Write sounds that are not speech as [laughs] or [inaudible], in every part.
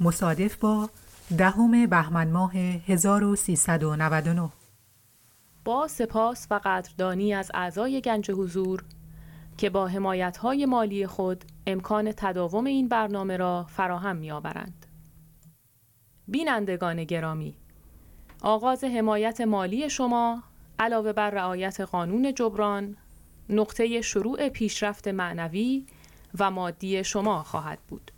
مصادف با دهم بهمن ماه 1399 با سپاس و قدردانی از اعضای گنج حضور که با های مالی خود امکان تداوم این برنامه را فراهم می‌آورند. بینندگان گرامی آغاز حمایت مالی شما علاوه بر رعایت قانون جبران نقطه شروع پیشرفت معنوی و مادی شما خواهد بود.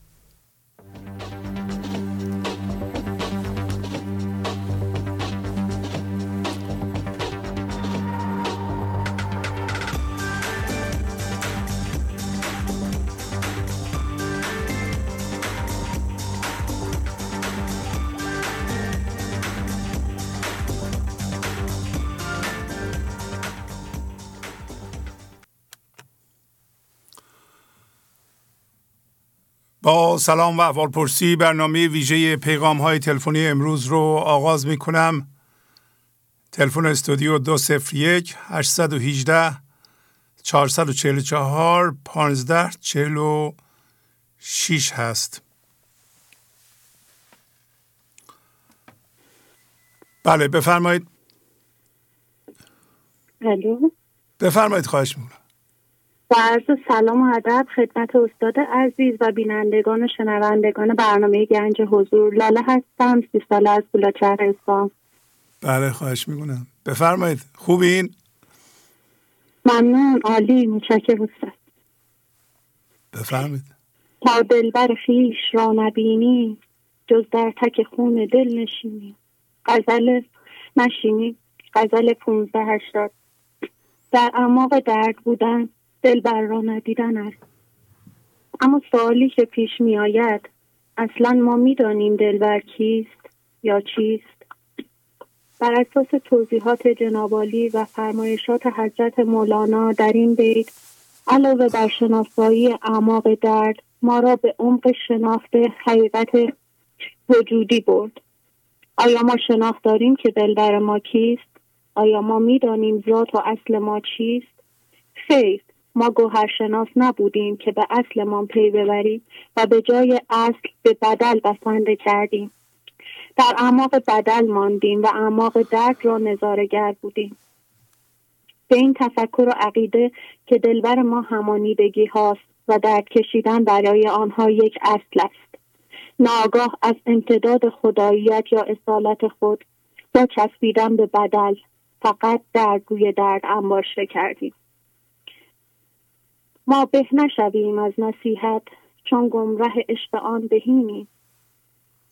با سلام و احوال پرسی برنامه ویژه پیغام های تلفنی امروز رو آغاز می کنم تلفن استودیو 201 818 444 1546 هست. بله بفرمایید. بفرمایید خواهش می‌کنم. با عرض سلام و ادب خدمت استاد عزیز و بینندگان و شنوندگان برنامه گنج حضور. لاله هستم سی ساله از بولاچهر اسفان. بله خواهش می‌کنم. بفرمایید خوبین؟ ممنون عالی متشکر استاد. بفرمایید. تا دلبر خیش را نبینی جز در تک خون دل نشینی. غزل نشینی غزل 15 هشتاد. در اعماق درد بودن دلبر را ندیدن است. اما سوالی که پیش می آید اصلا ما می‌دانیم دلبر کیست یا چیست؟ بر اساس توضیحات جنابالی و فرمایشات حضرت مولانا در این بیت علاوه بر شناسایی اعماق درد ما را به عمق شناخت حقیقت وجودی برد. آیا ما شناخت داریم که دلبر ما کیست؟ آیا ما می‌دانیم ذات و اصل ما چیست؟ خیر. ما گوهرشناس نبودیم که به اصلمان پی ببریم و به جای اصل به بدل بسنده کردیم. در اعماق بدل ماندیم و اعماق درد را نظارگر بودیم. به این تفکر و عقیده که دلبر ما همانیدگی هاست و درد کشیدن برای آنها یک اصل است. ناگاه از امتداد خداییت یا اصالت خود یا چسبیدن به بدل فقط درد روی درد انباشته کردیم. ما به نشویم از نصیحت چون گمره عشق آن بهینیم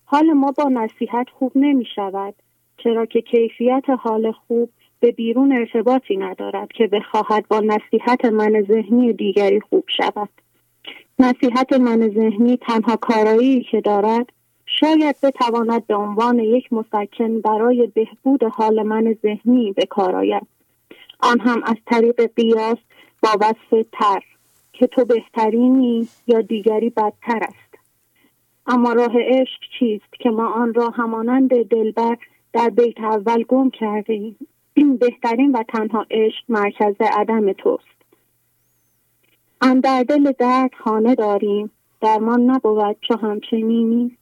حال ما با نصیحت خوب نمی شود چرا که کیفیت حال خوب به بیرون ارتباطی ندارد که بخواهد با نصیحت من ذهنی دیگری خوب شود. نصیحت من ذهنی تنها کارایی که دارد شاید بتواند به عنوان یک مسکن برای بهبود حال من ذهنی به کار آید. آن هم از طریق قیاس با وصف تر. که تو بهترینی یا دیگری بدتر است. اما راه عشق چیست که ما آن را همانند دلبر در بیت اول گم کرده ایم [clears throat] بهترین و تنها عشق مرکز عدم توست. آن در دل درد خانه داریم. درمان نبود چو همچنینی.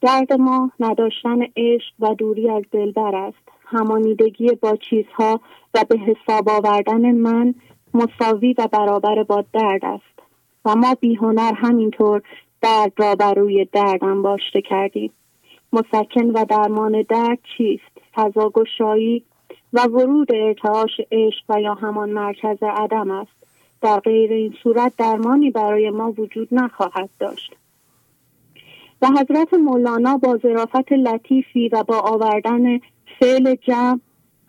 درد ما نداشتن عشق و دوری از دلبر است. همانیدگی با چیزها و به حساب آوردن من مساوی و برابر با درد است. و ما بیهنر همینطور درد را بر روی درد انباشته کردیم. مسکن و درمان درد چیست؟ فضاگشایی و ورود ارتعاش عشق و یا همان مرکز عدم است. در غیر این صورت درمانی برای ما وجود نخواهد داشت. و حضرت مولانا با ظرافت لطیفی و با آوردن فعل جمع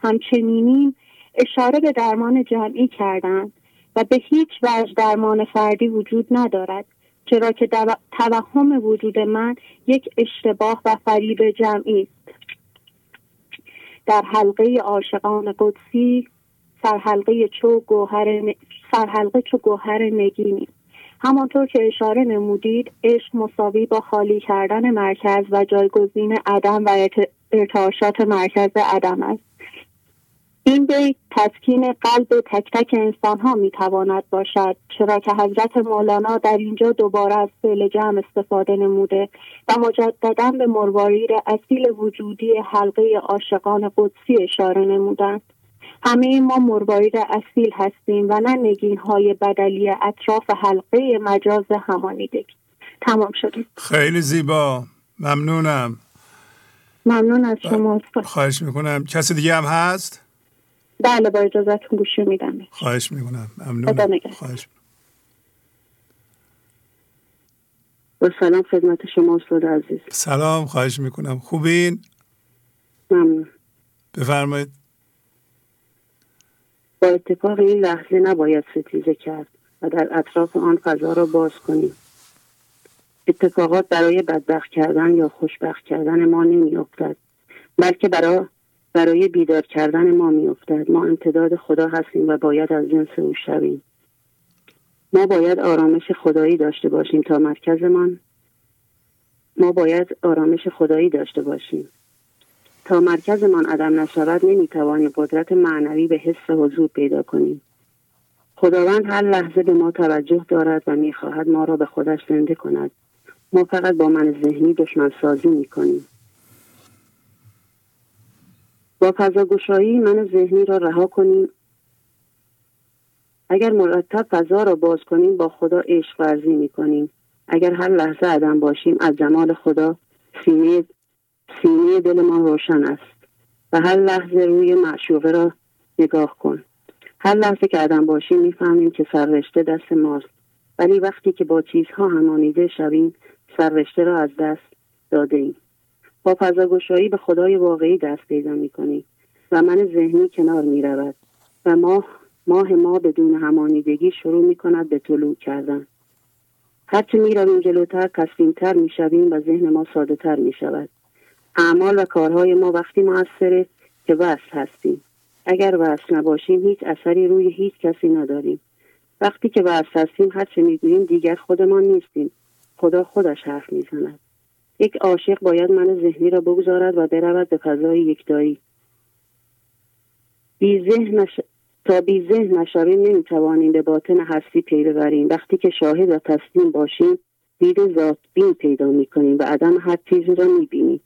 همچنینی اشاره به درمان جمعی کردند و به هیچ وجه درمان فردی وجود ندارد چرا که توهم وجود من یک اشتباه و فریب جمعی است. در حلقه عاشقان قدسی سرحلقه چو گوهر سرحلقه چو گوهر نگینی. همانطور که اشاره نمودید عشق مساوی با خالی کردن مرکز و جایگزین عدم و ارتعاشات مرکز عدم است. این بیت تسکین قلب تک تک انسان ها می تواند باشد چرا که حضرت مولانا در اینجا دوباره از فعل جمع استفاده نموده و مجددا به مرواریر اصیل وجودی حلقه عاشقان قدسی اشاره نمودند. همه ما مروارید اصیل هستیم و نه نگین های بدلی اطراف حلقه مجاز همانیدگی تمام شدیم خیلی زیبا. ممنونم. ممنون از شما. خواهش می‌کنم. کسی دیگه هم هست؟ بله با اجازتون گوشی میدم. خواهش می‌کنم. ممنون خواهش با سلام خدمت شما استاد عزیز. سلام خواهش می‌کنم. خوبین؟ ممنون. بفرمایید. با اتفاق این لحظه نباید ستیزه کرد و در اطراف آن فضا را باز کنیم. اتفاقات برای بدبخت کردن یا خوشبخت کردن ما نمیافتد بلکه برای برای بیدار کردن ما میافتد. ما امتداد خدا هستیم و باید از جنس او شویم. ما باید آرامش خدایی داشته باشیم تا مرکزمان. ما باید آرامش خدایی داشته باشیم. تا مرکزمان عدم نشود نمی‌توانیم قدرت معنوی به حس حضور پیدا کنیم. خداوند هر لحظه به ما توجه دارد و می‌خواهد ما را به خودش زنده کند. ما فقط با من ذهنی دشمن سازی می‌کنیم. با فضاگشایی من ذهنی را رها کنیم. اگر مرتب فضا را باز کنیم با خدا عشق ورزی می کنیم. اگر هر لحظه عدم باشیم از جمال خدا سینه, سینه دل ما روشن است. و هر لحظه روی معشوقه را نگاه کن. هر لحظه که عدم باشیم می‌فهمیم که سررشته دست ماست. ولی وقتی که با چیزها همانیده شویم سررشته را از دست داده ایم با فضاگشایی به خدای واقعی دست پیدا می کنیم و من ذهنی کنار می رود و ماه ماه ما بدون همانیدگی شروع می کند به طلوع کردن. هرچه می رویم جلوتر تر می شویم و ذهن ما ساده تر می شود اعمال و کارهای ما وقتی موثره که وصل هستیم. اگر وصل نباشیم هیچ اثری روی هیچ کسی نداریم. وقتی که وصل هستیم هرچه می‌گوییم دیگر خودمان نیستیم. خدا خودش حرف می‌زند. یک عاشق باید من ذهنی را بگذارد و برود به فضای یکتایی. بی. تا بی ذهن نشویم نمی‌توانیم به باطن هستی پی ببریم. وقتی که شاهد و تسلیم باشیم دید ذات بین پیدا می‌کنیم و عدم هر چیزی را می‌بینیم.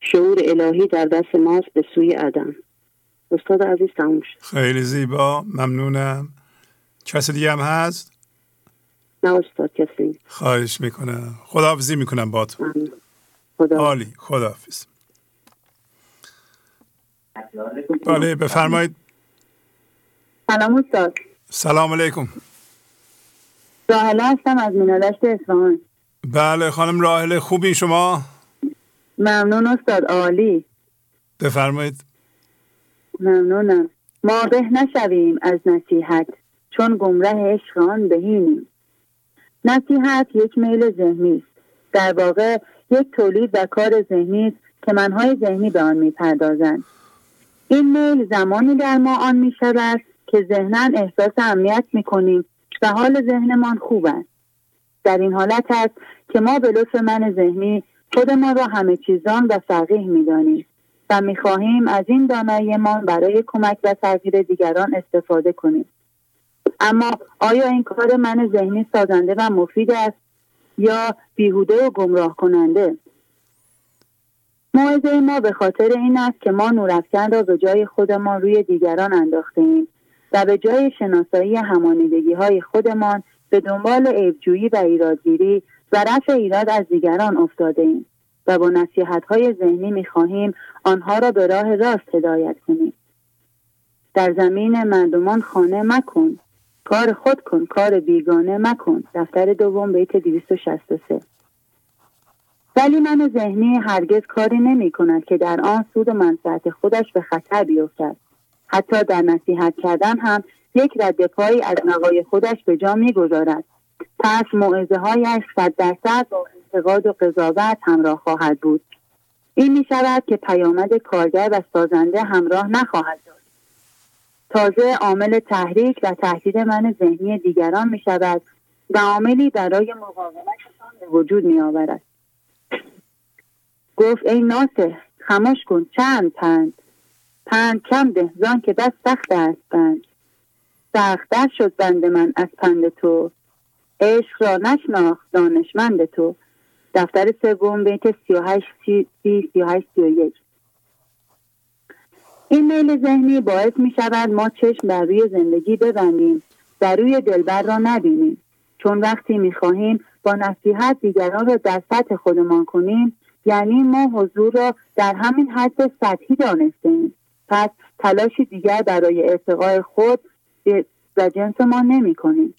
شعور الهی در دست ماست به سوی عدم. استاد عزیز تموم خیلی زیبا. ممنونم. کسی دیگه هم هست؟ نه استاد کسی. خواهش می‌کنم. خداحافظی می‌کنم با تو. خدا عالی. خداحافظ. بله بفرمایید. سلام استاد. سلام علیکم. راهله هستم از مینادشت اصفهان. بله خانم راهله خوبی شما؟ ممنون استاد. عالی. بفرمایید. ممنونم. ما به نشویم از نصیحت چون گمره عشق آن بهینیم. نصیحت یک میل ذهنی است. در واقع یک تولید و کار ذهنی است که منهای ذهنی به آن می‌پردازند. این میل زمانی در ما آن می شود که ذهنا احساس امنیت می و حال ذهنمان خوب است. در این حالت است که ما به لطف من ذهنی خودمان را همه چیزان و فقیه می دانیم و می خواهیم از این داناییمان برای کمک و تغییر دیگران استفاده کنیم. اما آیا این کار من ذهنی سازنده و مفید است یا بیهوده و گمراه کننده موعظه ما به خاطر این است که ما نورافکن را به جای خودمان روی دیگران انداخته ایم و به جای شناسایی همانیدگی های خودمان به دنبال عیبجویی و ایرادگیری و رفع ایراد از دیگران افتاده ایم و با نصیحت های ذهنی می خواهیم آنها را به راه راست هدایت کنیم. در زمین مردمان خانه مکن کار خود کن کار بیگانه مکن. دفتر دوم بیت 263 ولی من ذهنی هرگز کاری نمی کند که در آن سود و منفعت خودش به خطر بیفتد. حتی در نصیحت کردن هم یک رد پایی از نقای خودش به جا می‌گذارد پس موعظه هایش صد درصد با انتقاد و قضاوت همراه خواهد بود. این می شود که پیامد کارگر و سازنده همراه نخواهد داشت. تازه عامل تحریک و تهدید من ذهنی دیگران می شود و عاملی برای مقاومتشان به وجود می آورد. گفت ای ناسه خموش کن چند پند؟ پند کم ده زان که دست سخت است بند. سختتر شد بند من از پند تو. عشق را نشناخت دانشمند تو. دفتر سوم بیت سی و هشت سی, سی, و هشت سی و یک. این میل ذهنی باعث می شود ما چشم بر روی زندگی ببندیم و روی دلبر را نبینیم. چون وقتی می خواهیم با نصیحت دیگران را در سطح خودمان کنیم یعنی ما حضور را در همین حد سطحی دانسته ایم. پس تلاشی دیگر برای ارتقای خود و جنس ما نمی کنیم.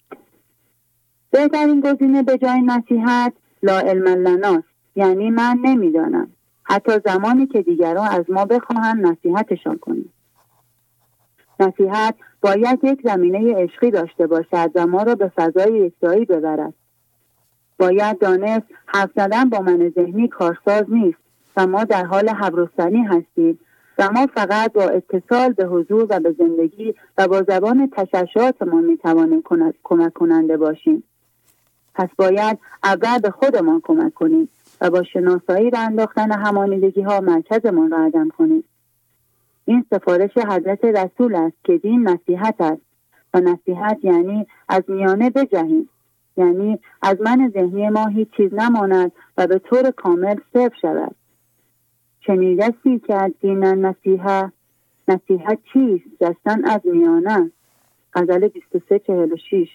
بهترین گزینه به جای نصیحت لا علم لناست یعنی من نمی‌دانم. حتی زمانی که دیگران از ما بخواهند نصیحتشان کنیم نصیحت باید یک زمینه عشقی داشته باشد و ما را به فضای یکتایی ببرد. باید دانست حرف زدن با من ذهنی کارساز نیست و ما در حال حبرستنی هستیم و ما فقط با اتصال به حضور و به زندگی و با زبان تششعاتمان می‌توانیم کمک کننده باشیم. پس باید اول به خودمان کمک کنیم. و با شناسایی و انداختن همانیدگی ها مرکزمان را عدم کنیم. این سفارش حضرت رسول است که دین نصیحت است. و نصیحت یعنی از میانه بجهیم. یعنی از من ذهنی ما هیچ چیز نماند و به طور کامل صرف شود. شنیدستی که از دین نصیحت نصیحت چیست؟ جستن از میانه. غزل 2346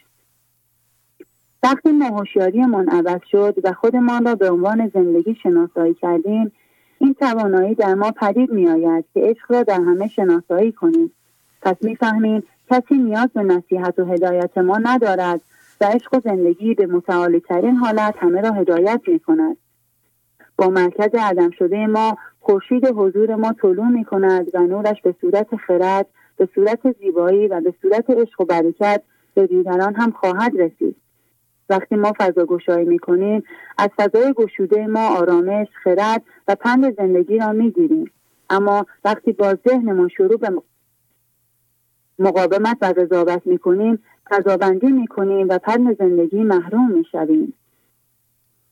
وقتی ما من عوض شد و خودمان را به عنوان زندگی شناسایی کردیم این توانایی در ما پدید می آید که عشق را در همه شناسایی کنیم پس می‌فهمیم کسی نیاز به نصیحت و هدایت ما ندارد و عشق و زندگی به متعالی ترین حالت همه را هدایت می کند. با مرکز عدم شده ما خورشید حضور ما طلوع می کند و نورش به صورت خرد به صورت زیبایی و به صورت عشق و برکت به دیگران هم خواهد رسید وقتی ما فضا گشایی می کنیم از فضای گشوده ما آرامش خرد و پند زندگی را می گیریم اما وقتی با ذهنمان شروع به مقاومت و قضاوت می کنیم قضاوندی می کنیم و پند زندگی محروم می شویم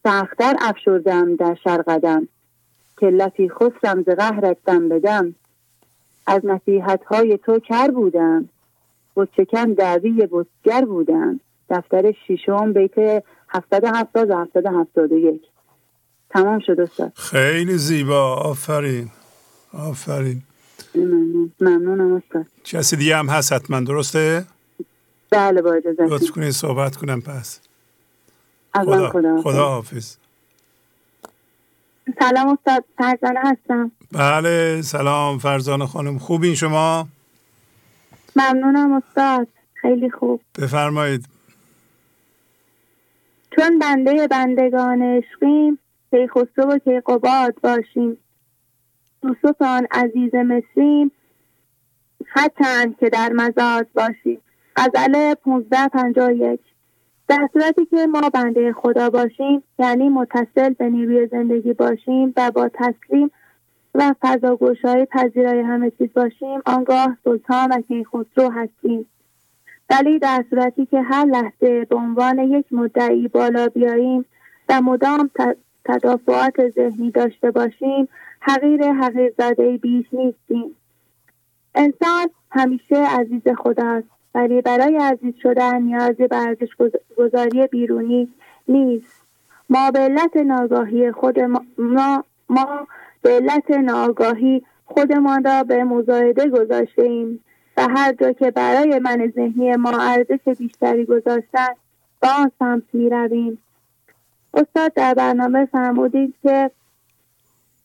سختتر افشردم در شرقدم کلتی خسرم ز قهرت دم بدم از نصیحت های تو کر بودم. چکن دعوی بزگر بودم. دفتر ششم بیت 770 و 771 تمام شد استاد. خیلی زیبا. آفرین. آفرین. ممنون. ممنونم استاد. کسی دیگه هم هست حتما درسته؟ بله با اجازه لطف کنید صحبت کنم پس. خدا, خدا, خدا حافظ. سلام استاد. فرزانه هستم. بله سلام فرزانه خانم. خوبین شما؟ ممنونم استاد. خیلی خوب. بفرمایید. چون بنده بندگان عشقیم کیخسرو و کیقباد باشیم. یوسف آن عزیز مصریم حتن که در مزاد باشیم. غزل 1551 در صورتی که ما بنده خدا باشیم یعنی متصل به نیروی زندگی باشیم و با تسلیم و فضاگوشای پذیرای همه چیز باشیم آنگاه سلطان و کیخسرو هستیم. ولی در صورتی که هر لحظه به عنوان یک مدعی بالا بیاییم و مدام تدافعات ذهنی داشته باشیم حقیر حقیر زاده بیش نیستیم. انسان همیشه عزیز خداست ولی برای عزیز شدن نیازی به ارزش گذاری بیرونی نیست. ما به علت ناگاهی خود ما, ما به علت ناگاهی خودمان را به مزایده گذاشته ایم و هر جا که برای من ذهنی ما ارزش بیشتری گذاشتن با آن سمت می رویم. استاد در برنامه فرمودید که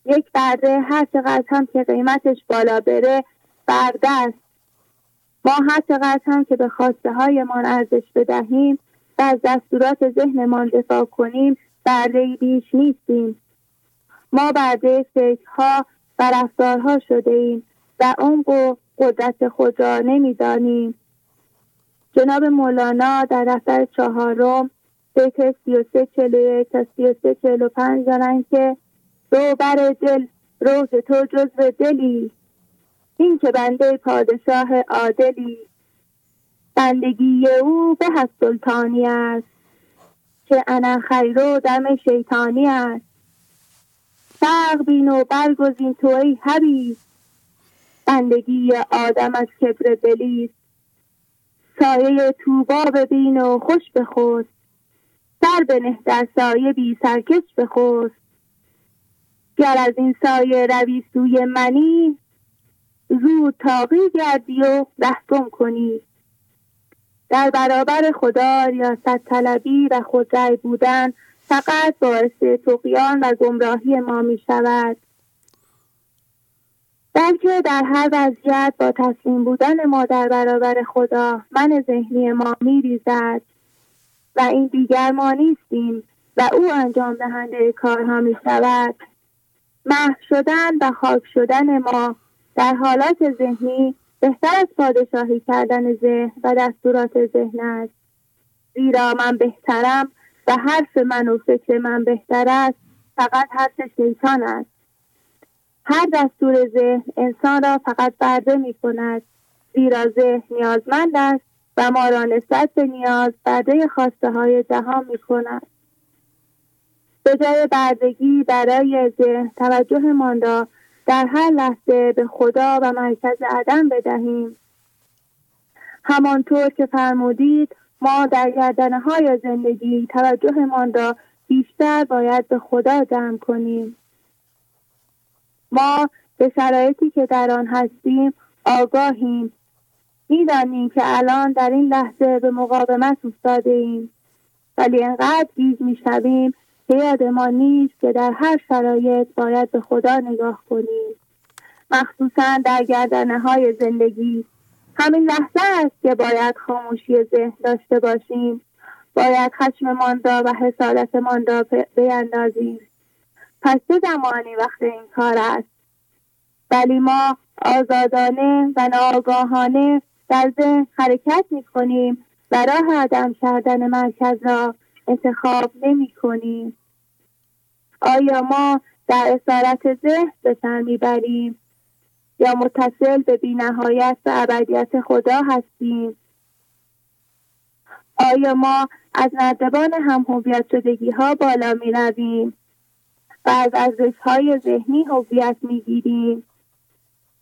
یک برده هر چقدر هم که قیمتش بالا بره برده است. ما هر چقدر هم که به خواسته هایمان ارزش بدهیم و از دستورات ذهنمان دفاع کنیم برده بیش نیستیم. ما برده فکرها و رفتارها شده ایم و عمق و قدرت خود نمی‌دانیم. جناب مولانا در دفتر چهارم بیت سی و سه چلو تا سی و سه چلو پنج دارن که دو بر دل روز تو جزو دلی. این که بنده پادشاه عادلی. بندگی او به از سلطانی است. که انا خیرو دم شیطانی است. فرق بین و برگزین تو ای حبیب. بندگی آدم از کبر بلیست سایه توبا ببین و خوش بخوست سر بنه در سایه بی سرکش بخوست گر از این سایه روی سوی منی زود تاقی گردی و رحکم کنی. در برابر خدا ریاست طلبی و خودرأی بودن فقط باعث تقیان و گمراهی ما می شود بلکه در هر وضعیت با تسلیم بودن ما در برابر خدا من ذهنی ما می ریزد و این دیگر ما نیستیم و او انجام دهنده کارها می شود محو شدن و خاک شدن ما در حالات ذهنی بهتر از پادشاهی کردن ذهن و دستورات ذهن است. زیرا من بهترم و حرف من و فکر من بهتر است فقط حرف شیطان است. هر دستور ذهن انسان را فقط برده می کند زیرا ذهن نیازمند است و ما را نسبت به نیاز برده خواسته های جهان می کند به جای بردگی برای ذهن توجهمان را در هر لحظه به خدا و مرکز عدم بدهیم. همانطور که فرمودید ما در گردنه های زندگی توجهمان را بیشتر باید به خدا جمع کنیم. ما به شرایطی که در آن هستیم آگاهیم. می‌دانیم که الان در این لحظه به مقاومت افتاده ایم. ولی انقدر گیج می‌شویم که یادمان نیست که در هر شرایط باید به خدا نگاه کنیم. مخصوصا در گردنه های زندگی. همین لحظه است که باید خاموشی ذهن داشته باشیم. باید خشممان را و حسادتمان را بیندازیم پس چه زمانی وقت این کار است؟ ولی ما آزادانه و ناآگاهانه در ذهن حرکت می کنیم و راه عدم کردن مرکز را انتخاب نمی کنیم آیا ما در اسارت ذهن به سر می‌بریم یا متصل به بینهایت و ابدیت خدا هستیم؟ آیا ما از نردبان هم هویت شدگی ها بالا می رویم و از ارزش های ذهنی هویت می گیریم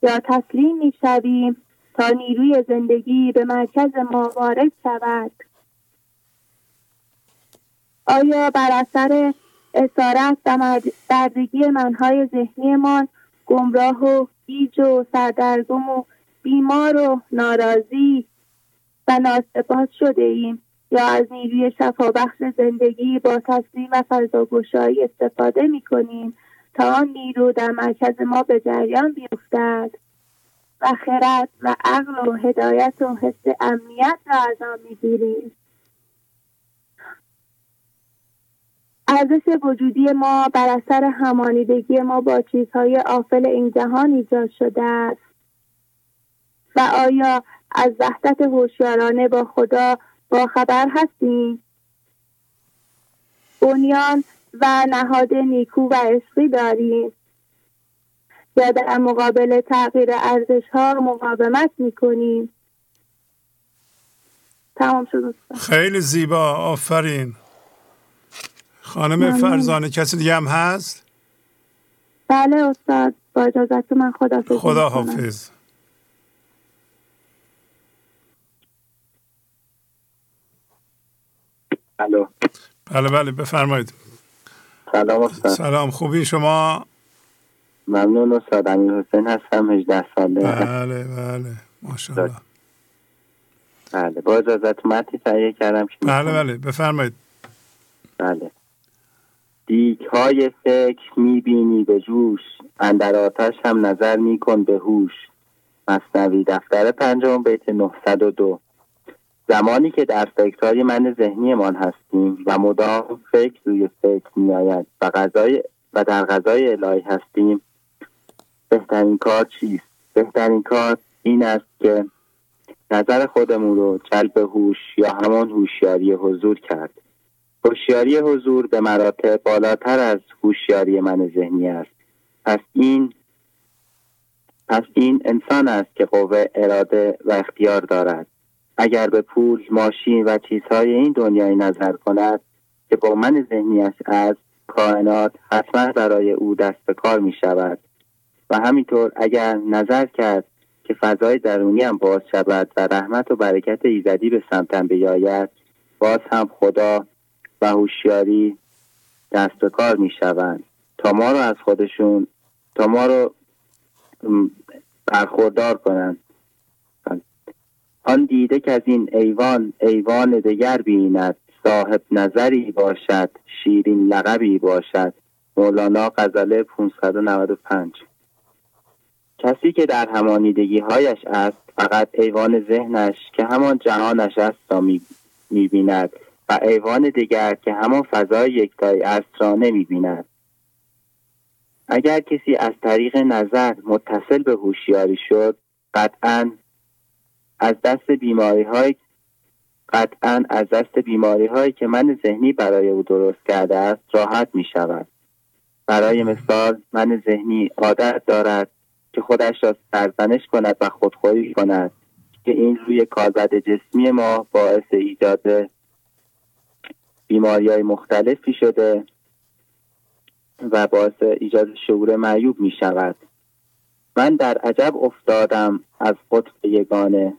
یا تسلیم می شویم تا نیروی زندگی به مرکز ما وارد شود. آیا بر اثر اسارت و بردگی منهای ذهنیمان گمراه و گیج و سردرگم و بیمار و ناراضی و ناسپاس شده ایم؟ یا از نیروی شفابخش زندگی با تسلیم و فضاگشایی استفاده می کنیم تا آن نیرو در مرکز ما به جریان بیفتد. و خرد و عقل و هدایت و حس امنیت را از آن می‌گیریم. ارزش وجودی ما بر اثر همانیدگی ما با چیزهای آفل این جهان ایجاد شده است. و آیا از وحدت هوشیارانه با خدا با خبر هستیم بنیان و نهاد نیکو و عشقی داریم یا در مقابل تغییر ارزش ها مقاومت می‌کنیم تمام شد خیلی زیبا آفرین. خانم فرزانه کسی دیگه هم هست؟ بله استاد. با اجازت من خدا خدا حافظ. الو. بله بله بفرمایید. سلام استاد. سلام خوبی شما؟ ممنون استاد. امیر حسین هستم 18 ساله. بله بله ماشاءالله. بله با اجازت متی تهیه کردم که بله بله بفرمایید. بله. دیک های فکر می‌بینی به جوش اندر آتش هم نظر میکن به هوش. مصنوی دفتر پنجم بیت 902 زمانی که در فکرهای من ذهنیمان هستیم و مدام فکر روی فکر میآید و غذای و در غذای الهی هستیم بهترین کار چیست؟ بهترین کار این است که نظر خودمون رو جلب هوش یا همان هوشیاری حضور کرد. هوشیاری حضور به مراتب بالاتر از هوشیاری من ذهنی است. پس این پس این انسان است که قوه اراده و اختیار دارد. اگر به پول ماشین و چیزهای این دنیای نظر کند که با من ذهنیش از کائنات حتما برای او دست به کار می شود. و همینطور اگر نظر کرد که فضای درونی هم باز شود و رحمت و برکت ایزدی به سمتم بیاید باز هم خدا و هوشیاری دست به کار می شوند. تا ما رو از خودشون تا ما رو برخوردار کنند. آن دیده که از این ایوان ایوان دیگر بیند صاحب نظری باشد شیرین لقبی باشد. مولانا غزله 595 کسی که در همانیدگی هایش است فقط ایوان ذهنش که همان جهانش است را می‌بیند و ایوان دیگر که همان فضای یکتایی است را نمی‌بیند. اگر کسی از طریق نظر متصل به هوشیاری شد قطعا از دست بیماری های قطعا از دست بیماری هایی که من ذهنی برای او درست کرده است راحت می شود برای مثال من ذهنی عادت دارد که خودش را سرزنش کند و خودخوری کند که این روی کالبد جسمی ما باعث ایجاد بیماری های مختلفی شده و باعث ایجاد شعور معیوب می شود من در عجب افتادم از قطب یگانه.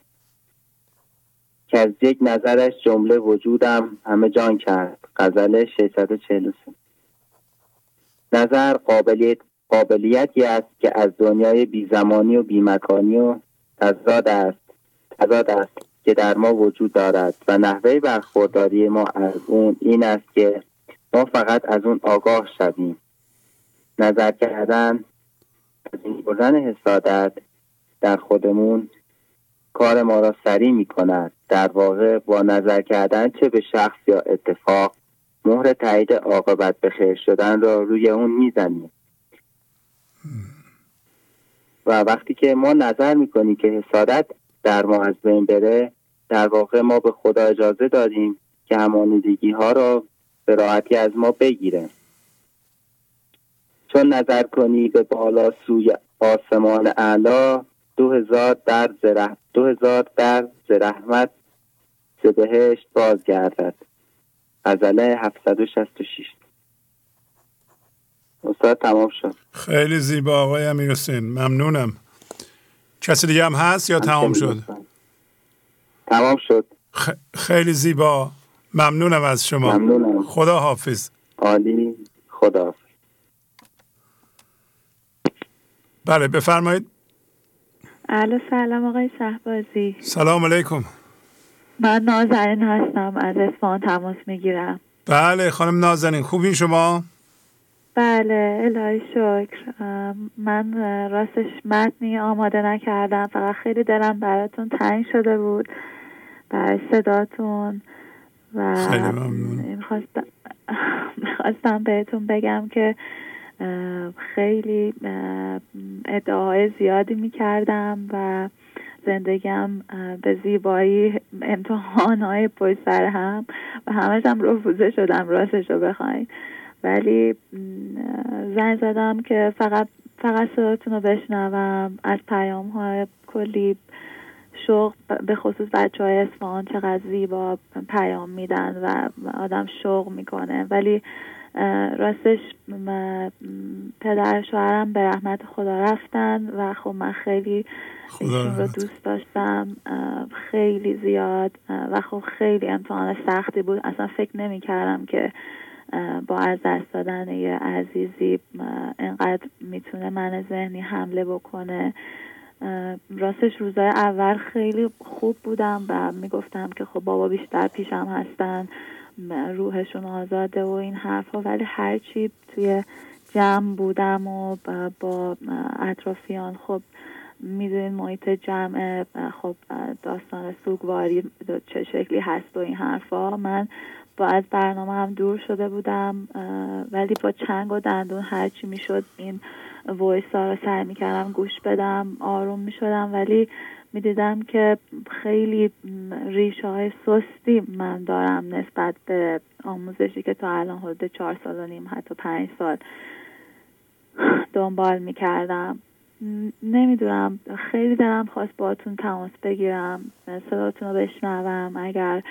که از یک نظرش جمله وجودم همه جان کرد. غزل 643 نظر قابلیت قابلیتی است که از دنیای بیزمانی و بیمکانی و تضاد است تضاد است که در ما وجود دارد و نحوه برخورداری ما از اون این است که ما فقط از اون آگاه شویم. نظر کردن از این بردن حسادت در خودمون کار ما را سریع می کند در واقع با نظر کردن چه به شخص یا اتفاق مهر تایید عاقبت به خیر شدن را روی اون می‌زنیم. و وقتی که ما نظر می‌کنیم که حسادت در ما از بین بره در واقع ما به خدا اجازه دادیم که همانیدگی ها را به راحتی از ما بگیره. چون نظر کنی به بالا سوی آسمان اعلا دو هزار در زرح دو هزار در زرحمت ز بهشت بازگردد. غزله 766 استاد تمام شد. خیلی زیبا آقای امیر حسین ممنونم. کسی دیگه هم هست یا تمام شد؟ تمام شد. خیلی زیبا. ممنونم از شما. ممنونم. خدا حافظ. عالی. خدا حافظ. بله بفرمایید. الو سلام آقای شهبازی. سلام علیکم. من نازنین هستم از اصفهان تماس می‌گیرم. بله خانم نازنین خوبین شما؟ بله الهی شکر. من راستش متنی آماده نکردم فقط خیلی دلم براتون تنگ شده بود برای صداتون و می‌خواستم [laughs] بهتون بگم که خیلی ادعای زیادی می‌کردم و زندگیم به زیبایی امتحان های پشت سر هم و همش هم رفوزه شدم راستش رو بخواین. ولی زنگ زدم که فقط فقط صداتون رو بشنوم از پیام های کلی شوق به خصوص بچه های اسفان چقدر زیبا پیام میدن و آدم شوق می‌کنه. ولی راستش پدر شوهرم به رحمت خدا رفتن و خب من خیلی ایشون رو دوست داشتم خیلی زیاد و خب خیلی امتحان سختی بود. اصلا فکر نمی کردم که با از دست دادن یه عزیزی انقدر می‌تونه من ذهنی حمله بکنه. راستش روزای اول خیلی خوب بودم و می‌گفتم که خب بابا بیشتر پیشم هستن. روحشون آزاده و این حرفها ولی هرچی توی جمع بودم و با اطرافیان خب می‌دونید محیط جمع خب داستان سوگواری چه شکلی هست و این حرفا. من با از برنامه هم دور شده بودم ولی با چنگ و دندون هرچی می‌شد این وایس ها رو سعی می‌کردم گوش بدم آروم می‌شدم. ولی می‌دیدم که خیلی ریشه های سستی من دارم نسبت به آموزشی که تا الان حدود چهار سال و نیم حتی پنج سال دنبال می‌کردم. نمی‌دونم خیلی دلم خواست باتون تماس بگیرم صداتون رو بشنوم. اگر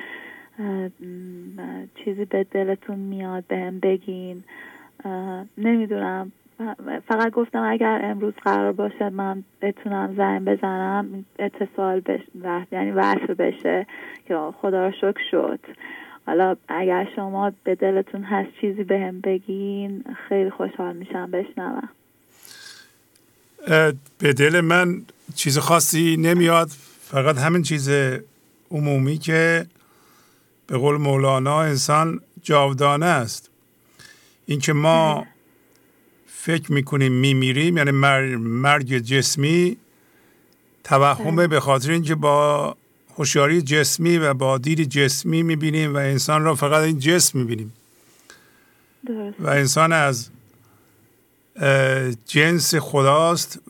چیزی به دلتون میاد بهم بگین. نمی‌دونم. فقط گفتم اگر امروز قرار باشه من بتونم زنگ بزنم اتصال بش... یعنی وصل بشه که خدا رو شکر شد. حالا اگر شما به دلتون هست چیزی بهم هم بگین خیلی خوشحال میشم بشنوم. به دل من چیز خاصی نمیاد فقط همین چیز عمومی که به قول مولانا انسان جاودانه است. اینکه ما فکر می‌کنیم میمیریم یعنی مرگ جسمی توهمه به خاطر اینکه با هوشیاری جسمی و با دید جسمی می‌بینیم و انسان را فقط این جسم می‌بینیم. و انسان از جنس خداست.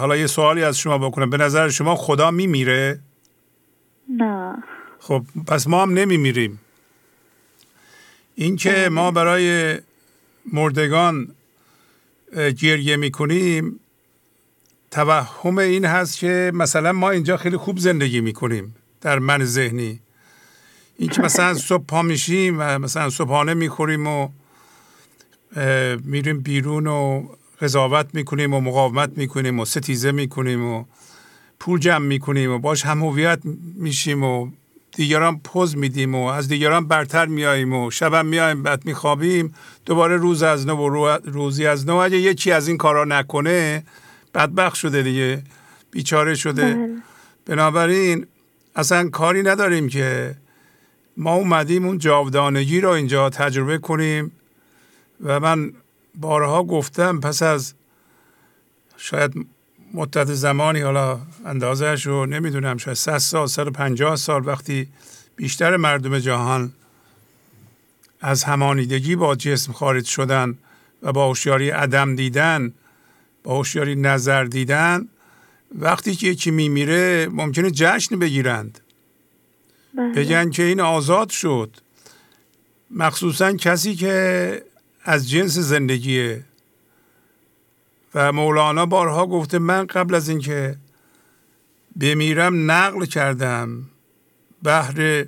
حالا یه سوالی از شما بکنم. به نظر شما خدا میمیره؟ نه. خب پس ما هم نمیمیریم. اینکه ما برای مردگان گریه می‌کنیم. توهم این هست که مثلا ما اینجا خیلی خوب زندگی می‌کنیم در من ذهنی. اینکه مثلا صبح پا میشیم و مثلا صبحانه می‌خوریم و میریم بیرون و قضاوت می‌کنیم و مقاومت می‌کنیم و ستیزه می‌کنیم و پول جمع می‌کنیم و باش هم هویت میشیم و دیگران پوز میدیم و از دیگران برتر میاییم و شبم میایم بعد میخوابیم. دوباره روز از نو و روزی از نو. اگه یکی از این کارا نکنه بدبخت شده دیگه بیچاره شده. بله. بنابراین اصلا کاری نداریم که ما اومدیم اون جاودانگی رو اینجا تجربه کنیم. و من بارها گفتم پس از شاید مدت زمانی حالا اندازهش رو نمی‌دونم شاید 100 سال 150 سال وقتی بیشتر مردم جهان از همانیدگی با جسم خارج شدن و با هوشیاری عدم دیدن با هوشیاری نظر دیدن وقتی که یکی میمیره ممکنه جشن بگیرند بله. بگن که این آزاد شد مخصوصا کسی که از جنس زندگیه و مولانا بارها گفته من قبل از اینکه بمیرم نقل کردم. بهر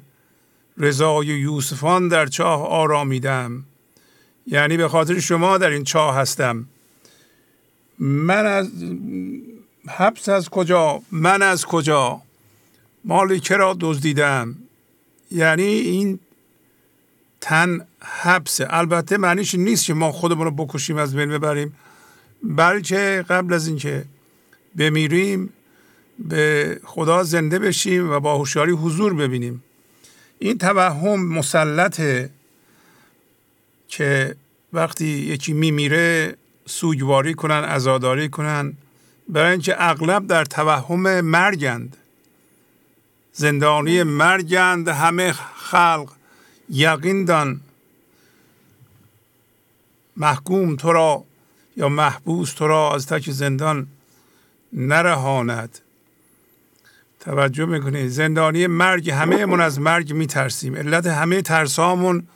رضای یوسفان در چاه آرامیدم. یعنی به خاطر شما در این چاه هستم. من از حبس از کجا؟ من از کجا؟ مال کرا دزدیدم؟ یعنی این تن حبسه. البته معنیش نیست که ما خودمون رو بکشیم از بین ببریم. بلکه قبل از اینکه بمیریم به خدا زنده بشیم و با هوشیاری حضور ببینیم. این توهم مسلطه که وقتی یکی میمیره سوگواری کنن ازاداری کنن برای اینکه اغلب در توهم مرگند. زندانی مرگند همه خلق یقین دان. محکوم تو را یا محبوس تو را از تک زندان نرهاند. توجه می‌کنید زندانی مرگ همه من از مرگ میترسیم. علت همه ترسامون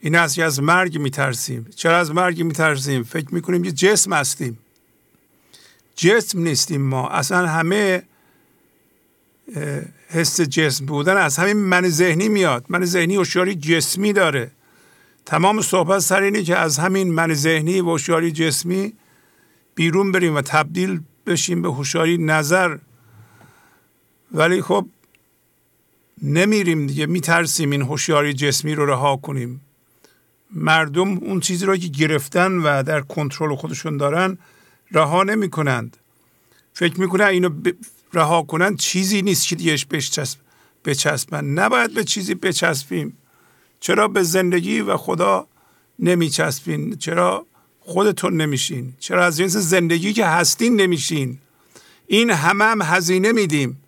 این است که از مرگ میترسیم. چرا از مرگ میترسیم؟ فکر می‌کنیم که جسم هستیم. جسم نیستیم ما. اصلا همه حس جسم بودن از همین من ذهنی میاد. من ذهنی هوشیاری جسمی داره. تمام صحبت سر اینه که از همین من ذهنی و هوشیاری جسمی بیرون بریم و تبدیل بشیم به هوشیاری نظر. ولی خب نمیریم دیگه میترسیم این هوشیاری جسمی رو رها کنیم. مردم اون چیزی رو که گرفتن و در کنترل خودشون دارن رها نمی‌کنند. فکر می‌کنن اینو رها کنن چیزی نیست که دیگه بچسب بچسبن. نباید به چیزی بچسبیم. چرا به زندگی و خدا نمیچسبین؟ چرا خودتون نمیشین؟ چرا از جنس زندگی که هستین نمیشین؟ این همه هم هزینه میدیم.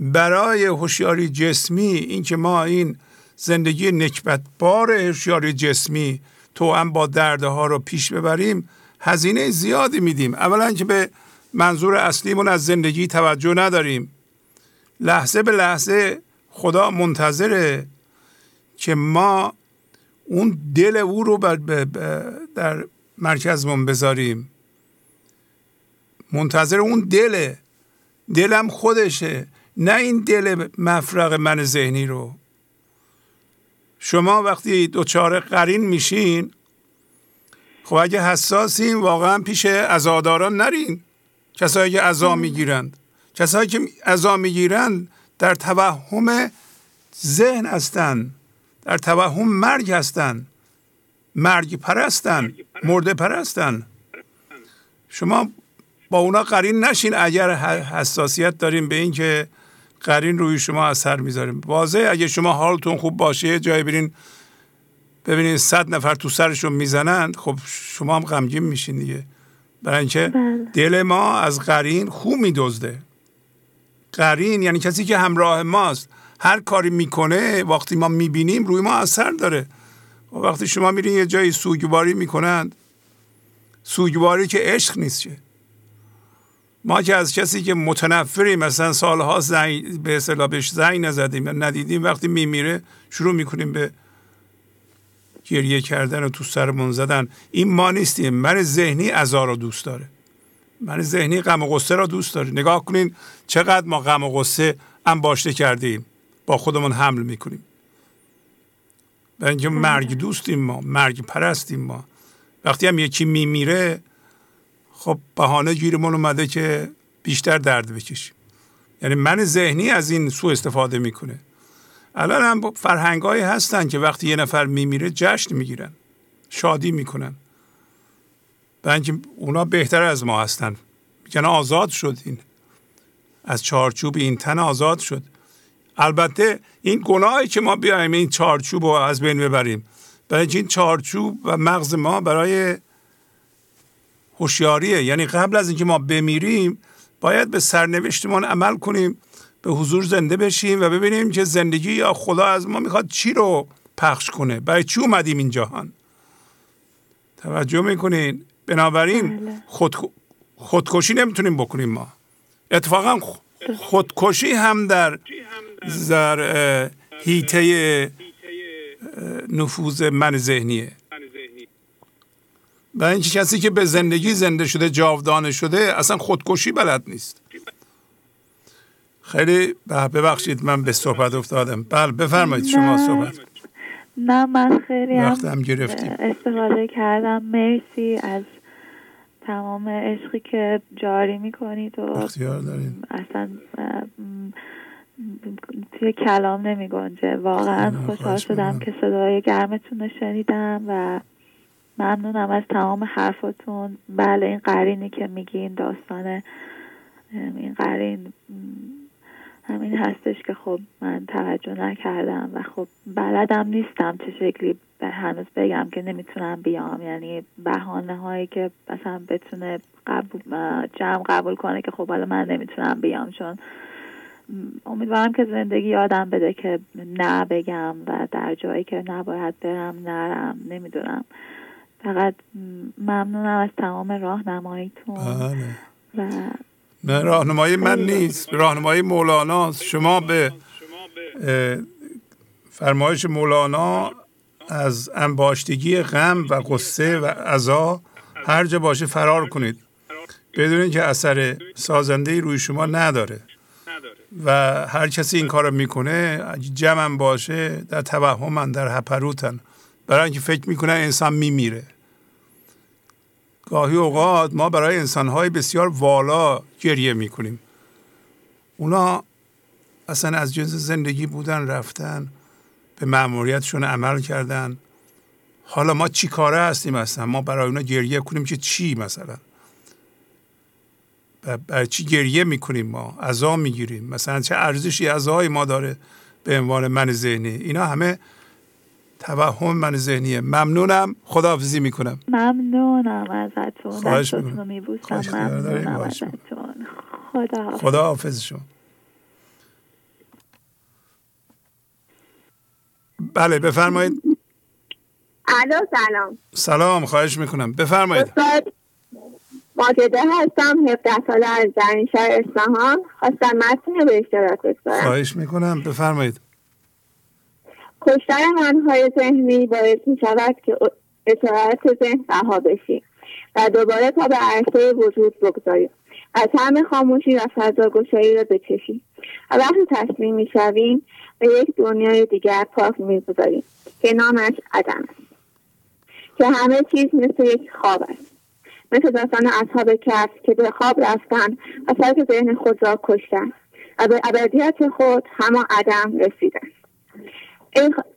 برای هوشیاری جسمی اینکه ما این زندگی نکبت بار هوشیاری جسمی تو هم با درده ها رو پیش ببریم هزینه زیادی میدیم. اولا که به منظور اصلیمون از زندگی توجه نداریم. لحظه به لحظه خدا منتظره. که ما اون دل او رو در مرکزمون بذاریم. منتظر اون دله. دلم خودشه نه این دل مفرق من ذهنی رو. شما وقتی دوچار قرین میشین خب اگه حساسین واقعا پیش ازاداران نرین. کسایی که ازا می‌گیرند. کسایی که ازا می‌گیرند در توهم ذهن هستند در توهم مرگ هستند مرگ پرستن مرده پرستن. شما با اونا قرین نشین اگر حساسیت داریم به اینکه قرین روی شما اثر می‌ذاریم. واضح اگه شما حالتون خوب باشه جای برین ببینید صد نفر تو سرشون می‌زنند خب شما هم غمگین میشین دیگه. برای اینکه بله. دل ما از قرین خوب میدزده. قرین یعنی کسی که همراه ماست. هر کاری می‌کنه وقتی ما می‌بینیم روی ما اثر داره. و وقتی شما میرین یه جایی سوگواری می‌کنند سوگواری که عشق نیست چه؟ ما که از کسی که متنفریم مثلا سالها زنگ به اصطلاح بهش زنگ نزدیم ندیدیم وقتی میمیره شروع می‌کنیم به گریه کردن و تو سرمون زدن. این ما نیستیم. من ذهنی ازا رو دوست داره. من ذهنی غم و غصه را دوست داره. نگاه کنین چقدر ما غم و غصه انباشته کردیم. با خودمون حمل می‌کنیم. و اینکه مرگ دوستیم ما مرگ پرستیم ما. وقتی هم یکی میمیره خب بهانه گیرمون اومده که بیشتر درد بکشیم. یعنی من ذهنی از این سو استفاده می‌کنه. الان هم فرهنگ هستن که وقتی یه نفر میمیره جشن می‌گیرن شادی می‌کنن. و اینکه اونا بهتر از ما هستن. میگن آزاد شد این از چارچوب این تن آزاد شد. البته این گناهی که ما بیایم این چارچوب رو از بین ببریم. برای این چارچوب و مغز ما برای هوشیاریه. یعنی قبل از اینکه ما بمیریم باید به سرنوشتمان عمل کنیم به حضور زنده بشیم و ببینیم که زندگی یا خدا از ما می‌خواد چی رو پخش کنه. برای چی اومدیم این جهان؟ توجه می‌کنین؟ بنابراین بله. خود خودکشی نمی‌تونیم بکنیم ما. اتفاقا خودکشی هم در در هیته نفوذ من ذهنیه. و اینکه کسی که به زندگی زنده شده جاودانه شده اصلا خودکشی بلد نیست. خیلی ببخشید من به صحبت افتادم. بله بفرمایید شما صحبت. نه من خیلی هم گرفتیم. استفاده کردم. مرسی از تمام عشقی که جاری می‌کنید و اختیار دارید اصلا توی کلام نمی گنجه. واقعا خوشحال شدم که صدای گرمتون رو شنیدم و ممنونم از تمام حرفاتون. بله این قرینی که میگین داستان این قرین همین هستش که خب من توجه نکردم و خب بلدم نیستم چه شکلی به هنوز بگم که نمی‌تونم بیام. یعنی بهانه هایی که مثلا بتونه قبول جمع قبول کنه که خب حالا من نمی‌تونم بیام چون امیدوارم که زندگی یادم بده که نه بگم و در جایی که نباید برم نرم نمی‌دونم. فقط ممنونم از تمام راهنماییتون. بله. و نه راهنمایی من نیست. راهنمایی مولاناست شما به فرمایش مولانا از انباشتگی غم و قصه و عذا هر جا باشه فرار کنید. بدونید که اثر سازنده روی شما نداره. و هر کسی این کارو می‌کنه جمع باشه در توهمن در هپروتن برای اینکه فکر می‌کنه انسان میمیره. گاهی اوقات ما برای انسانهای بسیار والا گریه می‌کنیم. اونا اصلا از جنس زندگی بودن رفتن به معمولیتشون عمل کردن. حالا ما چی کاره هستیم اصلا؟ ما برای اونا گریه کنیم که چی مثلا؟ چی گریه می‌کنیم ما؟ عذا می‌گیریم. مثلا چه ارزشی عذای ما داره به عنوان من ذهنی؟ اینا همه توهم من ذهنیه. ممنونم. خداحافظی می‌کنم. ممنونم ازتون. خواهش دستتون می‌کنم. رو میبوسم. خواهش. ممنونم خواهش ازتون. خدا خدا حافظ شما. بله بفرمایید. الو سلام. سلام خواهش می‌کنم. بفرمایید. استاد ماجده هستم 17 ساله از زمین شهر اصفهان. خواستم متن رو به اشتراک بگذارم. خواهش می‌کنم. بفرمایید. کشتن منهای ذهنی باعث می شود که اطاعت ذهن رها بشیم و دوباره پا به عرصه وجود بگذاریم از همه خاموشی و فضاگشایی را بچشیم و وقتی تسلیم می‌شویم به یک دنیای دیگر پاک می‌گذاریم که نامش عدم است که همه چیز مثل یک خواب است. مثل داستان اصحاب کف که به خواب رفتن و فرق ذهن خود را کشتن و به ابدیت خود همان عدم رسیدن.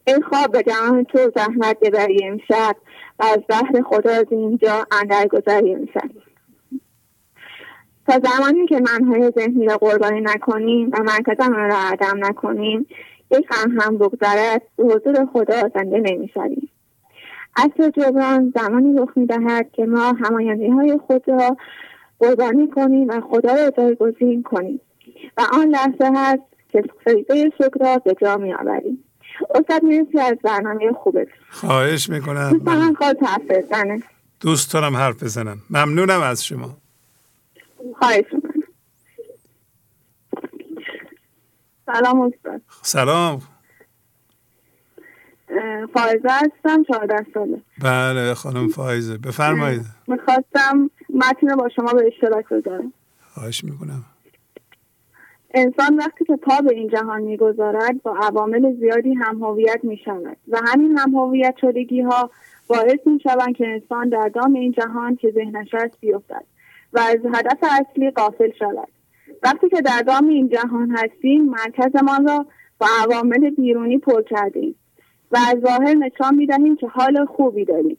ای خواب به جهان تو زحمت ببری امشب و از بحر خدا از اینجا اندر گذری امشب تا زمانی که منهای ذهنی را قربانی نکنیم و مرکزمان را عدم نکنیم یک هم هم بگذرد به حضور خدا زنده نمی‌شویم. اصل جبران زمانی رخ می‌دهد که ما همایندی های خود را قربانی کنیم و خدا را جایگزین کنیم. و آن لحظه هست که فریضه شکر را به جا میآوریم. استاد مرسی از برنامه خوبه خواهش می‌کنم. دوست دارم خواهد حرف بزنه. دوست دارم حرف بزنم. ممنونم از شما. خواهش می‌کنم. سلام استاد. سلام. فائزه هستم چهارده ساله. بله خانم فایزه بفرمایید. می‌خواستم متن رو با شما به اشتراک بذارم. خواهش می‌کنم. انسان وقتی که پا به این جهان می‌گذارد با عوامل زیادی هم هویت می شود و همین هم هویت شدگی ها باعث می شوند که انسان در دام این جهان که ذهنش است بیفتد و از هدف اصلی غافل شود. وقتی که در دام این جهان هستیم مرکزمان را با عوامل بیرونی پر کردیم. و از ظاهر نشان می دهیم که حال خوبی داریم.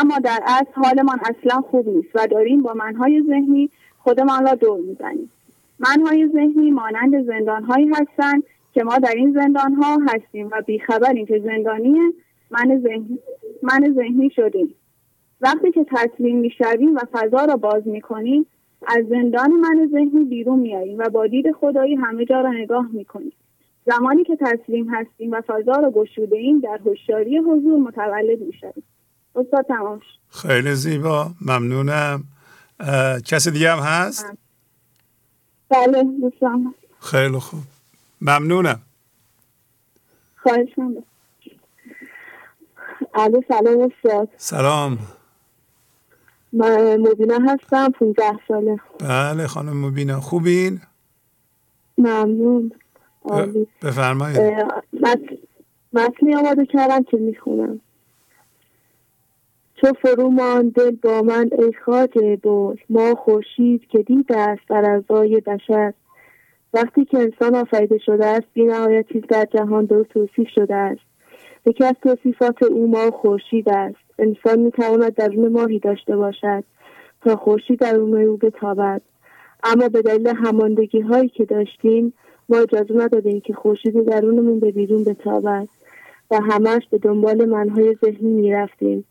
اما در اصل حالمان اصلا خوب نیست و داریم با منهای ذهنی خودمان را دور می‌زنیم منهای ذهنی مانند زندانهایی هستند که ما در این زندانها هستیم و بیخبریم که زندانی من ذهنی, من ذهنی شدیم. وقتی که تسلیم می‌شویم و فضا را باز می‌کنیم از زندان من ذهنی بیرون میاییم و با دید خدایی همه جا را نگاه می‌کنیم. زمانی که تسلیم هستیم و فضا را گشوده ایم در هوشیاری حضور متولد می‌شویم. استاد تمام شد. خیلی زیبا. ممنونم. کسی دیگه هم هست؟ بله دوستان. خیلی خوب. ممنونم. خواهش الو سلام استاد. سلام. من مبینه هستم 15 ساله. بله خانم مبینا. خوبین؟ ممنون. بفرمایید. اه، مت- متنی آماده کردم که می‌خونم. چو فرو ماند دل با من ای خواجه بود ما خورشید که دیده است در اعضای بشر. وقتی که انسان آفریده شده است بی نهایت چیز در جهان دو توصیف شده است. یکی از توصیفات او ما خورشید است. انسان می‌تواند درون ماهی داشته باشد تا خورشید درون او بتابد. اما به دلیل هماندگی هایی که داشتیم ما اجازه ندادیم که خورشید درونمون به بیرون بتابد و همش به دنبال منهای ذهنی می‌رفتیم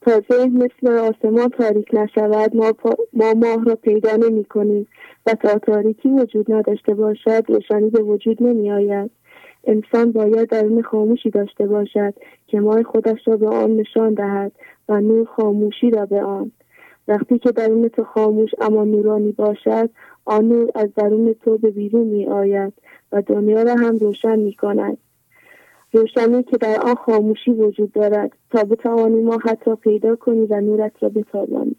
تا ذهن مثل آسمان تاریک نشود ما. ما ماه را پیدا نمی کنیم و تا تاریکی وجود نداشته باشد روشنی به وجود نمی آید انسان باید درون خاموشی داشته باشد که ماه خودش را به آن نشان دهد و نور خاموشی را به آن وقتی که درون تو خاموش اما نورانی باشد آن نور از درون تو به بیرون می آید و دنیا را هم روشن می کند روشنی که در آن خاموشی وجود دارد. تا بتوانی ما حتی پیدا کنی و نورت را بتابانی.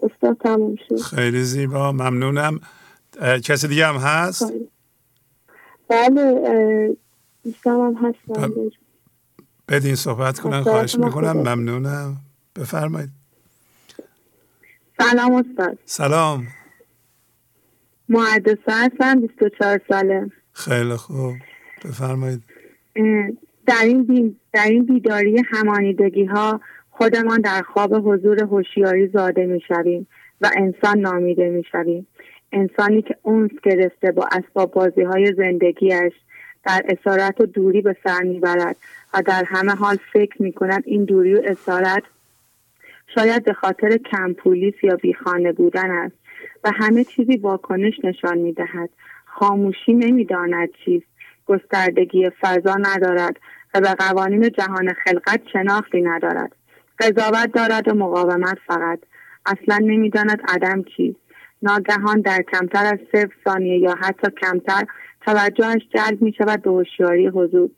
استاد تموم شد. خیلی زیبا. ممنونم. کسی دیگه هم هست؟ بله دوستم هم هستم ب- بدین صحبت کنن. خواهش می‌کنم. خوبه. ممنونم. بفرمایید. سلام استاد. سلام. معدسه هستم 24 ساله. خیلی خوب. بفرمایید. در این, بی... در این بیداری همانیدگی ها خودمان در خواب حضور هوشیاری زاده می شویم و انسان نامیده می شویم انسانی که اونس گرفته با اسباب بازی های زندگیش در اسارت و دوری به سر می‌برد و در همه حال فکر می‌کند این دوری و اسارت شاید به خاطر کم پولیس یا بیخانه بودن است. و همه چیزی واکنش نشان می‌دهد. خاموشی نمی‌داند چیست گستردگی فضا ندارد و به قوانین جهان خلقت شناختی ندارد. قضاوت دارد و مقاومت فقط. اصلا نمی‌داند عدم چیست ناگهان در کمتر از صفر ثانیه یا حتی کمتر توجهش جلب می شود به هوشیاری حضور.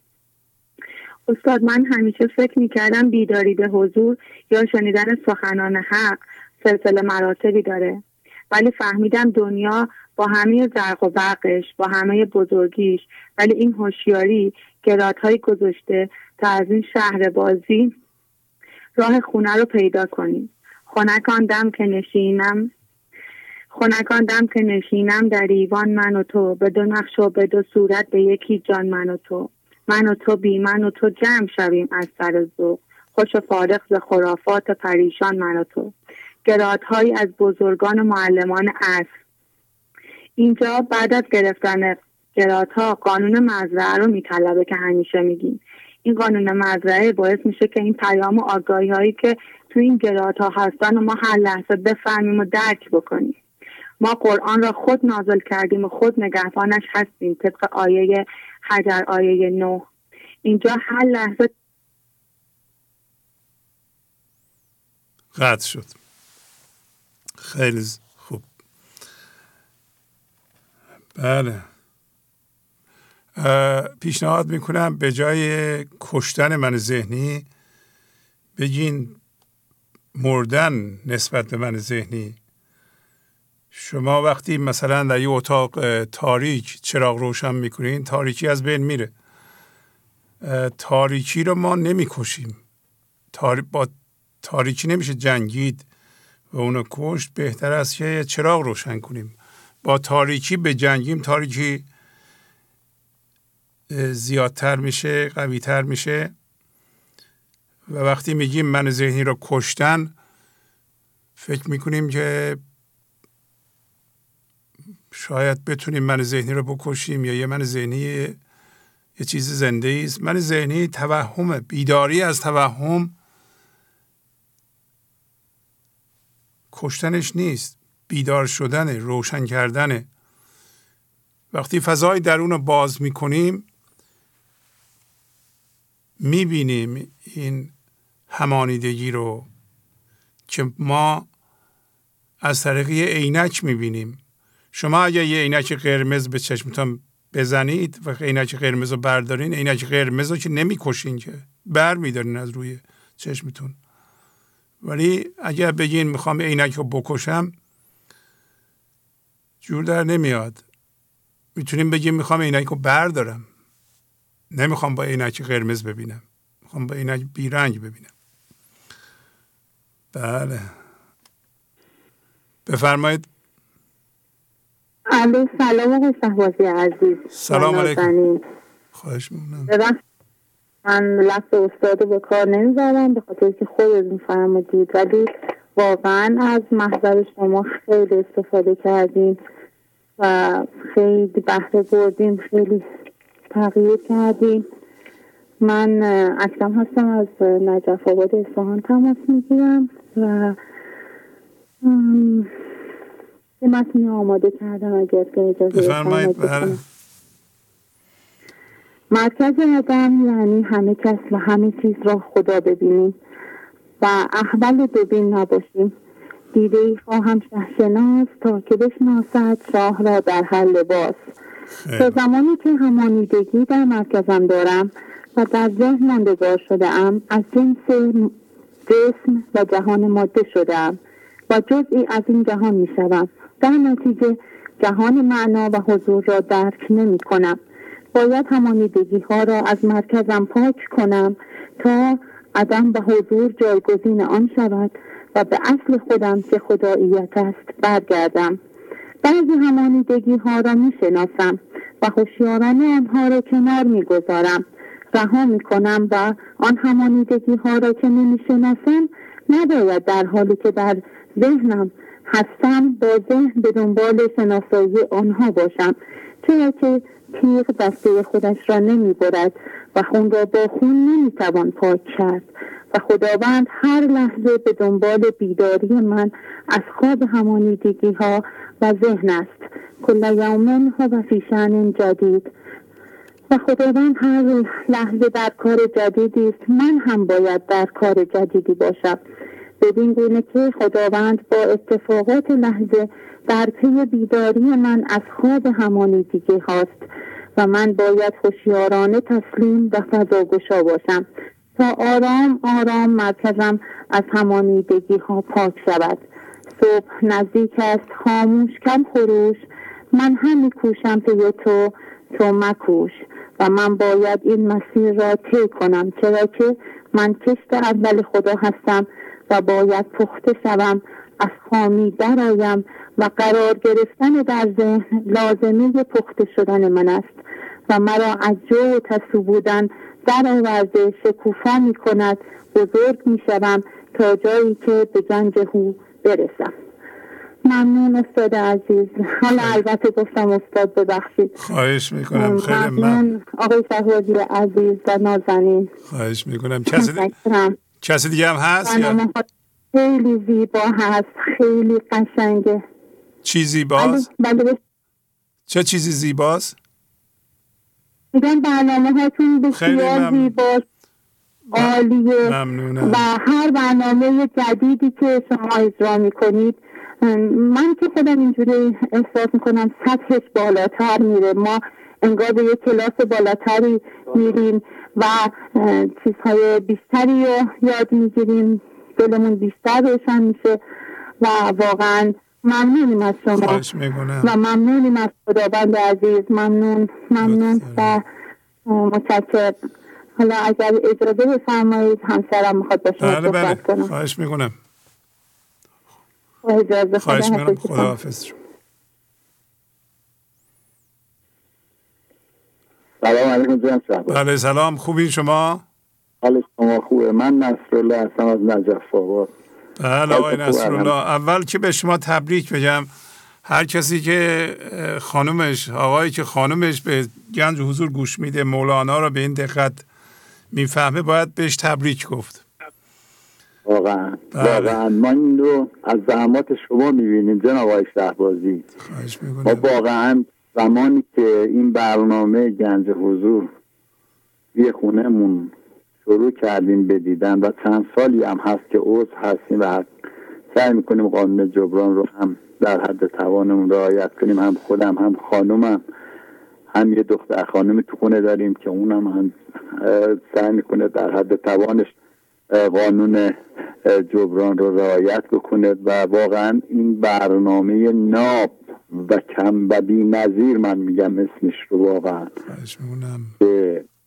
استاد من همیشه فکر می کردم بیداری به حضور یا شنیدن سخنان حق سلسله مراتبی داره. ولی فهمیدم دنیا با همه زرق و برقش با همه بزرگیش. ولی این هوشیاری گرات گذاشته تا از این شهر بازی راه خونه رو پیدا کنیم. خونکان دم که نشینم خونکان دم که نشینم در ایوان من و تو. به دو نقش و به دو صورت به یکی جان من و تو. من و تو بی من و تو جمع شویم از سر ذوق. خوش و فارغ ز خرافات پریشان من و تو. گرات هایی از بزرگان و معلمان اصل اینجا بعد از گرفتن گرات ها قانون مزرعه رو میطلبه که همیشه میگیم. این قانون مزرعه باعث میشه که این پیام و آگاهی هایی که تو این گرات ها هستن و ما هر لحظه بفهمیم و درک بکنیم. ما قرآن را خود نازل کردیم و خود نگهبانش هستیم طبق آیه حجر آیه نو اینجا هر لحظه قطع شد. خیلی خوب. بله. پیشنهاد می‌کنم به جای کشتن من ذهنی بگین مردن نسبت به من ذهنی. شما وقتی مثلا در یه اتاق تاریک چراغ روشن می‌کنین تاریکی از بین میره. تاریکی رو ما نمی‌کشیم. با تاریکی نمیشه جنگید. و اونو کشت بهتر است که چراغ روشن کنیم. با تاریکی به جنگیم تاریکی زیادتر میشه قویتر میشه. و وقتی میگیم من ذهنی رو کشتن فکر می‌کنیم که شاید بتونیم من ذهنی رو بکشیم یا یه من ذهنی یه چیز زنده است. من ذهنی توهمه بیداری از توهم کشتنش نیست. بیدار شدن روشن کردنه. وقتی فضای درون رو باز می‌کنیم می‌بینیم این همانیدگی رو که ما از طریق یه عینک می‌بینیم. شما اگر یه عینک قرمز به چشمتان بزنید و عینک قرمز رو بردارین عینک قرمز رو که نمی‌کشین که بر میدارین از روی چشمتون. ولی اگر بگین می‌خوام عینک رو بکشم جور در نمیاد. می‌تونیم بگیم می‌خوام عینک رو بردارم. نمی‌خوام با عینک قرمز ببینم. می‌خوام با عینک بیرنگ ببینم. بله. بفرمایید. الو سلام آقای صحبازی عزیز. سلام علیکم. خواهش می‌کنم. من لفظ استاد به کار نمی‌برم به خاطر که خودت میفرمودید. ولی واقعا از محضر شما خیلی استفاده کردیم و خیلی بهره بردیم خیلی تغییر کردیم. من اکرم هستم از نجف آباد اصفهان تماس می‌گیرم و یه متنی آماده کردم اگر که اجازه بله. مرکز آدم یعنی همه کس و همه چیز را خدا ببینیم و احول ببین نباشیم. دیده ای خواهم شهشناس تا که بشناسد شاه را در هر لباس. تا زمانی که همانیدگی در مرکزم دارم و در ذهن ماندگار شده ام از جنس جسم و جهان ماده شده ام و جزئی از این جهان می شدم. در نتیجه جهان معنا و حضور را درک نمی کنم باید همانیدگی ها را از مرکزم پاک کنم تا عدم و حضور جایگزین آن شود و به اصل خودم که خداییت است برگردم. بعضی همانیدگی ها را می شناسم و خوشیارانه آنها را کنار می گذارم رها می کنم و آن همانیدگی ها را که نمی شناسم نباید در حالی که در ذهنم هستم با ذهن به دنبال شناسایی آنها باشم. چرا که تیغ دسته خودش را نمی برد و خون را با خون نمی توان پاک کرد. و خداوند هر لحظه به دنبال بیداری من از خواب همانیدگی ها و ذهن است. کل یومن ها و فیشن جدید. و خداوند هر لحظه در کار جدیدی است. من هم باید در کار جدیدی باشم. بدین گونه که خداوند با اتفاقات لحظه در پی بیداری من از خواب همانیدگی هاست و من باید خوشیارانه تسلیم و فضاگشا باشم. تا آرام آرام مرکزم از همانیدگی ها پاک شود. صبح نزدیک است خاموش کم خروش. من هم میکوشم پی تو تو مکوش. و من باید این مسیر را طی کنم چرا که من کشت اول خدا هستم و باید پخته شوم از خامی درآیم و قرار گرفتن در ذهن لازمه پخته شدن من است و مرا از جو و تسو بودن در آورده شکوفا می کند بزرگ می شوم تا جایی که به گنج هو برسم. ممنون استاد عزیز. حالا البته گفتم استاد ببخشید. خواهش می‌کنم. خیلی ممنون. آقای شهوازی عزیز و نازنین. خواهش می‌کنم. کسی, دی... کسی دیگه هم هست یا؟ خیلی زیبا هست خیلی قشنگه چی زیباست؟ چه چیزی زیباست؟ میگم برنامه هاتون بسیار زیباست عالیه ممنونم. و هر برنامه جدیدی که شما اجرا می‌کنید من که خودم اینجوری احساس می‌کنم سطحش بالاتر میره ما انگار به یک کلاس بالاتری میریم و چیزهای بیشتری رو یاد می‌گیریم دلمون بیشتر روشن میشه و واقعا ممنونیم از شما. و ممنونیم از خداوند عزیز. ممنون ممنون و متشکر حالا اگر اجازه بفرمایید همسرم می‌خواد با شما بله بله. صحبت کنم خواهش می‌کنم. اجازه خواهش خدا می‌کنم. خدا حافظ شما. سلام علیکم جناب بله سلام. خوبین شما؟ حال شما خوبه. من نصرالله هستم از نجف آباد. بله آقای نصرالله. اول که به شما تبریک بگم. هر کسی که خانومش آقایی که خانومش به گنج حضور گوش میده مولانا رو به این دقت می‌فهمه باید بهش تبریک گفت. واقعا. بله. واقعا. ما این رو از زحمات شما می‌بینیم جناب آقای شهبازی. ما واقعا زمانی که این برنامه گنج حضور یه خونهمون شروع کردیم به دیدن و چند سالی هم هست که عضو هستیم و سعی می‌کنیم قانون جبران رو هم در حد توانمون رعایت کنیم. هم خودم هم خانومم. هم یه دختر خانمی تو خونه داریم که اونم هم سعی می‌کنه در حد توانش قانون جبران رو رعایت بکنه و واقعا این برنامه ناب و کم و بی نظیر من میگم اسمش رو واقعا.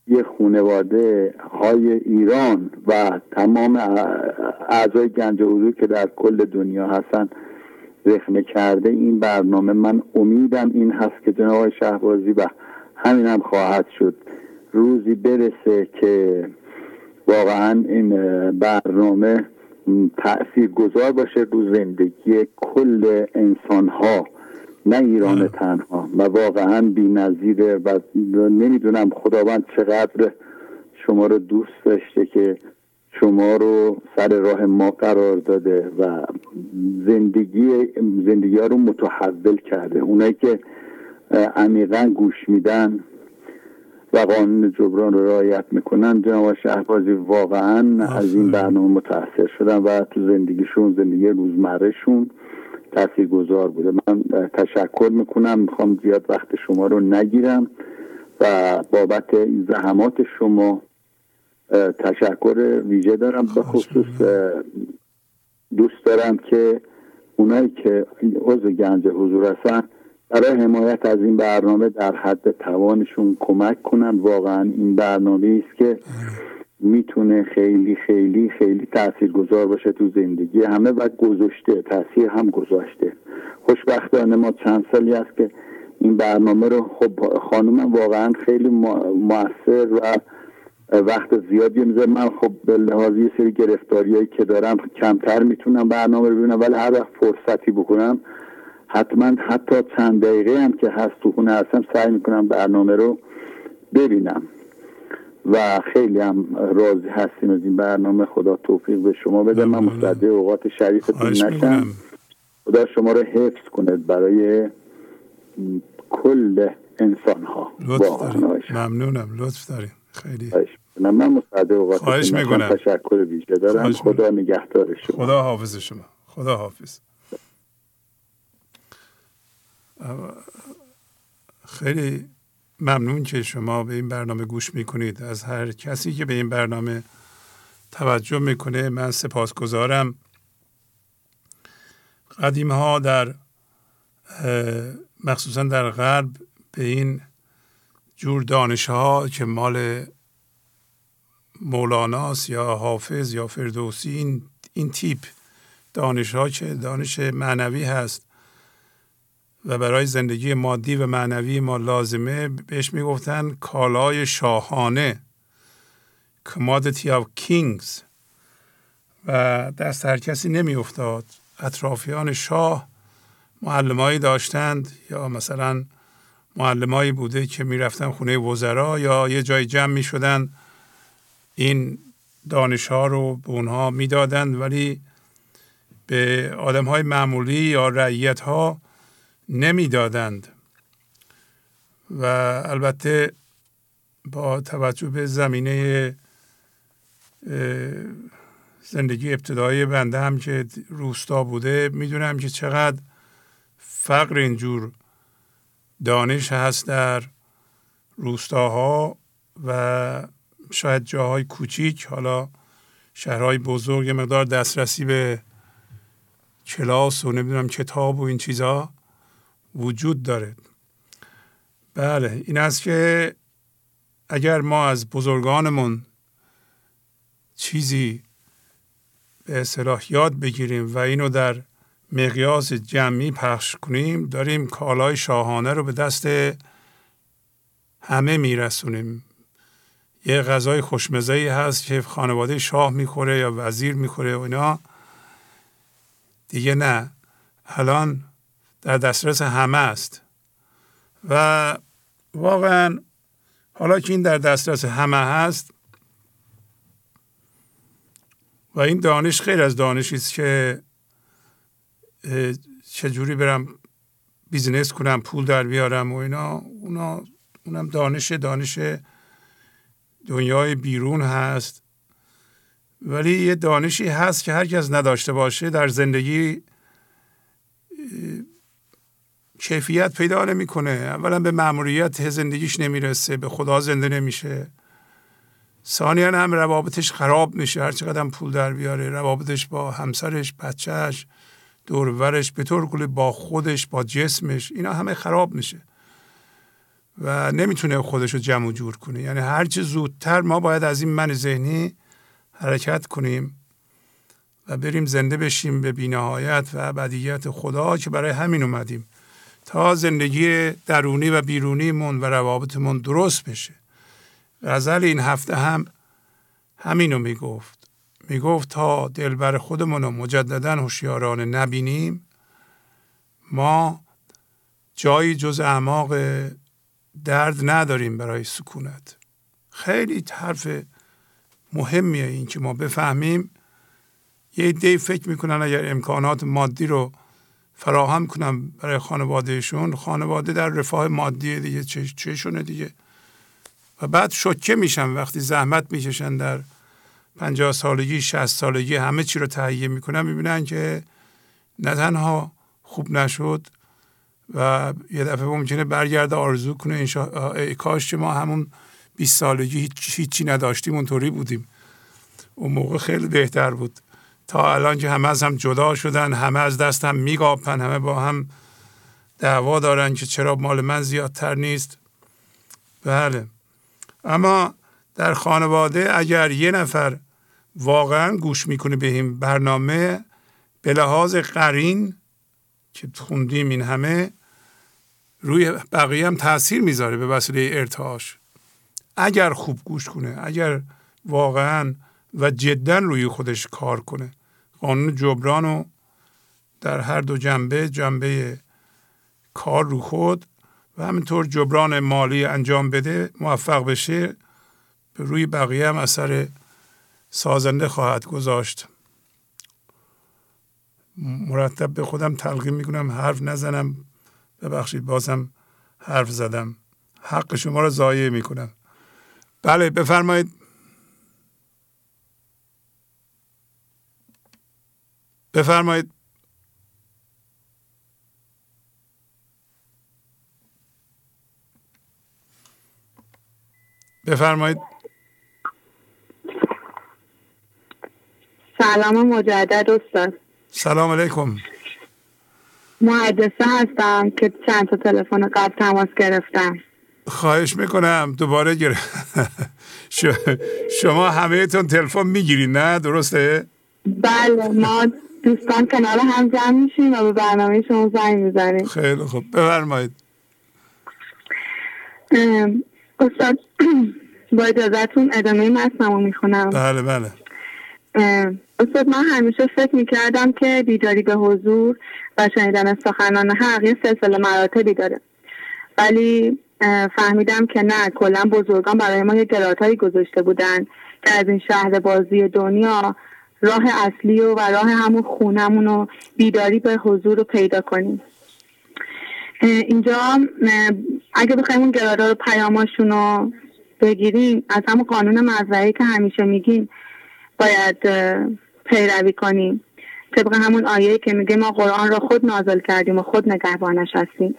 یه خانواده های ایران و تمام اعضای گنج حضور که در کل دنیا هستن رخنه کرده این برنامه من امیدم این هست که جناب آقای شهبازی و همین هم خواهد شد. روزی برسه که واقعا این برنامه تأثیر گذار باشه رو زندگی کل انسان ها نه ایران بله. تنها و واقعا بی نظیره و نمی‌دونم خداوند چقدر شما رو دوست داشته که شما رو سر راه ما قرار داده و زندگی زندگی ها رو متحول کرده اونایی که عمیقا گوش میدن و قانون جبران رو رعایت می‌کنن جناب شهبازی واقعا از این برنامه متاثر شدن و تو زندگیشون زندگی روزمرهشون تأثیر گذار بوده. من تشکر می‌کنم. می‌خوام زیاد وقت شما رو نگیرم و بابت این زحمات شما تشکر ویژه دارم. به خصوص دوست دارم که اونایی که عضو گنج حضور هستن برای حمایت از این برنامه در حد توانشون کمک کنن. واقعا این برنامه است که می‌تونه خیلی خیلی خیلی تأثیر گذار باشه تو زندگی همه و گذاشته تاثیر هم گذاشته. خوشبختانه ما چند سالی است که این برنامه رو خب خانومم واقعا خیلی موثر و وقت زیادی می‌ذاره. من خب به لحاظ یه سری گرفتاریایی که دارم کمتر می‌تونم برنامه رو ببینم ولی هر وقت فرصتی بکنم حتما حتی چند دقیقه هم که هست تو خونه هستم سعی می‌کنم برنامه رو ببینم. و خیلی هم راضی هستیم از این برنامه. خدا توفیق به شما بده. من مصدق اوقات شریفتون نشم. خدا شما رو حفظ کند برای کل انسان ها ممنونم. لطف داریم. خیلی. من مصدق اوقات خواهش می‌کنم. تشکر ویژه دارم. خدا نگهدار شما. خدا حافظ شما. خدا حافظ. خیلی ممنون که شما به این برنامه گوش می‌کنید. از هر کسی که به این برنامه توجه می‌کنه من سپاسگزارم. قدیم ها در مخصوصا در غرب به این جور دانش ها که مال مولاناس یا حافظ یا فردوسی این, این تیپ دانش ها که دانش معنوی هست و برای زندگی مادی و معنوی ما لازمه بهش می‌گفتن کالای شاهانه commodity of kings. و دست هر کسی نمیافتاد. اطرافیان شاه معلمایی داشتند یا مثلا معلمایی بوده که می‌رفتن خونه وزرا یا یه جای جمع می شدن این دانش ها رو به اونها می‌دادند ولی به آدم های معمولی یا رعیت ها نمی‌دادند. و البته با توجه به زمینه زندگی ابتدایی بنده هم که روستا بوده می‌دونم که چقدر فقر اینجور دانش هست در روستاها و شاید جاهای کوچیک حالا شهرهای بزرگ مقدار دسترسی به کلاس و نمی‌دونم کتاب و این چیزها وجود داره. بله این است که اگر ما از بزرگانمون چیزی به اصطلاح یاد بگیریم و اینو در مقیاس جمعی پخش کنیم داریم کالای شاهانه رو به دست همه میرسونیم. یه غذای خوشمزه ای هست که خانواده شاه می‌خوره یا وزیر می‌خوره و اینا. دیگه نه. الان در دسترس همه است. و واقعا حالا که این در دسترس همه هست و این دانش خیلی از دانشی است که چجوری برم بیزینس کنم پول در بیارم و اینا اونا اونم دانش دانش دنیای بیرون هست. ولی یه دانشی هست که هر کس نداشته باشه در زندگی کیفیت پیدا نمی‌کنه. اولا به معمولیت زندگیش نمی‌رسه. به خدا زنده نمیشه. ثانیا هم روابطش خراب میشه. هر چقدر پول در بیاره. روابطش با همسرش بچهش دورورش به طور کلی با خودش با جسمش. اینا همه خراب میشه. و نمی‌تونه خودش رو جمع و جور کنه. یعنی هرچه زودتر ما باید از این من ذهنی حرکت کنیم و بریم زنده بشیم به بینهایت و ابدیت خدا که برای همین اومدیم. تا زندگی درونی و بیرونیمون و روابطمون درست بشه. غزل این هفته هم همینو می‌گفت. می‌گفت تا دلبر خودمون رو مجددا هوشیارانه نبینیم ما جایی جز اعماق درد نداریم برای سکونت. خیلی حرف مهمیه این که ما بفهمیم. یه دی فکر می‌کنن اگر امکانات مادی رو فراهم کنم برای خانوادهشون خانواده در رفاه مادی دیگه چشونه دیگه. و بعد شکه میشن وقتی زحمت می‌کشن در پنجاه سالگی شست سالگی همه چی رو تهیه می‌کنن می‌بینن که نه تنها خوب نشد و یه دفعه ممکنه برگرده آرزو کنه ای کاش ما همون 20 سالگی هیچ هیچی نداشتیم اونطوری بودیم. اون موقع خیلی بهتر بود. تا الان که همه از هم جدا شدن همه از دست هم میگاپن همه با هم دعوا دارن که چرا مال من زیادتر نیست. بله. اما در خانواده اگر یه نفر واقعا گوش می‌کنه به این برنامه به لحاظ قرین که خوندیم این همه روی بقیه هم تاثیر می‌ذاره به وسیله ارتعاش. اگر خوب گوش کنه اگر واقعا و جدا روی خودش کار کنه. قانون جبران رو در هر دو جنبه جنبه کار رو خود و همینطور جبران مالی انجام بده موفق بشه به روی بقیه هم اثر سازنده خواهد گذاشت. مرتب به خودم تلقیم می‌کنم حرف نزنم. ببخشید بازم حرف زدم. حق شما را ضایع می‌کنم. بله بفرمایید. بفرمایید. بفرمایید. سلام مجدد استاد. سلام علیکم. محدثه هستم که چند تا تلفن قبل تماس گرفتم. خواهش می‌کنم دوباره گرفت [laughs] شما همه تون تلفن می‌گیرید نه؟ درسته؟ بله ما دوستان کنار هم جمع میشیم و به برنامه شما زنگ می‌زنیم. خیلی خوب. بفرمایید. استاد با اجازتون ادامه متنمو می‌خونم. بله بله. استاد من همیشه فکر می‌کردم که بیداری به حضور و شنیدن سخنان حق یه سلسله مراتبی داره. ولی فهمیدم که نه کلا بزرگان برای ما یه گذاشته بودن که از این شهر بازی دنیا راه اصلی و, راه همون خونمون و بیداری به حضور رو پیدا کنیم. اینجا اگه بخوایم اون گرادا رو پیاماشون رو بگیریم از همون قانون مزرعی که همیشه میگیم باید پیروی کنیم. طبق همون آیه که میگه ما قرآن را خود نازل کردیم و خود نگهبانش هستیم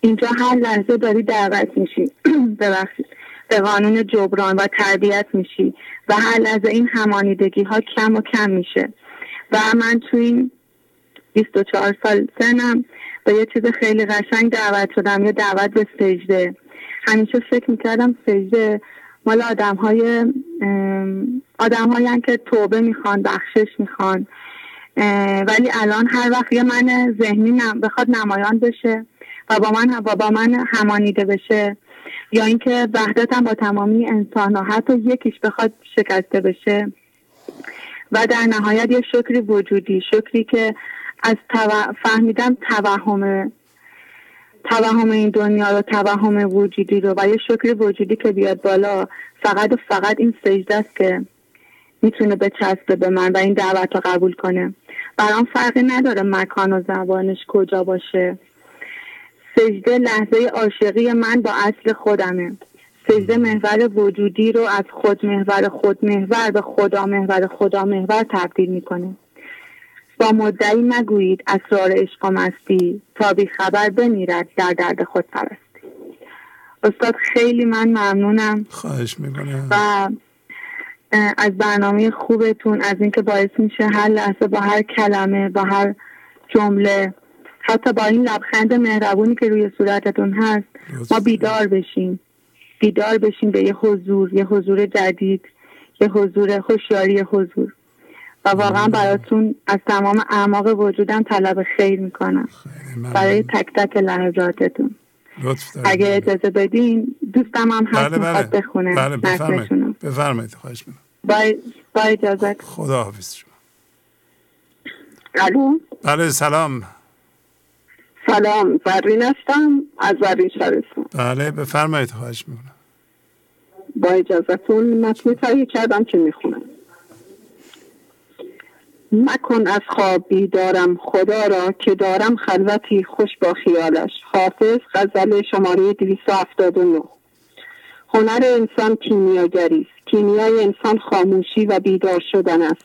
اینجا هر لحظه داری دعوت میشی. [clears throat] ببخشید. به قانون جبران و تربیت میشی و هر لحظه این همانیدگی ها کم و کم میشه. و من توی این 24 سال سنم به یه چیز خیلی قشنگ دعوت شدم یا دعوت به سجده. همیشه فکر می‌کردم سجده مال آدم های آدم که توبه می‌خوان بخشش می‌خوان. ولی الان هر وقت یه من ذهنی بخواد نمایان بشه و با من و با من همانیده بشه یا اینکه وحدتم با تمامی انسان ها حتی یکیش بخواد شکسته بشه. و در نهایت یه شکری وجودی شکری که از فهمیدم توهم توهم این دنیا رو توهم وجودی رو و یه شکر وجودی که بیاد بالا فقط و فقط این سجده است که می‌تونه به چسبه به من و این دعوت رو قبول کنه. برام فرقی نداره مکان و زبانش کجا باشه. سجده لحظه عاشقی من با اصل خودمه. سجده محور وجودی رو از خود محور خود محور به خدا محور خدا محور تبدیل می‌کنه. با مدعی نگویید اسرار عشق مستی تا بی خبر بمیرد در درد خود پرستی استاد خیلی من ممنونم. خواهش می‌کنم. و از برنامه خوبتون از اینکه باعث میشه هر لحظه با هر کلمه با هر جمله حتی با این لبخند مهربونی که روی صورتتون هست ما بیدار بشیم. بیدار بشیم به یه حضور یه حضور جدید یه حضور خوشیاری حضور. و واقعا براتون از تمام اعماق وجودم طلب خیر می‌کنم. برای تک تک لحظاتتون. اگه اجازه بدین دوستم هم هست بله بله. بخونه. بله بفرمایید. بفرمایید خواهش می‌کنم. با, با اجازه خدا حافظ شما. الو؟ بله سلام. سلام زرین هستم از زرین شهرستان. بله بفرمایید خواهش می‌کنم. با اجازتون متنی تایی کردم که می‌خونم. مکن از خواب بیدارم خدا را که دارم خلوتی خوش با خیالش. حافظ غزل شماره 279 هنر انسان کیمیاگری است. کیمیای انسان خاموشی و بیدار شدن است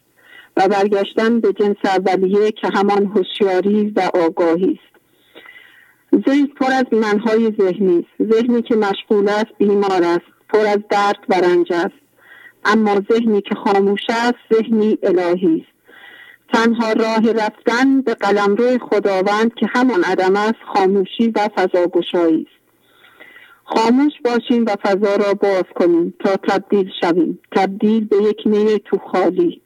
و برگشتن به جنس اولیه که همان هوشیاری و آگاهی است. ذهن پر از منهای ذهنی است. ذهنی که مشغول است بیمار است پر از درد و رنج است. اما ذهنی که خاموش است ذهنی الهی است. تنها راه رفتن به قلمرو خداوند که همان عدم است خاموشی و فضاگشایی است. خاموش باشیم و فضا را باز کنیم تا تبدیل شویم. تبدیل به یک می تو خالی.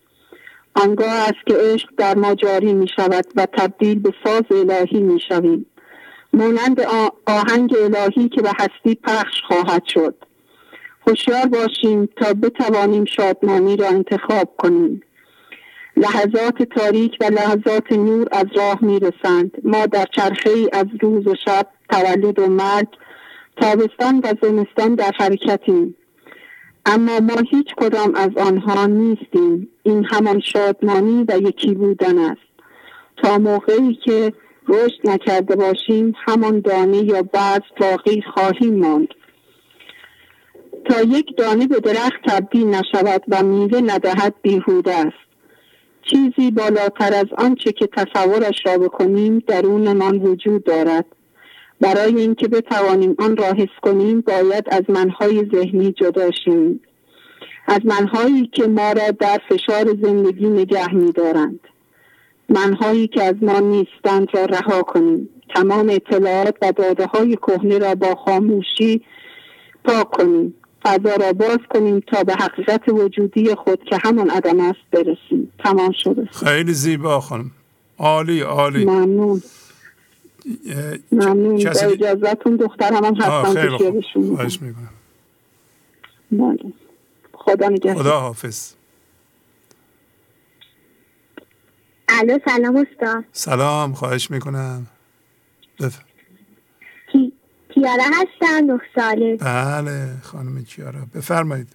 آنگاه است که عشق در ما جاری می شود و تبدیل به ساز الهی می شویم مانند آهنگ الهی که به هستی پخش خواهد شد. هوشیار باشیم تا بتوانیم شادمانی را انتخاب کنیم. لحظات تاریک و لحظات نور از راه می‌رسند. ما در چرخه از روز و شب تولد و مرگ تابستان و زمستان در حرکتیم. اما ما هیچ کدام از آنها نیستیم. این همان شادمانی و یکی بودن است. تا موقعی که رشد نکرده باشیم همان دانه یا بعض باقی خواهیم ماند. تا یک دانه به درخت تبدیل نشود و میوه ندهد بیهوده است. چیزی بالاتر از آنچه که تصورش را بکنیم درونمان وجود دارد. برای اینکه بتوانیم آن را حس کنیم باید از منهای ذهنی جدا شیم. از منهایی که ما را در فشار زندگی نگه میدارند. منهایی که از ما نیستند را رها کنیم. تمام اطلاعات و داده های کهنه را با خاموشی پاک کنیم. فضا را باز کنیم تا به حقیقت وجودی خود که همان عدم است برسیم. تمام شده. خیلی زیبا خانم. عالی عالی. ممنون. ممنون. با اجازتون دخترم هم هستم خدا نگهدار. خدا حافظ الو سلام استاد. سلام خواهش می‌کنم. بفرم. کیارا هستم نه ساله. بله خانم کیارا. بفرمایید.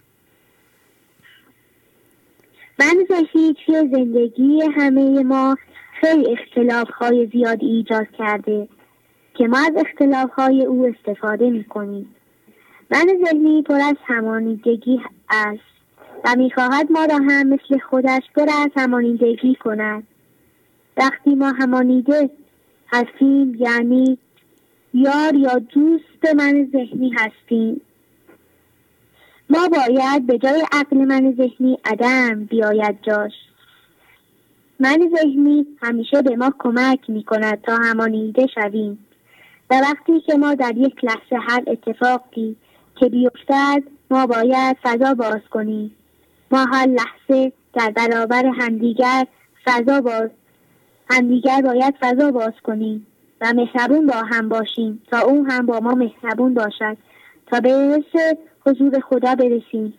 من توی زندگی همه ما خیلی اختلاف های زیادی ایجاد کرده که ما از اختلاف های او استفاده می کنیم من ذهنی پر از همانیدگی است و می‌خواهد ما را هم مثل خودش پر از همانیدگی کند. وقتی ما همانیده هستیم یعنی یار یا دوست من ذهنی هستیم. ما باید به جای عقل من ذهنی عدم بیاید جاش. من ذهنی همیشه به ما کمک می کند تا همانیده شویم. و وقتی که ما در یک لحظه هر اتفاقی که بیفتد ما باید فضا باز کنیم. ما هر لحظه در برابر همدیگر فضا باز همدیگر باید فضا باز کنیم و مهربون با هم باشیم تا او هم با ما مهربون باشد تا به حضور خدا برسیم.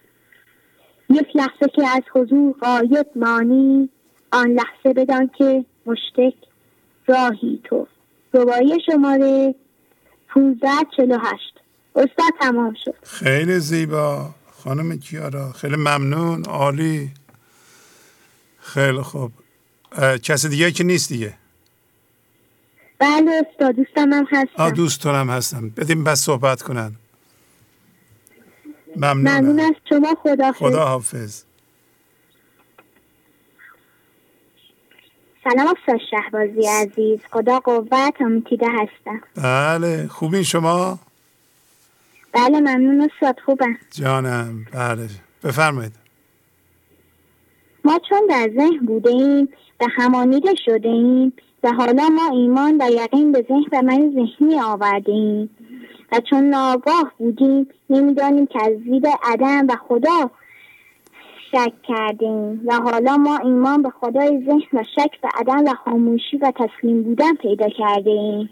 یک لحظه که از حضور غایب مانی آن لحظه بدان که مشتک راهی تو. روایی شماره 1548 استاد تمام شد. خیلی زیبا. خانم کیارا خیلی ممنون عالی. خیلی خوب. کسی دیگه که نیست دیگه؟ بله استاد دوستم هم هستم. آه دوستانم هستم. بدیم بس صحبت کنن. ممنون ممنون از شما خدا خدا حافظ. سلام استاد شهبازی عزیز. خدا قوت امیتیده هستم. بله خوبی شما؟ بله ممنون استاد خوبم. جانم. بله بفرمایید. ما چون در ذهن بوده ایم و همانیده شده ایم و حالا ما ایمان و یقین به ذهن و من ذهنی آورده ایم و چون ناگاه بودیم نمی‌دانیم که از زیر عدم و خدا شک کردیم و حالا ما ایمان به خدای ذهن و شک و عدم و خاموشی و تسلیم بودن پیدا کرده ایم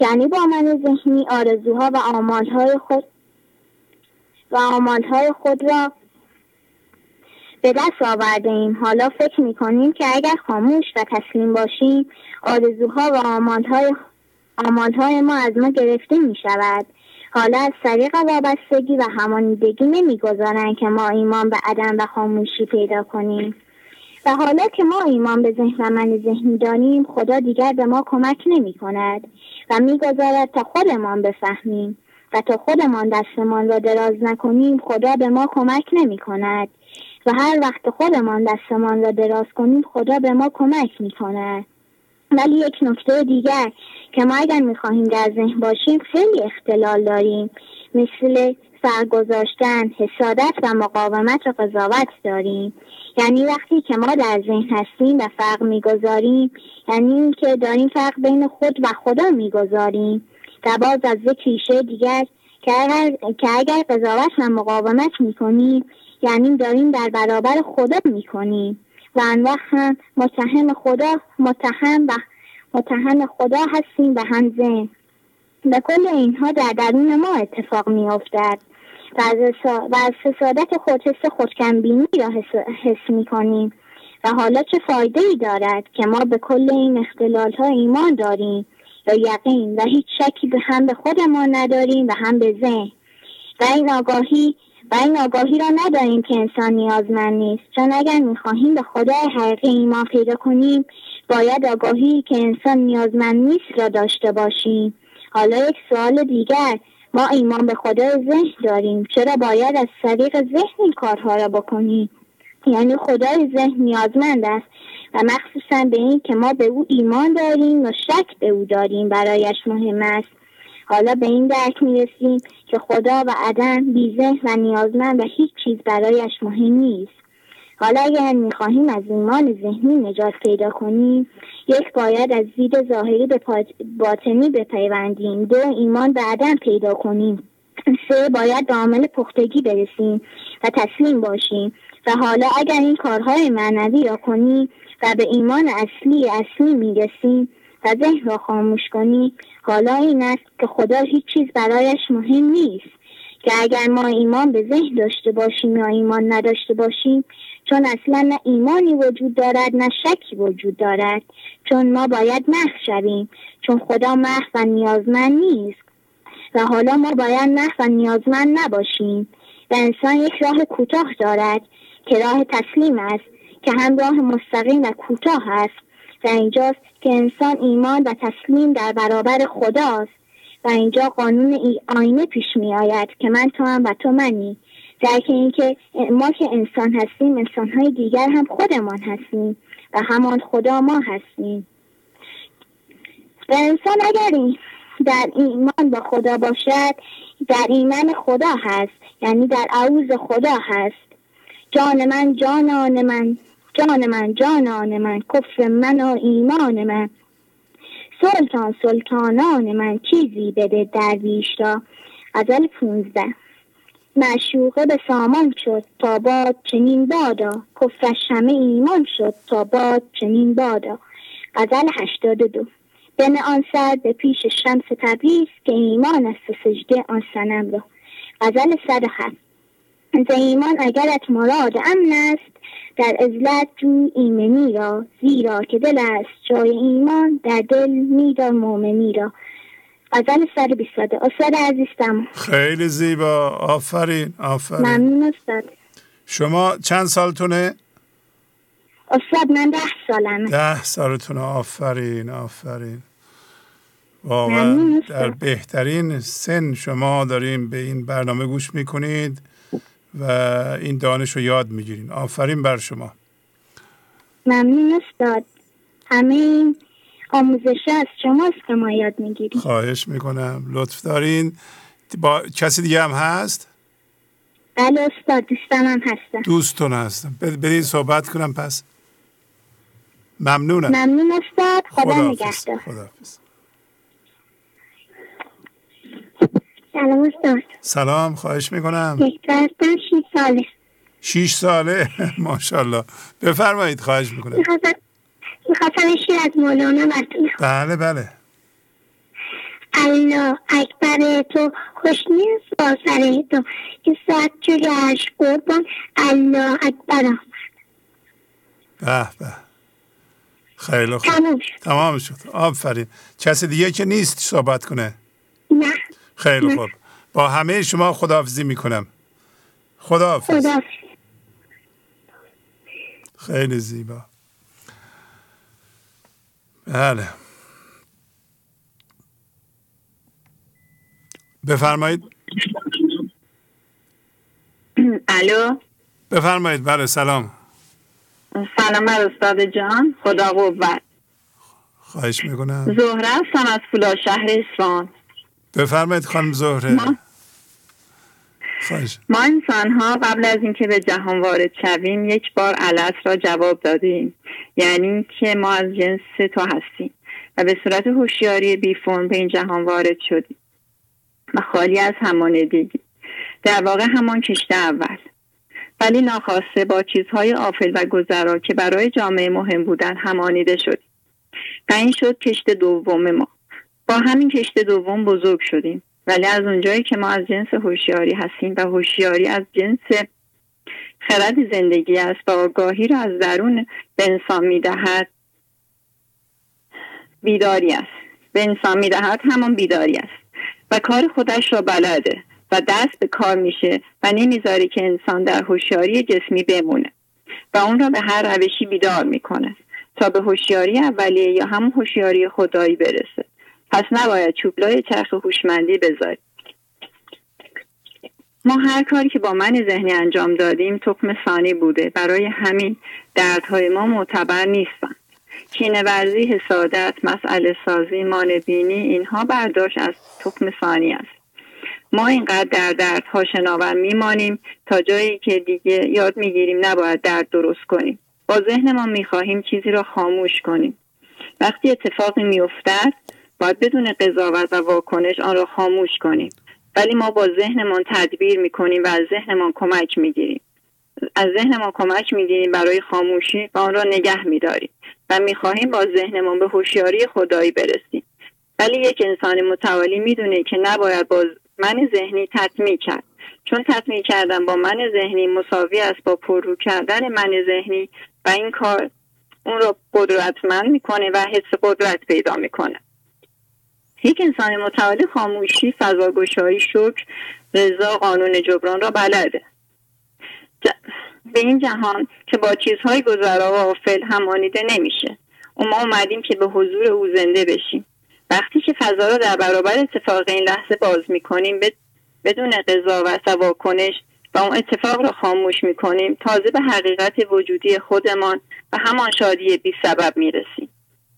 یعنی با من ذهنی آرزوها و آمالهای خود و آمالهای خود را به دست آورده ایم. حالا فکر می کنیم که اگر خاموش و تسلیم باشیم آرزوها و آمالهای, آمالهای ما از ما گرفته می شود حالا از طریق وابستگی و همانیدگی نمی‌گذارند که ما ایمان به عدم و خاموشی پیدا کنیم. و حالا که ما ایمان به ذهن و من ذهنی داریم خدا دیگر به ما کمک نمی کند و می‌گذارد تا خودمان بفهمیم. و تا خودمان دستمان را دراز نکنیم خدا به ما کمک نمی کند و هر وقت خودمان دستمان را دراز کنیم خدا به ما کمک می کند ولی یک نکته دیگر که ما اگر می‌خواهیم در ذهن باشیم خیلی اختلال داریم. مثل سرگذاشتن حسادت و مقاومت و قضاوت داریم. یعنی وقتی که ما در ذهن هستیم و فرق می‌گذاریم یعنی که داریم فرق بین خود و خدا می‌گذاریم. و باز از یک ریشه دیگر که اگر, اگر قضاوت و مقاومت می‌کنیم یعنی داریم در برابر خدا می‌کنیم. و آن وقت هم متهم خدا متهم و متهم خدا هستیم و هم ذهن. و کل اینها در درون ما اتفاق می افتد و از حسادت خود حس خودکمبینی را حس, حس می کنیم و حالا چه فایده ای دارد که ما به کل این اختلال ها ایمان داریم و یقین و هیچ شکی به هم به خودمان نداریم و هم به ذهن. و این آگاهی و این آگاهی را نداریم که انسان نیازمند نیست. چون اگر می‌خواهیم به خدای حقیقی ایمان پیدا کنیم باید آگاهی که انسان نیازمند نیست را داشته باشیم. حالا یک سوال دیگر. ما ایمان به خدای ذهن داریم. چرا باید از طریق ذهن این کارها را بکنیم؟ یعنی خدای ذهن نیازمند است. و مخصوصا به این که ما به او ایمان داریم و شک به او داریم برایش مهم است. حالا به این درک می‌رسیم که خدا و عدم بیزه و نیازمند و هیچ چیز برایش مهم نیست. حالا اگر می‌خواهیم از ایمان ذهنی نجات پیدا کنیم یک باید از دید ظاهری به باطنی بپیوندیم. دو ایمان به عدم پیدا کنیم. سه باید به عامل پختگی برسیم و تسلیم باشیم. و حالا اگر این کارهای معنوی را کنیم و به ایمان اصلی اصلی می‌رسیم و ذهن را خاموش کنیم حالا این است که خدا هیچ چیز برایش مهم نیست. که اگر ما ایمان به ذهن داشته باشیم یا ایمان نداشته باشیم چون اصلا نه ایمانی وجود دارد نه شکی وجود دارد. چون ما باید محو شویم چون خدا محو و نیازمند نیست. و حالا ما باید محو و نیازمند نباشیم. و انسان یک راه کوتاه دارد که راه تسلیم است که هم راه مستقیم و کوتاه است. و اینجاست که انسان ایمان و تسلیم در برابر خداست. و اینجا قانون ای آینه پیش می آید که من تو هم و تو منی. در که اینکه ما که انسان هستیم انسانهای دیگر هم خودمان هستیم و همان خدا ما هستیم. و انسان اگر در ایمان با خدا باشد در ایمان خدا هست یعنی در عوض خدا هست. جان من جانان من. جان من جانان من کفر من و ایمان من. سلطان سلطانان من چیزی بده درویش را. غزل پونزده. معشوقه به سامان شد تا باد چنین بادا. کفرش همه ایمان شد تا باد چنین بادا. غزل هشتاد دو بن آن سر به پیش شمس تبریز که ایمان است سجده آن سنم را. غزل صد هفت. ایمان اگرت مراد امن است در ازلت جو ایمنی را زیرا که دل است جای ایمان در دل میدار مومنی را. غزل سر بیستاده استاد عزیزم. خیلی زیبا. آفرین آفرین. ممنون استاد. شما چند سالتونه؟ استاد من ده سالمه. ده سالتونه. آفرین آفرین. واقعا در بهترین سن شما داریم به این برنامه گوش می‌کنید. و این دانش رو یاد می‌گیرین. آفرین بر شما. ممنون استاد. همه این آموزش از شماست که ما یاد می‌گیریم. خواهش می‌کنم. لطف دارین. با کسی دیگه هم هست؟ بله استاد دوستم هم هستم دوستون هستم بدین صحبت کنم پس. ممنونم. ممنون استاد. خدا نگهدار. سلام استاد. سلام خواهش می‌کنم. یک شیش ساله. شیش ساله؟ [laughs] ماشاءالله. بفرمایید خواهش می‌کنم. می‌خواستم شیر از مولانا براتون بله بله. الله اکبر تو خوش نیست با سر تو. که ساعت گشت قربان. الله اکبر به به. خیلی خوب. تمام شد. تمام شد. آفرین. کسی دیگه که نیست صحبت کنه؟ نه. خیلی خوب. با همه شما خداحافظی می‌کنم. خداحافظ. خدا. خیلی زیبا. بله. بفرمایید. الو؟ بفرمایید. بله سلام. سلام بر استاد جان. خدا قوت. خواهش می‌کنم. زهره هستم از فولا شهر اصفهان. بفرمایید خانم زهره. ما, ما انسان ها قبل از اینکه به جهان وارد شویم یک بار علت را جواب دادیم. یعنی که ما از جنس تو هستیم و به صورت هوشیاری بیفون به این جهان وارد شدیم. و خالی از همانندگی در واقع همان کشته اول. ولی ناخواسته با چیزهای آفل و گذرا که برای جامعه مهم بودن همانیده شد و این شد کشت دوم ما. با همین کشت دوم بزرگ شدیم. ولی از اونجایی که ما از جنس هوشیاری هستیم و هوشیاری از جنس خرد زندگی است و آگاهی را از درون به انسان می‌دهد بیداری است. به انسان می‌دهد همان بیداری است. و کار خودش را بلده و دست به کار میشه و نمی‌ذاره که انسان در هوشیاری جسمی بمونه. و اون را به هر روشی بیدار می‌کنه تا به هوشیاری اولیه یا همون هوشیاری خدایی برسه. پس نباید چوبلای چرخ هوشمندی بذاریم ما هر کاری که با من ذهنی انجام دادیم تخم ثانی بوده. برای همین دردهای ما معتبر نیستن. کینه ورزی حسادت مسئله سازی مانبینی اینها برداشت از تخم ثانی است. ما اینقدر در دردها شناور میمانیم تا جایی که دیگه یاد می‌گیریم نباید درد درست کنیم. با ذهنمان می‌خواهیم چیزی را خاموش کنیم. وقتی اتفاقی میافتد باید بدون قضاوت و واکنش آن را خاموش کنیم. ولی ما با ذهنمان تدبیر می‌کنیم و از ذهنمان کمک می‌گیریم. از ذهنمان کمک می‌گیریم برای خاموشی و آن را نگه میداریم و می‌خواهیم با ذهنمان به هوشیاری خدایی برسیم. ولی یک انسان متوالی می‌دونه که نباید با من ذهنی تطمیع کرد. چون تطمیع کردن با من ذهنی مساوی است با پررو کردن من ذهنی و این کار اون رو قدرتمند می‌کنه و حس قدرت پیدا می‌کنه. یک انسان متعالی خاموشی فضاگشایی شکر رضا قانون جبران را بلده به این جهان که با چیزهای گذرا و آفل همانیده نمیشه. و ما اومدیم که به حضور او زنده بشیم. وقتی که فضا را در برابر اتفاق این لحظه باز می‌کنیم بدون قضاوت و واکنش و اون اتفاق را خاموش می‌کنیم تازه به حقیقت وجودی خودمان و همان شادی بی سبب می‌رسیم.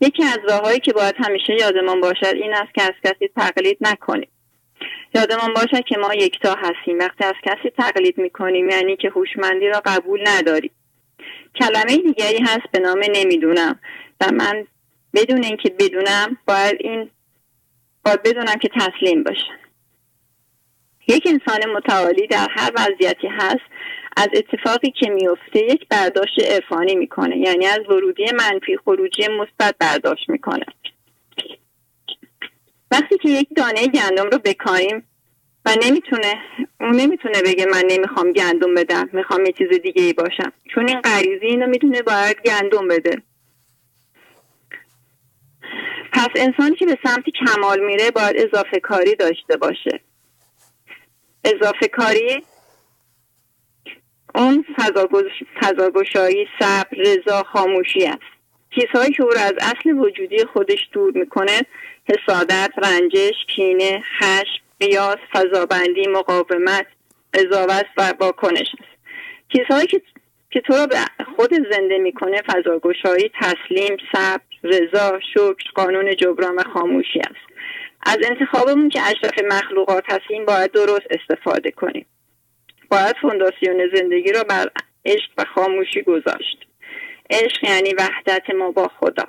یکی از راههایی که باید همیشه یادمان باشد این است که از کسی تقلید نکنیم. یادمان باشد که ما یکتا هستیم. وقتی از کسی تقلید می‌کنیم یعنی که هوشمندی را قبول نداریم. کلمه دیگری هست به نام نمی‌دونم. و من بدون اینکه بدونم باید این باید بدونم که تسلیم باشم. یک انسان متعالی در هر وضعیتی هست از اتفاقی که میفته یک برداشت عرفانی می‌کنه. یعنی از ورودی منفی خروجی مثبت برداشت می‌کنه. وقتی که یک دانه گندم رو بکاریم و نمی‌تونه اون نمی‌تونه بگه من نمی‌خوام گندم بدم می‌خوام یه چیز دیگه ای باشم. چون این غریزی اینو می‌تونه باید گندم بده. پس انسانی که به سمت کمال میره باید اضافه کاری داشته باشه. اضافه کاری اون فضاگشایی صبر رضا خاموشی است. چیزهایی که او را از اصل وجودی خودش دور می‌کنه حسادت رنجش کینه خشم قیاس فضابندی مقاومت قضاوت و واکنش است. چیزهایی که که تو را به خود زنده می‌کنه فضاگشایی تسلیم صبر رضا شکر قانون جبران و خاموشی است. از انتخابمون که اشرف مخلوقات هستیم باید درست استفاده کنیم. باید فونداسیون زندگی را بر عشق و خاموشی گذاشت. عشق یعنی وحدت ما با خدا.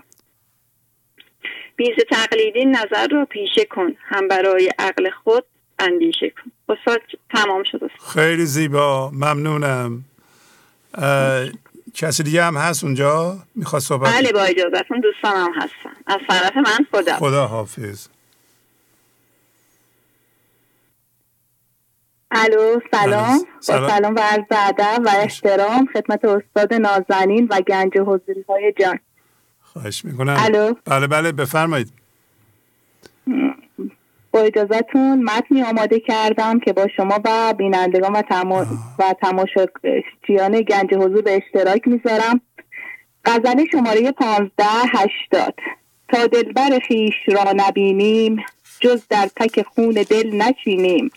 بیز تقلیدی نظر را پیشه کن. هم برای عقل خود اندیشه کن. استاد تمام شد. خیلی زیبا. ممنونم. کسی دیگه هم هست اونجا؟ می‌خواد صحبت بله با اجازتون دوستانم هستن از طرف من خدا. خدا حافظ. الو سلام. با سلام. و عرض ادب و احترام خدمت استاد نازنین و گنج حضوری های جان. خواهش می‌کنم. الو. بله بله بفرمایید. با اجازتون متنی آماده کردم که با شما و بینندگان و, تما... و تماشاچیان گنج حضور به اشتراک می‌ذارم. غزل شماره پانزده هشتاد. تا دلبر خیش را نبینیم جز در تک خون دل نچینیم.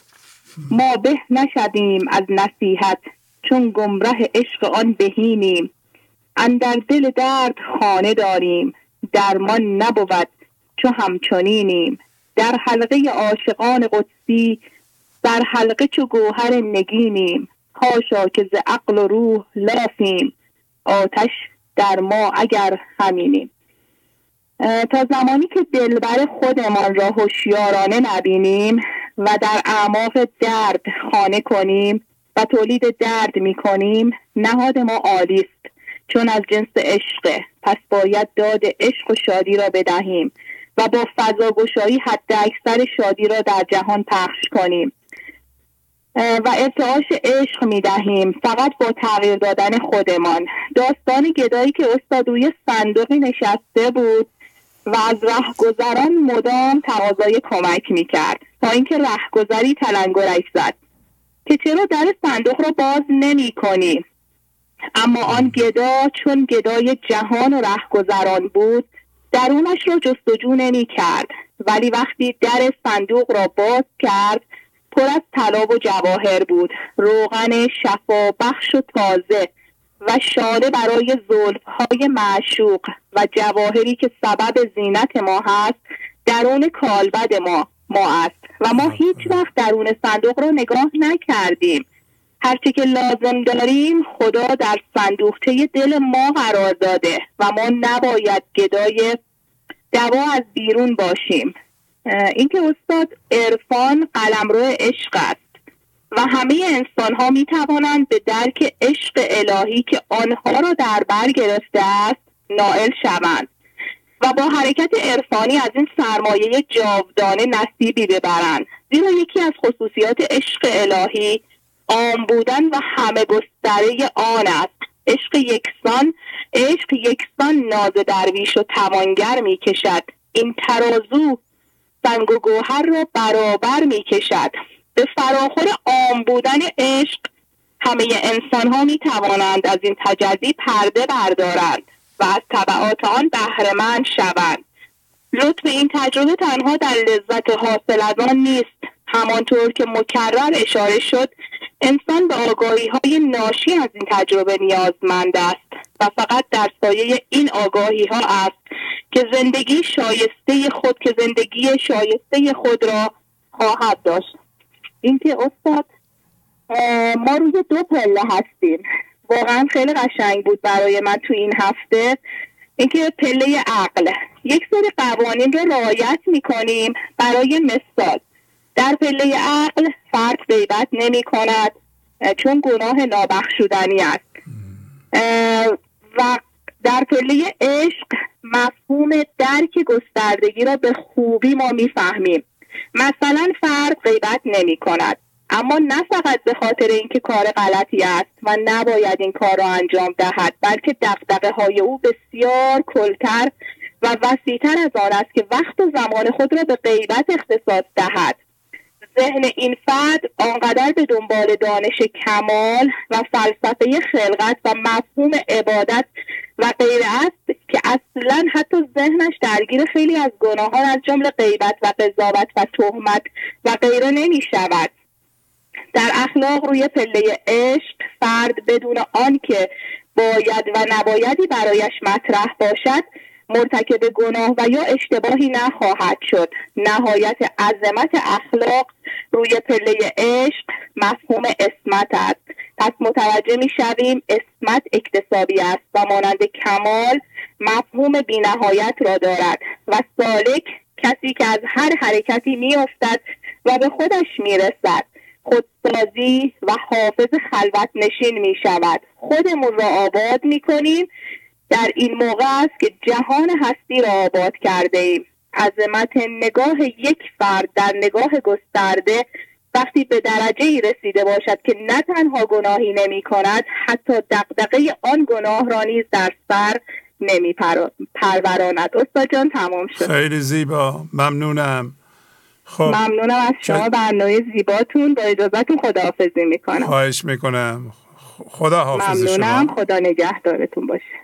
ما به نشدیم از نصیحت چون گمره عشق آن بهینیم. اندر دل درد خانه داریم درمان نبود چو همچنینیم. در حلقه عاشقان قدسی در حلقه چو گوهر نگینیم. هاشا که ز عقل و روح لافیم آتش در ما اگر همینیم. تا زمانی که دلبر خودمان را هوشیارانه نبینیم و در اعماق درد خانه کنیم و تولید درد می کنیم نهاد ما عالی است. چون از جنس عشقه پس باید داد عشق و شادی را بدهیم و با فضا گشایی حد اکثر شادی را در جهان پخش کنیم. و ارتعاش عشق می دهیم فقط با تغییر دادن خودمان. داستان گدایی که استاد روی صندوقی نشسته بود و از رهگذران مدام تقاضای کمک می کرد تا اینکه رهگذری تلنگرش زد که چرا در صندوق را باز نمی کنی اما آن گدا چون گدای جهان و رهگذران بود درونش را جستجو نمی کرد ولی وقتی در صندوق را باز کرد پر از طلا و جواهر بود روغن شفا بخش و تازه و شانه برای های معشوق و جواهری که سبب زینت ما هست درون کالبد ما ما است. و ما هیچ وقت درون صندوق را نگاه نکردیم. هرچی که لازم داریم خدا در صندوقچه دل ما قرار داده و ما نباید گدای دوا از بیرون باشیم. اینکه استاد عرفان قلمرو عشق است. و همه انسان ها می توانند به درک عشق الهی که آنها را در بر گرفته است نائل شوند و با حرکت عرفانی از این سرمایه جاودانه نصیبی ببرند. زیرا یکی از خصوصیات عشق الهی عام بودن و همه گستره آن است. عشق یکسان عشق یکسان ناز درویش و توانگر می کشد این ترازو سنگ و گوهر را برابر می کشد به فراخور عام بودن عشق همه انسان ها می توانند از این تجزی پرده بردارند و از طبعات آن بهرهمند شوند. لطف این تجربه تنها در لذت حاصل از آن نیست. همانطور که مکرر اشاره شد انسان به آگاهی های ناشی از این تجربه نیازمند است و فقط در سایه این آگاهی ها است که زندگی شایسته خود که زندگی شایسته خود را خواهد داشت. اینکه استاد ما روی دو پله هستیم. واقعا خیلی قشنگ بود برای من تو این هفته. اینکه پله عقل. یک سری قوانین رو رعایت می‌کنیم برای مثال. در پله عقل فرد غیبت نمی کند چون گناه نابخشودنی است. و در پله عشق مفهوم درک گستردگی را به خوبی ما می‌فهمیم. مثلا فرد غیبت نمی کند. اما نه فقط به خاطر اینکه کار غلطی است و نباید این کار را انجام دهد بلکه دقدقه های او بسیار کلتر و وسیعتر از آن است که وقت و زمان خود را به غیبت اختصاص دهد. ذهن این فرد آنقدر به دنبال دانش کمال و فلسفه خلقت و مفهوم عبادت و غیره است که اصلا حتی ذهنش درگیر خیلی از گناهان از جمله غیبت و قضاوت و تهمت و غیره نمی شود. در اخلاق روی پله عشق فرد بدون آنکه باید و نبایدی برایش مطرح باشد مرتکب گناه و یا اشتباهی نخواهد شد. نهایت عظمت اخلاق روی پله عشق مفهوم اسمت است. پس متوجه می شویم اسمت اکتسابی است و مانند کمال مفهوم بینهایت را دارد و سالک کسی که از هر حرکتی می افتد و به خودش می رسد خودسازی و حافظ خلوت نشین می شود خودمون را آباد می کنیم در این موقع است که جهان هستی را آباد کرده ایم. عظمت نگاه یک فرد در نگاه گسترده وقتی به درجه ای رسیده باشد که نه تنها گناهی نمی کند حتی دقدقه آن گناه را نیز در سر نمی پروراند. استاد جان تمام شد. خیلی زیبا. ممنونم. خب. ممنونم از شما. برنامه زیباتون با اجازتون خداحافظی می‌کنم. خواهش می‌کنم. خدا حافظ ممنونم. خدا نگهدارتون باشه.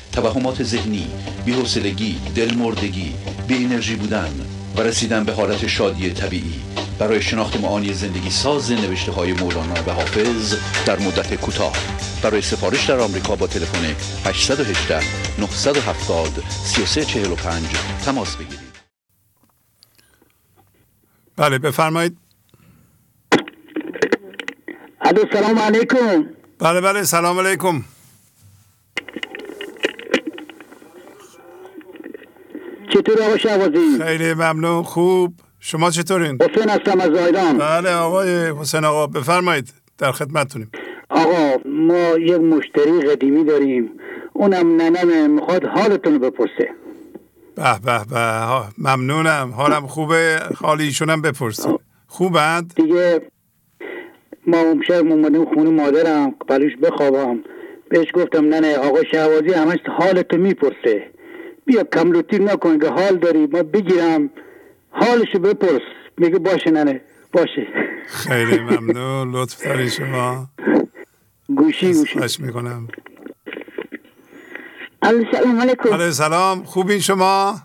توهمات ذهنی بی‌حوصلگی دلمردگی بی انرژی بودن و رسیدن به حالت شادی طبیعی. برای شناخت معانی زندگی ساز نوشته های مولانا و حافظ در مدت کوتاه. برای سفارش در آمریکا با تلفن 818 970 3345 تماس بگیرید. بله بفرمایید. الو سلام علیکم. بله بله سلام علیکم. چطور آقا شعبازی خیلی ممنون خوب. شما چطورین؟ حسین هستم از زایدان. بله آقای حسین آقا بفرمایید. در خدمتتونیم. آقا ما یک مشتری قدیمی داریم. اونم ننم می‌خواد حالتون بپرسه. به به به ممنونم. حالم خوبه حال ایشونم بپرسید خوبند؟ دیگه ما امشب اومدیم خونه مادرم بلوش بخوابم. بهش گفتم نه نه آقا شهوازی همش حالتو می‌پرسه. بیا کملوتی نکن که حال داری ما بگیرم. حالشو بپرس. میگه باشه نه باشه. خیلی ممنون لطف داری شما. گوشی گوشی. می‌کنم. سلام علیکم. علیه سلام. خوبین شما؟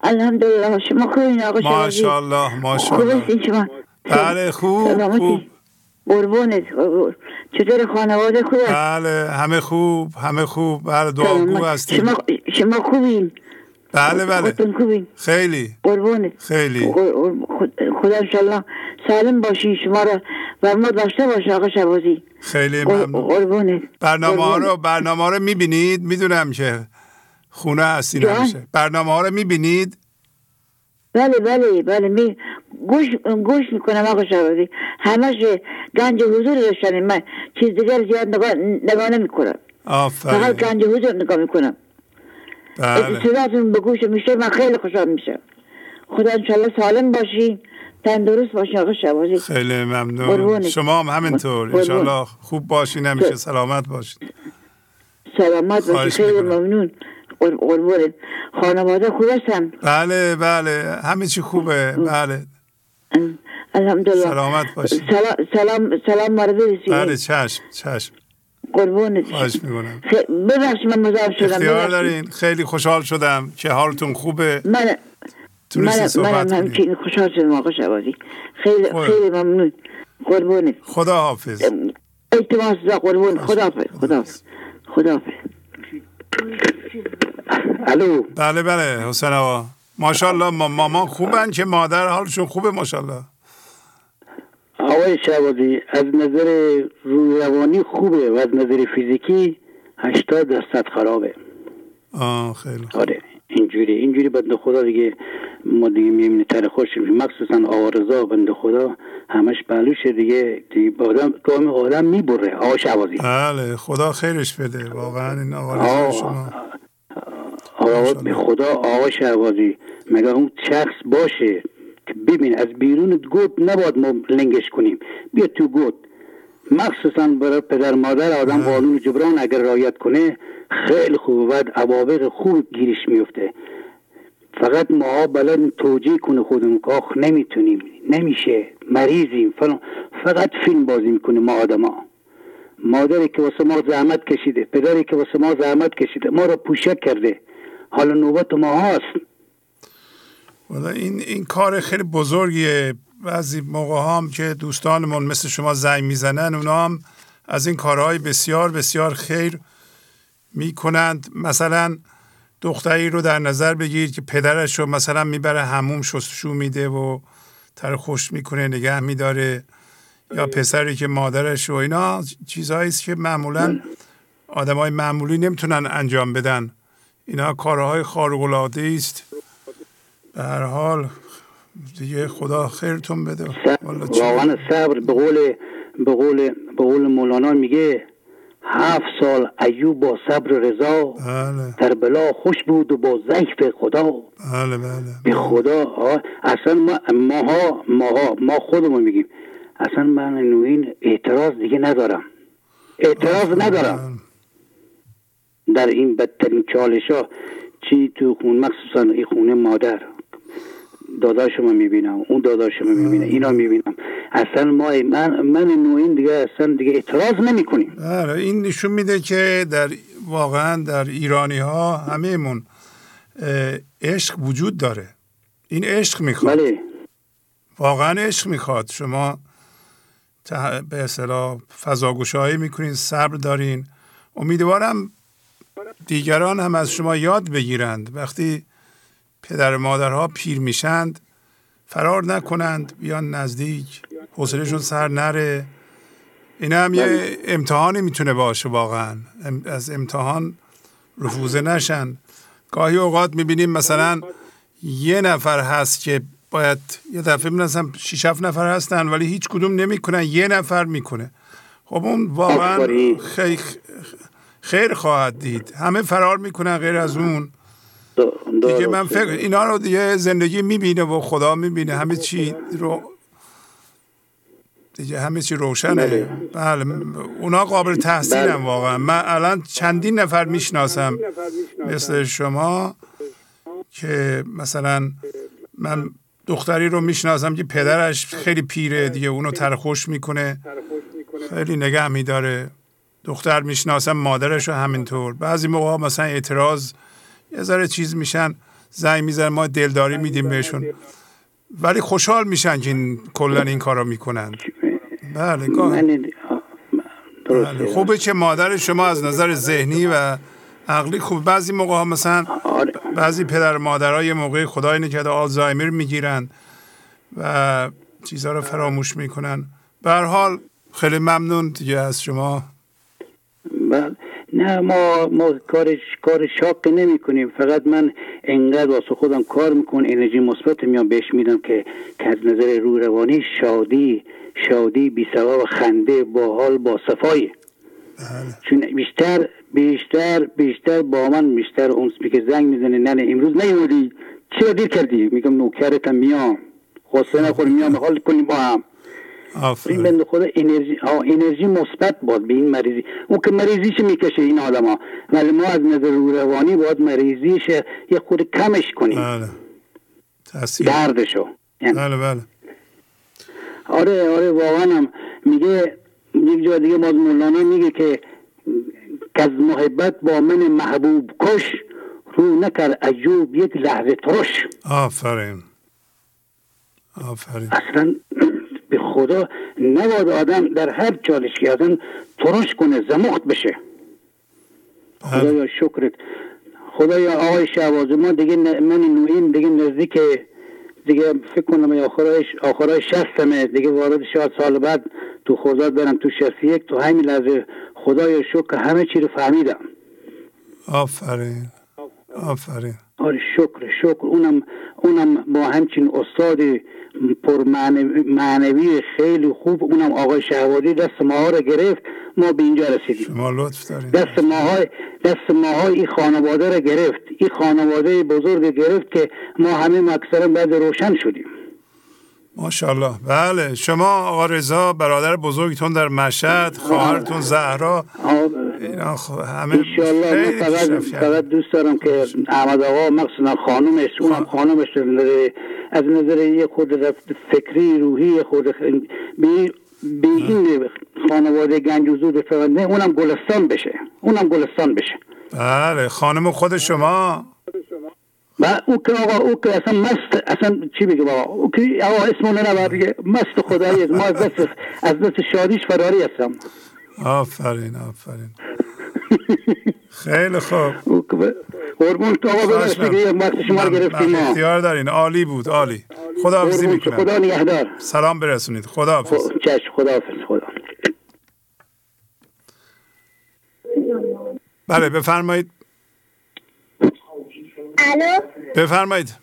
الحمدلله شما خوبین آقا ماشاءالله ماشاءالله. شما؟ بله خوب خوب. قربونت. چطور خانواده خوبه؟ بله همه خوب همه خوب. بله دعاگو هستیم شما شما خوبین. بله بله. خوبین. خیلی. قربونت. خیلی. خدا انشالله سالم باشین شما را و ما داشته باشه آقا شبازی. خیلی ممنون. قربونت. برنامه ها رو برنامه ها رو می‌بینید؟ می‌دونم که خونه هستین همیشه. برنامه ها رو می‌بینید؟ بله بله بله. می گوش گوش می‌کنم آقا شبازی همش گنج حضور داشتن من چیز دیگر زیاد نگاه, نگاه نمی‌کنم. فقط گنج حضور نگاه می‌کنم. بله. صداتون به گوش میشه من خیلی خوشحال میشم. خدا انشالله سالم باشین تندرست باشین آقا شبازی خیلی ممنون. شما هم همینطور. انشالله خوب باشین همیشه سلامت باشین سلامت باشین خیلی ممنون. قربونت. خانواده خوب هستن. بله بله. همه چی خوبه. بله. الحمدلله سلامت باشین سلام سلام سلام مرده رسید بله چشم چشم قربونت خواهش می‌کنم ببخش من مزاحم شدم اختیار دارین خیلی خوشحال شدم که حالتون خوبه من من من همچین خوشحال شدم آقا شبازی خیلی خوب. خیلی ممنون قربونت خدا حافظ التماس قربون خدا حافظ خدا حافظ خدا حافظ الو بله بله حسین آقا ماشاءالله مامان خوبن که مادر حالشون خوبه ماشاءالله. آقای شعبازی از نظر روی روانی خوبه و از نظر فیزیکی هشتاد درصد خرابه. آه خیلی خوب. آره اینجوری اینجوری بنده خدا دیگه ما دیگه می‌بینی تر خوش مخصوصا آوارزا بنده خدا همش بلوشه دیگه. دیگه آدم گام آدم می‌بره آقا شعبازی بله خدا خیرش بده. واقعا این آوارزا شما. به خدا آقا شعبازی مگه اون شخص باشه که ببین از بیرون گوت نباید ما لنگش کنیم. بیا تو گوت مخصوصا برای پدر مادر آدم قانون جبران اگر رایت کنه خیلی خوب بعد عوابق خوب گیرش میفته. فقط ما بلد توجیه کنه خودمون که آخ نمی‌تونیم. نمیشه. مریضیم. فلان. فقط فیلم بازی می‌کنه ما آدما. مادری که واسه ما زحمت کشیده پدری که واسه ما زحمت کشیده ما رو پوشک کرده. حالا نوبت ما هست این این کار خیلی بزرگیه. بعضی موقع هم که دوستانمون مثل شما زنگ می‌زنن اونا هم از این کارهای بسیار بسیار خیر می‌کنند. مثلا دختری رو در نظر بگیر که پدرش رو مثلا می‌بره هموم شستشو میده و تر خوش می‌کنه نگه میداره. یا پسری که مادرش و اینا چیزهایی است که معمولا آدمای معمولی نمی‌تونن انجام بدن. اینا کارهای خارق العاده است. به هر حال دیگه خدا خیرتون بده. واقعا صبر به قول به قول به قول مولانا میگه هفت سال ایوب با صبر رضا بله. در بلا خوش بود و با ضعیف خدا. بله بله. به خدا اصلا ما ماها ماها ما خودمون میگیم اصلا من این اعتراض دیگه ندارم. اعتراض ندارم. در این بدترین چالش ها چی تو خون مخصوصا این خونه مادر داداشمو می‌بینم اون داداشمو می‌بینه اینا می‌بینم. اصلا ما من من نوعین دیگه اصلا دیگه اعتراض نمی کنیم آره این نشون میده که در واقعا در ایرانی ها همهمون عشق وجود داره. این عشق می‌خواد. بله. واقعا عشق می‌خواد. شما به اصطلاح فضاگوشایی می‌کنین صبر دارین. امیدوارم دیگران هم از شما یاد بگیرند. وقتی پدر مادرها پیر میشند فرار نکنند بیان نزدیک. حوصلهشون سر نره. این هم یه امتحانی می‌تونه باشه واقعا. از امتحان رفوزه نشن. گاهی اوقات می‌بینیم مثلا یه نفر هست که باید یه دفعه می‌رسم شیش هفت نفر هستن ولی هیچ کدوم نمی‌کنن یه نفر می‌کنه. خب اون واقعا خیلی خیر خواهد دید. همه فرار می‌کنن غیر از اون. دیگه من فکر اینا رو دیگه زندگی می‌بینه و خدا می‌بینه. همه چی رو دیگه همه چی روشنه. بله, بله. اونا قابل تحصیل هم بله. واقعا. من الان چندین نفر می‌شناسم. مثل شما که مثلا من دختری رو می‌شناسم که پدرش خیلی پیره دیگه. اونو ترخوش می‌کنه. خیلی نگه میداره. دختر می‌شناسم مادرش رو همینطور. بعضی موقع مثلا اعتراض یه ذره چیز میشن زنگ میزن ما دلداری میدیم بهشون. ولی خوشحال میشن که این کلا این کارو می‌کنن. بله بله. خوبه که مادر شما از نظر ذهنی و عقلی خوب. بعضی موقع ها مثلا آره. بعضی پدر مادرای موقع خدای نکرده آلزایمر می‌گیرن و چیزها رو فراموش می‌کنن. به حال خیلی ممنون دیگه از شما. بله نه ما ما کار کار شاق نمی کنیم. فقط من انقدر واسه خودم کار می‌کنم انرژی مثبت میام بهش میدم که که از نظر رو روانی شادی شادی بی سبب خنده با حال با صفایی بله. چون بیشتر بیشتر بیشتر با من بیشتر اون که زنگ می‌زنه نه امروز نیومدی. چرا دیر کردی؟ میگم نوکرتم میام. خواسته نخور میام حال کنیم با هم. این بند خدا انرژی انرژی مثبت باد به این مریضی. اون که مریضیش می‌کشه این آدم ولی ما از نظر روانی باید مریضیش یه خود کمش کنیم. بله. دردشو. یعنی. بله بله. آره آره واقعا هم میگه یک جا دیگه باز مولانا میگه که از محبت با من محبوب کش رو نکر عجوب یک لحظه ترش. آفرین. آفرین. اصلا خدا نباید آدم در هر چالش که آدم ترش کنه زمخت بشه. خدایا شکرت. خدایا آقای شعباز ما دیگه من نویم دیگه نزدیک دیگه فکر کنم آخرای آخرای شستمه. دیگه وارد شاد سال بعد تو خوزاد برم تو شست یک تو همین لحظه. خدای شکر همه چی رو فهمیدم. آفرین. آفرین. آره شکر شکر. اونم اونم با همچین استاد پر معنوی خیلی خوب. اونم آقای شهوادی دست ما رو گرفت. ما به اینجا رسیدیم. شما لطف دارین دست ماهای دست ماهای این خانواده رو گرفت. این خانواده بزرگ گرفت که ما همه مکسرا بعد روشن شدیم. ماشاءالله. بله شما آقا رضا برادر بزرگتون در مشهد خواهرتون زهرا. اینا همه انشالله فقط, فقط دوست دارم که احمد آقا مخصوصا خانومش اونم خانومش از نظر یه خود فکری روحی خود به این خانواده گنج و اونم گلستان بشه. اونم گلستان بشه. بله خانم خود شما. و او که آقا او که اصلا مست اصلا چی بگه بابا؟ او که آقا اسمو نبر بگه. مست خدایی ما از دست از دست شادیش فراری هستم. آفرین آفرین. خیلی خوب. قربون تو آقا ببرش دیگه وقت شما گرفتیم ما. اختیار دارین. عالی بود عالی. خدا حافظی می‌کنم. خدا نگهدار. سلام برسونید. خدا حافظ چشم خدا حافظ خدا. بله بفرمایید. الو؟ بفرمایید.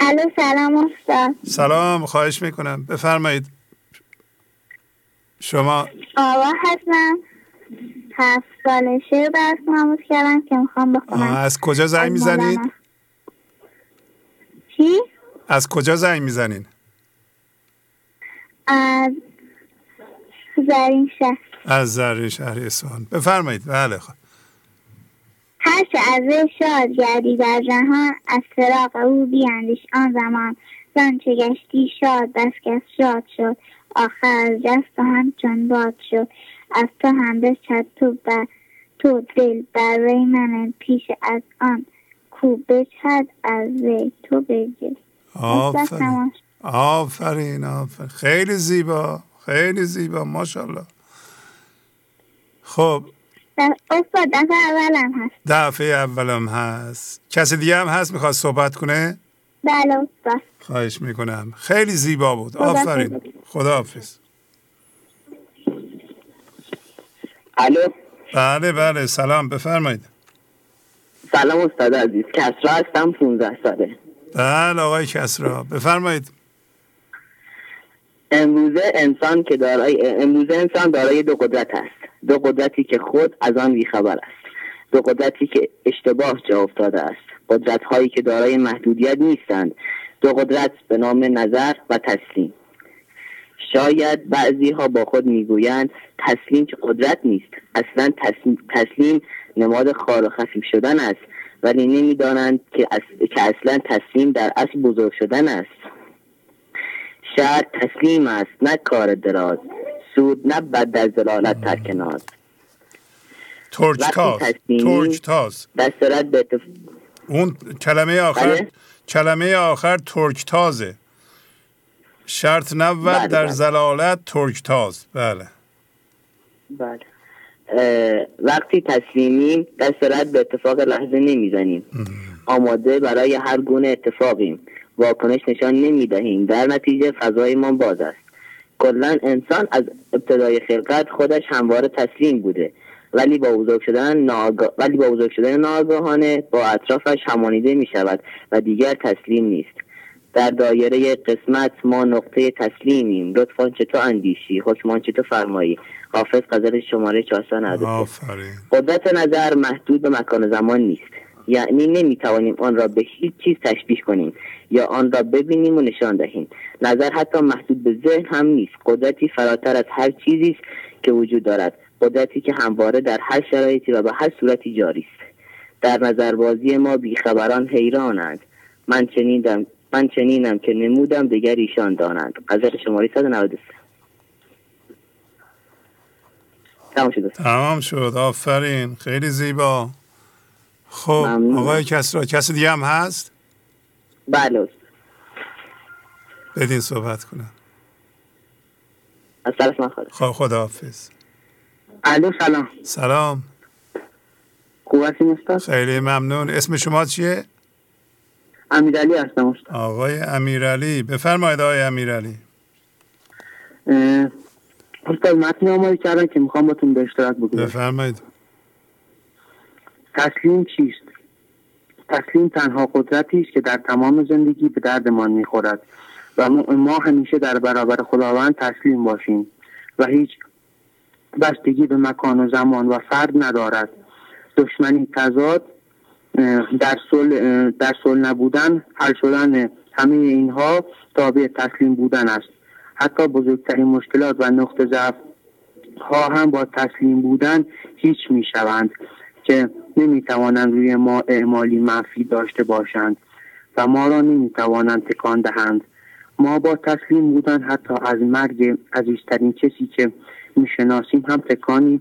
الو سلام استاد. سلام خواهش می‌کنم. بفرمایید. شما آوا هستم. هفت ساله شعر برس نموز کردم که می‌خوام بخونم از کجا زنگ می‌زنید؟ چی؟ از کجا زنگ می‌زنین؟ از زرین شهر. از زرین شهر اصفهان. بفرمایید. بله خب. هرچه از شاد گردی در جهان از فراق او بیاندیش آن زمان. زن چه گشتی شاد بس کس شاد شد. آخر جست همچون باد شد. از تو هم بشد تو بر تو دل بر وی من پیش از آن کو بچد از وی تو بگیر. آفرین. آفرین آفرین. خیلی زیبا خیلی زیبا ماشاءالله. خب. استاد دفعه اولم هست. دفعه اولم هست. کسی دیگه هم هست؟ می‌خواد صحبت کنه؟ بله استاد. خواهش می‌کنم. خیلی زیبا بود. آفرین. خدا حافظ الو؟ بله بله سلام بفرمایید. سلام استاد عزیز کسرا هستم 15 ساله. بله آقای کسرا بفرمایید. امروزه انسان که دارای امروزه انسان دارای دو قدرت است دو قدرتی که خود از آن بیخبر است. دو قدرتی که اشتباه جا افتاده است. قدرت هایی که دارای محدودیت نیستند. دو قدرت به نام نظر و تسلیم. شاید بعضی ها با خود می‌گویند تسلیم که قدرت نیست. اصلا تسلیم نماد خار و خفیف شدن است. ولی نمی‌دانند که, که اصلا تسلیم در اصل بزرگ شدن است. شاید تسلیم است نه کار دراز. سود نه بد در زلالت ترک ناز ترک تاز ترک تاز. دسترت به اون کلمه آخر بله؟ کلمه آخر ترک تازه. شرط نبود بله در بله. زلالت ترک تاز بله. بله وقتی تسلیمیم دست به اتفاق لحظه نمی‌زنیم. آماده برای هر گونه اتفاقیم. واکنش نشان نمی‌دهیم. در نتیجه فضای ما باز است. کلا انسان از ابتدای خلقت خودش همواره تسلیم بوده. ولی با بزرگ شدن ناگا... ولی با بزرگ شدن ناگاهانه با اطرافش همانیده می شود و دیگر تسلیم نیست. در دایره قسمت ما نقطه تسلیمیم. لطفا چطور اندیشی؟ حکمان چطور فرمایی؟ حافظ قذر شماره 493 قدرت نظر محدود به مکان زمان نیست. یعنی نمی‌توانیم آن را به هیچ چیز تشبیه کنیم یا آن را ببینیم و نشان دهیم. نظر حتی محدود به ذهن هم نیست. قدرتی فراتر از هر چیزی است که وجود دارد. قدرتی که همواره در هر شرایطی و به هر صورتی جاری است. در نظربازی ما بیخبران حیرانند. من چنیدم من چنینم که نمودم دیگر ایشان دانند. قذر شماره 193 تمام شد. تمام شد. آفرین. خیلی زیبا. خب آقای کسرا کسی دیگه هم هست؟ بله. بدین صحبت کنم. از طرف من خب خدا حافظ الو سلام. سلام. خوب هستین خیلی ممنون. اسم شما چیه؟ امیرعلی هستم استاد. آقای امیرعلی. بفرمایید آقای امیرعلی. استاد متنی آماده کردن که می‌خوام باتون به اشتراک بگذارم بفرمایید. تسلیم چیست؟ تسلیم تنها قدرتی است که در تمام زندگی به دردمان می‌خورد و ما همیشه در برابر خداوند تسلیم باشیم و هیچ بستگی به مکان و زمان و فرد ندارد. دشمنی تضاد در صلح در نبودن حل شدن همه اینها تابع تسلیم بودن است. حتی بزرگترین مشکلات و نقطه ضعف ها هم با تسلیم بودن هیچ می شوند که نمی توانند روی ما اعمالی منفی داشته باشند و ما را نمی توانند تکان دهند. ما با تسلیم بودن حتی از مرگ عزیزترین کسی که می‌شناسیم هم تکانی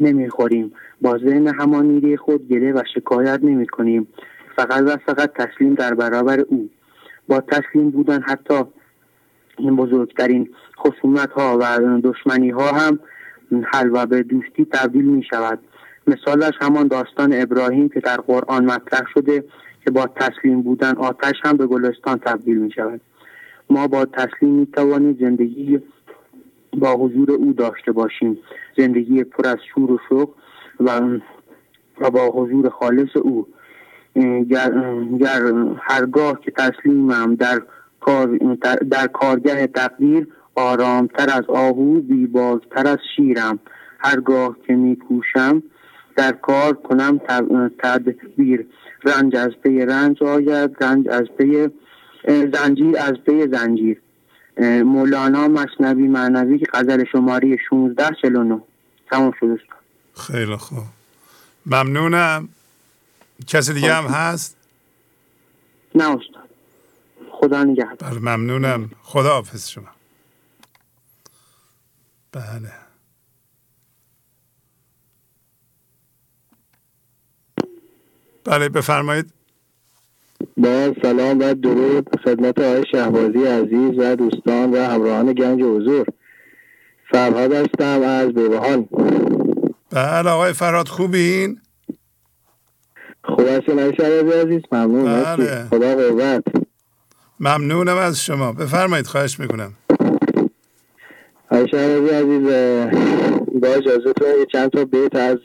نمی‌خوریم. با ذهن همانیده خود گله و شکایت نمی کنیم فقط و فقط تسلیم در برابر او. با تسلیم بودن حتی این بزرگترین خصومت ها و دشمنی ها هم حل و به دوستی تبدیل می شود مثالش همان داستان ابراهیم که در قرآن مطرح شده که با تسلیم بودن آتش هم به گلستان تبدیل می شود ما با تسلیم می توانیم زندگی با حضور او داشته باشیم. زندگی پر از شور و شوق و, و با حضور خالص او گر, هرگاه که تسلیمم در کار در کارگه تقدیر آرامتر از آهو بی‌باک‌تر از شیرم. هرگاه که میکوشم در کار کنم تدبیر. رنج از پی رنج آید رنج از پی زنجیر از پی زنجیر. مولانا مثنوی معنوی غزل شماره 16 49 تمام شد خیلی خوب. ممنونم. کسی دیگه هم هست؟ نه استاد. خدا نگهدار. بله ممنونم. خدا حافظ شما. بله. بله بفرمایید. با سلام و درود خدمت آقای شهبازی عزیز و دوستان و همراهان گنج حضور. فرهاد هستم از بیوهان بله آقای فرهاد خوبین؟ خوب هستین عزیز ممنون بله. خدا قوت. ممنونم از شما. بفرمایید خواهش می‌کنم. شهبازی عزیز با اجازهتون یه چند تا بیت از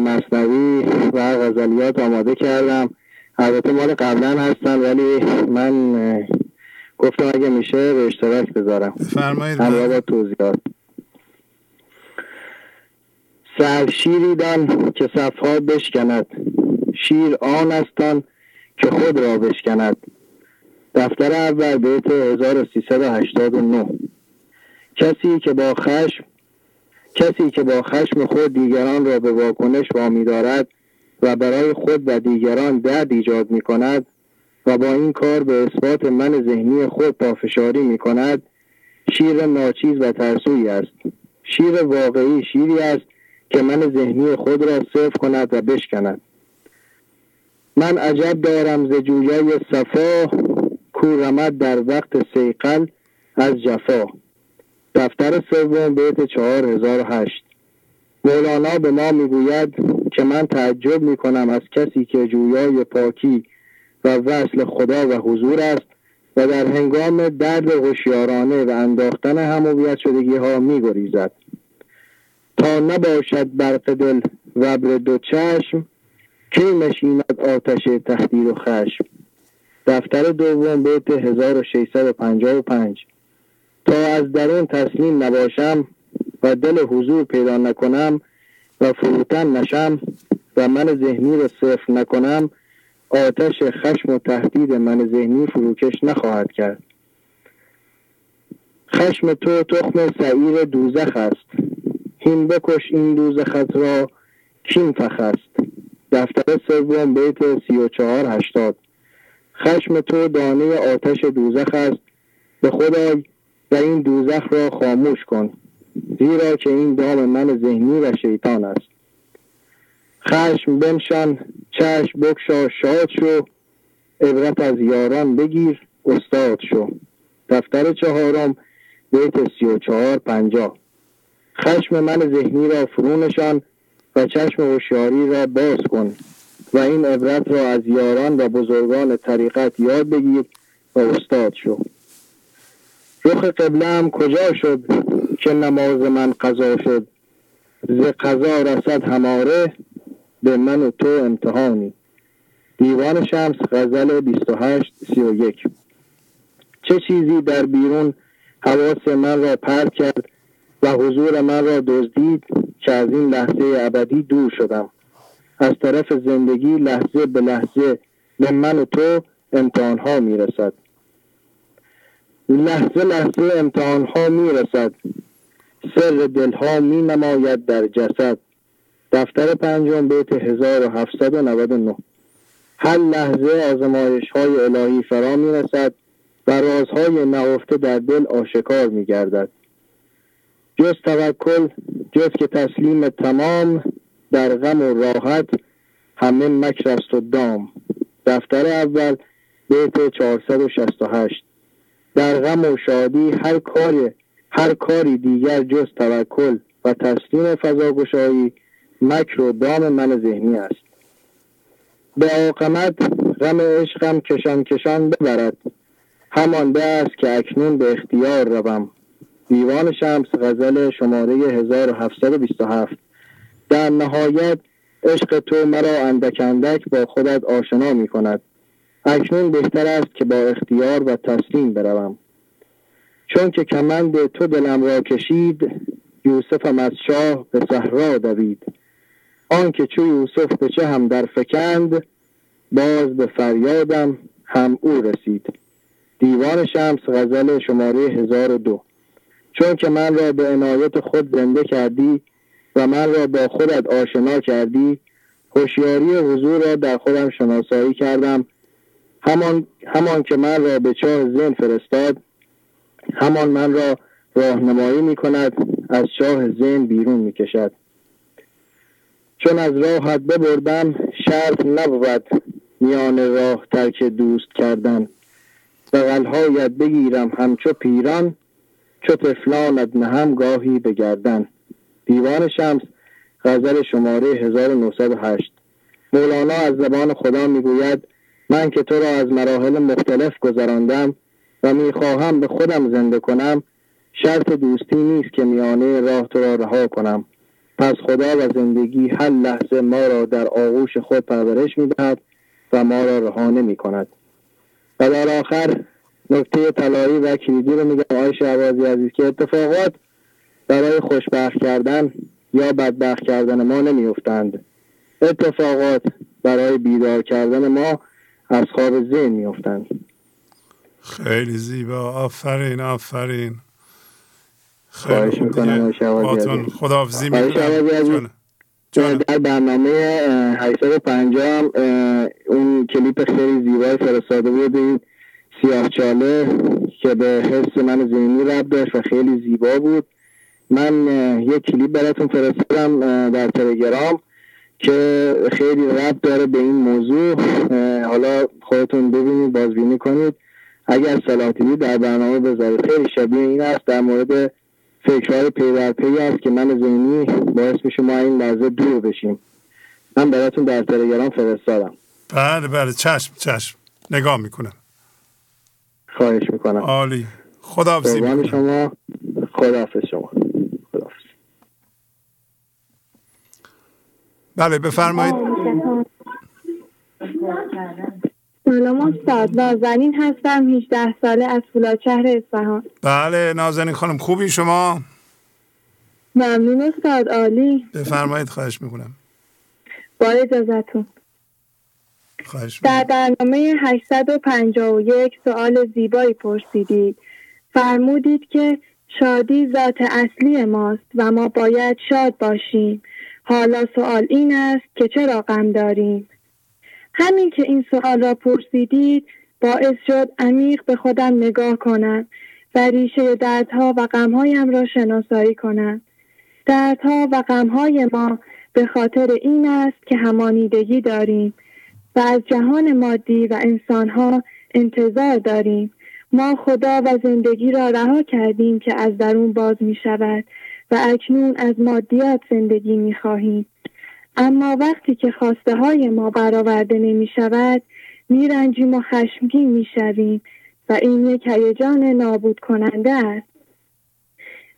مصنوی و غزلیات آماده کردم. البته مال قبلا هستن ولی من گفتم اگه میشه به اشتراک بذارم. فرمایید همراه با توضیحات. سر شیری دان که صفها بشکند. شیر آن استان که خود را بشکند. دفتر اول بیت 1389 کسی که با خشم کسی که با خشم خود دیگران را به واکنش وامی دارد و برای خود و دیگران درد ایجاد می کند و با این کار به اثبات من ذهنی خود پافشاری می کند شیر ناچیز و ترسوی است. شیر واقعی شیری است که من ذهنی خود را صرف کند و بشکند. من عجب دارم ز جویای صفا کو رمد در وقت سیقل از جفا. دفتر سوم بیت چهار هزار هشت. مولانا به ما می‌گوید که من تعجب می‌کنم از کسی که جویای پاکی و وصل خدا و حضور است و در هنگام درد هوشیارانه و انداختن همویت شدگی ها میگریزد. تا نباشد برق دل و دو چشم کی نشیند آتش تخدیر و خشم؟ دفتر دوم بیت 1655 تا از درون تسلیم نباشم و دل حضور پیدا نکنم و فروتن نشم و من ذهنی را صرف نکنم آتش خشم و تهدید من ذهنی فروکش نخواهد کرد. خشم تو تخم سعیر دوزخ است. هین بکش این دوزخت را. کین فخ است؟ دفتر سوم بیت سی و چهار هشتاد. خشم تو دانه آتش دوزخ است. به خدای و این دوزخ را خاموش کن. زیرا که این دام من ذهنی و شیطان است. خشم بنشان چشم بکشا شاد شو. عبرت از یاران بگیر استاد شو. دفتر چهارم بیت سی و چهار پنجاه. خشم من ذهنی را فرونشان و چشم هوشیاری را باز کن و این عبرت را از یاران و بزرگان طریقت یاد بگیر و استاد شو. رخ قبله کجا شد که نماز من قضا شد؟ ز قضا رسد هماره به من و تو امتحانی. دیوان شمس غزل 28 31 چه چیزی در بیرون حواس من را پرد کرد و حضور من را دزدید که از این لحظه ابدی دور شدم. از طرف زندگی لحظه به لحظه به من و تو امتحان ها می رسد لحظه لحظه امتحان ها می رسد سر دلها می نماید در جسد. دفتر پنجم بیت 1799 هر لحظه آزمایش های الهی فرا می رسد و رازهای نهفته در دل آشکار می گردد جز توکل جز که تسلیم تمام در غم و راحت همه مکر است و دام. دفتر اول بیت 468 در غم و شادی هر کاری هر کاری دیگر جز توکل و تسلیم فضاگشایی مکر و دام من ذهنی است. به عاقمت غم عشقم کشان کشان ببرد. همان است که اکنون به اختیار روم. دیوان شمس غزل شماره 1727 در نهایت عشق تو مرا اندک اندک با خودت آشنا می کند. اکنون بهتر است که با اختیار و تسلیم بروم. چون که کمند تو دلم را کشید یوسفم از شاه به صحرا دوید. آنکه چو یوسف به چه هم در فکند باز به فریادم هم او رسید. دیوان شمس غزل شماره 1002 چون که من را به عنایت خود زنده کردی و من را با خودت آشنا کردی هوشیاری حضور را در خودم شناسایی کردم. همان, همان که من را به چاه زن فرستاد همان من را راهنمایی می کند از چاه زن بیرون می کشد. چون از راحت ببردم شرط نبود میان راه ترک دوست کردن. بغلهایت بگیرم همچو پیران چو طفلانت نهم گاهی به گردن دیوان شمس غزل شماره 1908 مولانا از زبان خدا می‌گوید من که تو را از مراحل مختلف گذراندم و می‌خواهم به خودم زنده کنم شرط دوستی نیست که میانه راه تو را رها کنم. پس خدا و زندگی هر لحظه ما را در آغوش خود پرورش می‌دهد و ما را رها نمی کند و در آخر نکته طلایی و کلیدی رو میگم. آقای شعبازی عزیز که اتفاقات برای خوشبخت کردن یا بدبخت کردن ما نمیافتند. اتفاقات برای بیدار کردن ما از خواب ذهن میافتند. خیلی زیبا. آفرین آفرین. خواهش می‌کنم خداحافظی می‌کنم. در برنامه 850 اون کلیپ خیلی زیبای فرستاده بودید سیاه چاله که به حس من ذهنی رب داشت و خیلی زیبا بود. من یک کلیپ براتون فرستادم در تلگرام که خیلی رب داره به این موضوع. حالا خودتون ببینید بازبینی کنید. اگر صلاح در برنامه بذارید. خیلی شبیه این است در مورد فکرهای پی در پی است که من ذهنی باعث میشه ما این لحظه دور بشیم. من براتون در تلگرام فرستادم. بله بله. چشم چشم. نگاه می‌کنم. خواهش می‌کنم. عالی. خداحافظی می‌کنم. شما خداحافظ شما. خداحافظ. بله بفرمایید. سلام استاد. نازنین هستم 18 ساله از فولادشهر اصفهان. بله نازنین خانم خوبی شما؟ ممنون استاد عالی. بفرمایید خواهش می‌کنم. با اجازتون در برنامه 851 سوال زیبایی پرسیدید. فرمودید که شادی ذات اصلی ماست و ما باید شاد باشیم. حالا سوال این است که چرا غم داریم؟ همین که این سوال را پرسیدید باعث شد عمیق به خودم نگاه کنم و ریشه دردها و غمهایم را شناسایی کنم. دردها و غمهای ما به خاطر این است که همانیدگی داریم. و از جهان مادی و انسانها انتظار داریم ما خدا و زندگی را رها کردیم که از درون باز می شود و اکنون از مادیات زندگی می خواهیم. اما وقتی که خواسته های ما برآورده نمی شود می رنجیم و خشمگین می شویم و این یک هیجان نابود کننده است.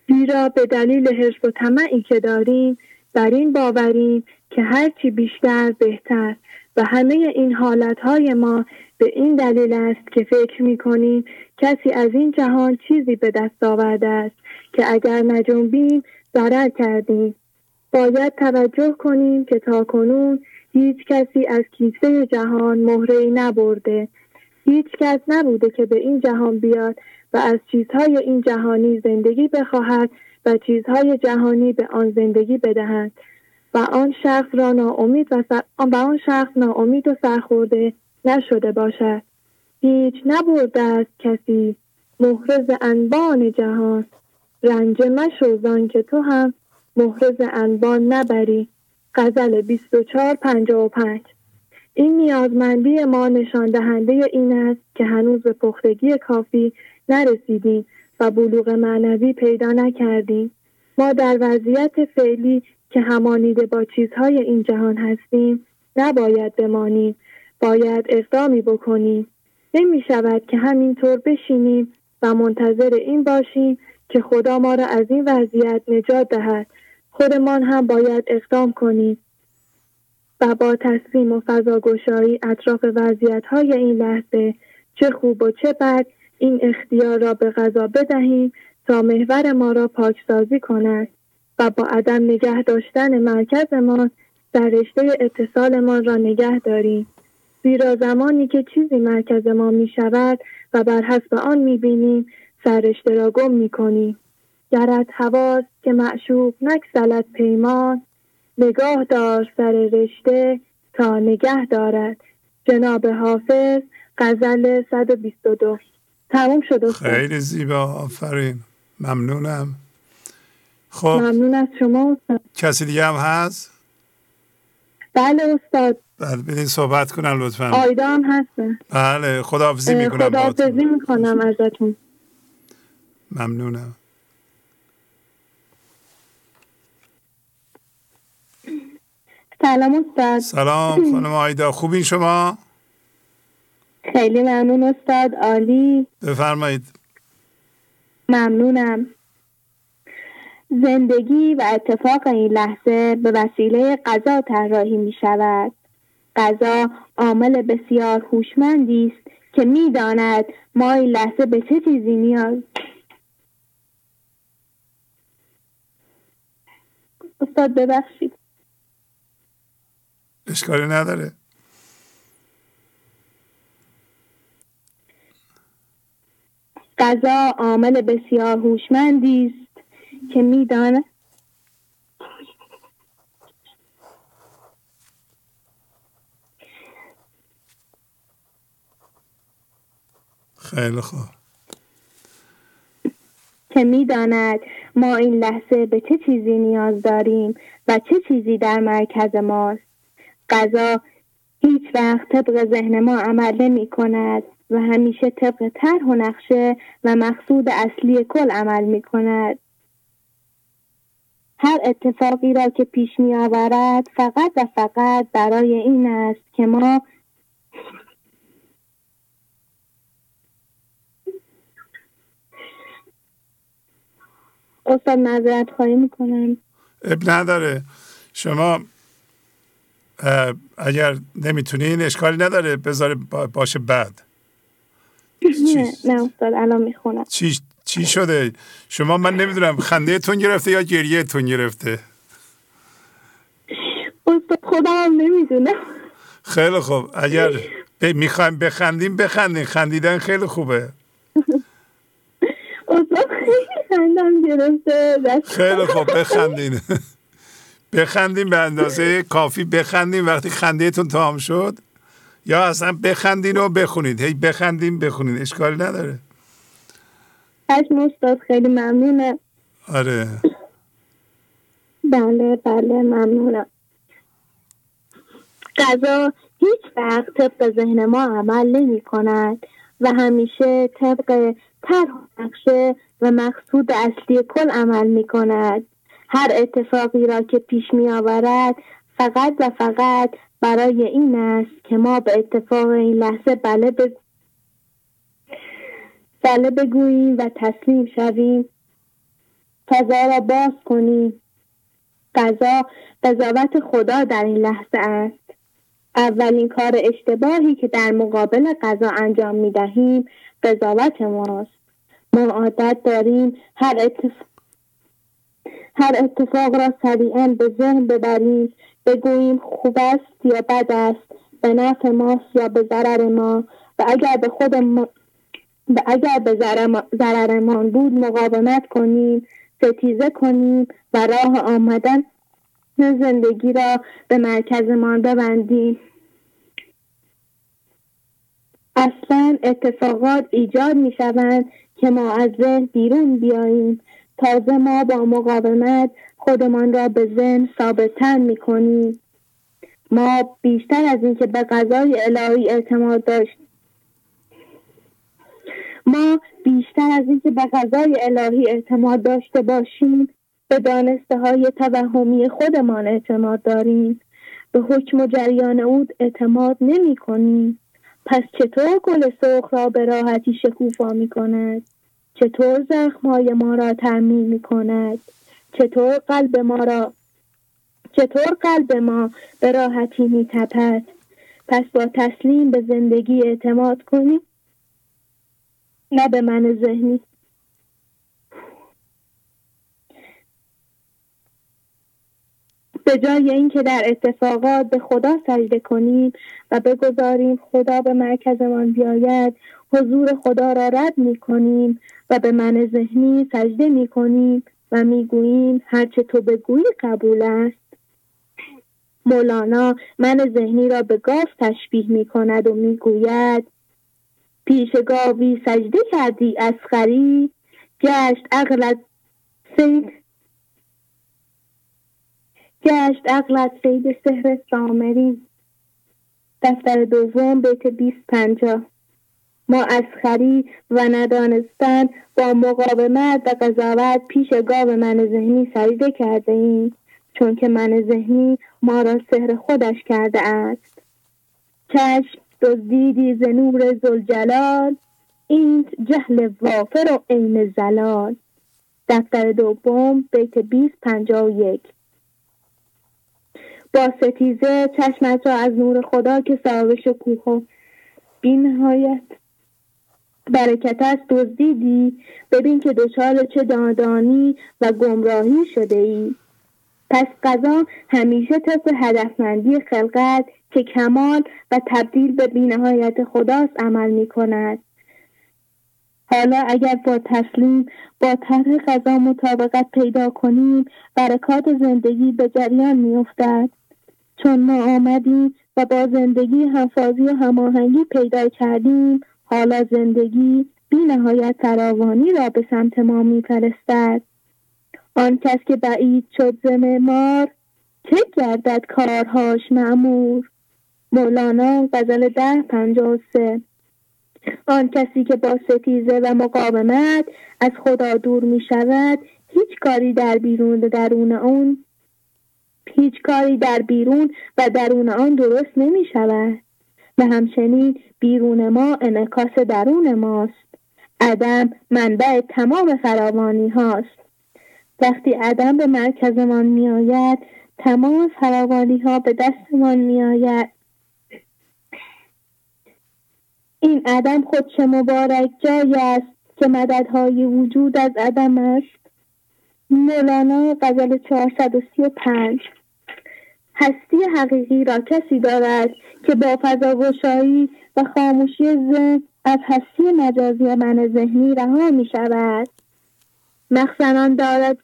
زیرا به دلیل حرص و طمعی که داریم بر این باوریم که هرچی بیشتر بهتر و همه این حالتهای ما به این دلیل است که فکر می کنیم کسی از این جهان چیزی به دست آورده است که اگر نجنبیم ضرر کردیم. باید توجه کنیم که تا کنون هیچ کسی از کیسه جهان مهره نبرده. هیچ کس نبوده که به این جهان بیاد و از چیزهای این جهانی زندگی بخواهد و چیزهای جهانی به آن زندگی بدهد. و آن شخص را ناامید و, آن شخص ناامید و سرخورده نشده باشد. هیچ نبرده است کسی. محرز انبان جهان. رنج مشو که تو هم. محرز انبان نبری. غزل 2455 این نیازمندی ما نشان دهنده این است که هنوز به پختگی کافی نرسیدیم و بلوغ معنوی پیدا نکردیم. ما در وضعیت فعلی که همانیده با چیزهای این جهان هستیم نباید بمانیم باید اقدامی بکنیم. نمی شود که همینطور بشینیم و منتظر این باشیم که خدا ما را از این وضعیت نجات دهد. خودمان هم باید اقدام کنیم. و با تسلیم و فضاگشایی اطراف وضعیت های این لحظه چه خوب و چه بد این اختیار را به غذا بدهیم تا محور ما را پاکسازی کند. و با عدم نگه داشتن مرکزمان در رشته اتصالمان را نگه داریم. زیرا زمانی که چیزی مرکز ما می شود و بر حسب آن می بینیم سررشته را گم می کنیم. گرت هواست که معشوق نکسلت پیمان نگاه دار سر رشته تا نگه دارد. جناب حافظ غزل 122 تموم شد خیلی زیبا آفرین. ممنونم. خب. ممنون از شما. استاد کسی دیگه هم هست؟ بله استاد. بله بدین صحبت کنن لطفا. آیدا هم هستن. بله خداحافظی می‌کنم خداحافظی می‌کنم ازتون. ممنونم. سلام استاد. سلام خانم آیدا. خوبین شما؟ خیلی ممنون استاد. عالی. بفرمایید. ممنونم. زندگی و اتفاق این لحظه به وسیله غذا طراحی می شود. غذا عامل بسیار هوشمندی است که می‌داند ما این لحظه به چه چیزی نیاز. استاد ببخشید. اشکالی نداره. غذا عامل بسیار هوشمندی است. که می‌داند خیلی خوب. که می‌داند ما این لحظه به چه چیزی نیاز داریم و چه چیزی در مرکز ماست. غذا هیچ وقت طبق ذهن ما عمل نمی کند و همیشه طبق طرح و نقشه و مقصود اصلی کل عمل می کند. هر اتفاقی را که پیش می آورد فقط و فقط برای این است که ما استاد معذرت خواهی می‌کنم. اب نداره. شما اگر نمی‌تونین اشکالی نداره. بذاره باشه بعد. نه نه استاد الان می‌خونم. چی, چی شده؟ شما من نمی‌دونم خنده تون گرفته یا گریه تون گرفته؟ خودم هم نمی‌دونم. خیلی خوب. اگر می‌خوایم بخندیم بخندیم خندیدن خیلی خوبه. خیلی خندم گرفته. خیلی خوب. بخندین. بخندین به اندازه کافی. بخندین وقتی خندهتون تمام شد. یا اصلا بخندین و بخونید هی بخندین بخونید اشکالی نداره. چشم استاد خیلی ممنونه. آره. بله بله ممنونم. غذا هیچ وقت طبق ذهن ما عمل نمی کند و همیشه طبق طرح نقشه و مقصود اصلی کل عمل می کند. هر اتفاقی را که پیش می آورد فقط و فقط برای این است که ما به اتفاق این لحظه بله, بگ... بله بگوییم و تسلیم شویم. فضا را باز کنیم. قضا قضاوت خدا در این لحظه است. اولین کار اشتباهی که در مقابل قضا انجام می دهیم قضاوت ماست. ما عادت داریم هر اتفاق هر اتفاق را سریعا به ذهن ببریم. بگوییم خوب است یا بد است به نفع ماست یا به ضرر ما. و اگر به خود ما اگر به ضررمان بود مقاومت کنیم ستیزه کنیم و راه آمدن زندگی را به مرکزمان ببندیم. اصلا اتفاقات ایجاد می شوند که ما از ذهن بیرون بیاییم. تازه ما با مقاومت خودمان را به ذهن ثابتتر می کنیم. ما بیشتر از اینکه به غذای الهی اعتماد داشت ما بیشتر از اینکه به غذای الهی اعتماد داشته باشیم به دانسته های توهمی خودمان اعتماد داریم. به حکم و جریان او اعتماد نمی کنیم. پس چطور گل سرخ را به راحتی شکوفا می کند؟ چطور زخمهای ما را ترمیم می کند؟ چطور قلب ما را چطور قلب ما به راحتی می تپد؟ پس با تسلیم به زندگی اعتماد کنیم. نه به من ذهنی. به جای اینکه در اتفاقات به خدا سجده کنیم و بگذاریم خدا به مرکزمان بیاید حضور خدا را رد می کنیم و به من ذهنی سجده می کنیم و می گوییم هرچه تو بگویی قبول است. مولانا من ذهنی را به گاف تشبیه می کند و می گوید پیش گاوی سجده کردی اسخری گشت عقلت سید گشت عقلت سید سهر سامری. دفتر دوم بیت بیست پنجاه. ما از خری و ندانستن با مقاومت و قضاوت پیش گاو من ذهنی سجده کرده ایم چون که من ذهنی ما را سهر خودش کرده است. چشم دزدیدی ز نور زلجلال این جهل وافر و عین زلال. دفتر دوم بیت 20 51 با ستیزه چشمت را از نور خدا که صاحب شکوه و بینهایت برکت است دزدیدی. ببین که دچار چه دادانی و گمراهی شده ای. پس قضا همیشه طبق هدفمندی خلقت که کمال و تبدیل به بینهایت خداست عمل می کند حالا اگر با تسلیم با طرح غذا مطابقت پیدا کنیم برکات زندگی به جریان میافتد. چون ما آمدیم و با زندگی همفازی و هماهنگی پیدا کردیم حالا زندگی بی نهایت فراوانی را به سمت ما میفرستد. آن کس که بعید شد ز معمار که گردد کارهاش معمور؟ مولانا غزل ده پنجاه سه. آن کسی که با ستیزه و مقاومت از خدا دور می شود هیچ کاری در بیرون و درون اون هیچ کاری در بیرون و درون آن درست نمی شود و همچنین بیرون ما انعکاس درون ماست. عدم منبع تمام فراوانی هاست. وقتی عدم به مرکزمان می آید تمام فراوانی ها به دستمان می آید این عدم خود چه مبارک جای است که مددهای وجود از عدم است. مولانا غزل 435 هستی حقیقی را کسی دارد که با فضا و خاموشی ذهن از هستی مجازی من ذهنی رها می شود مخزن دارد.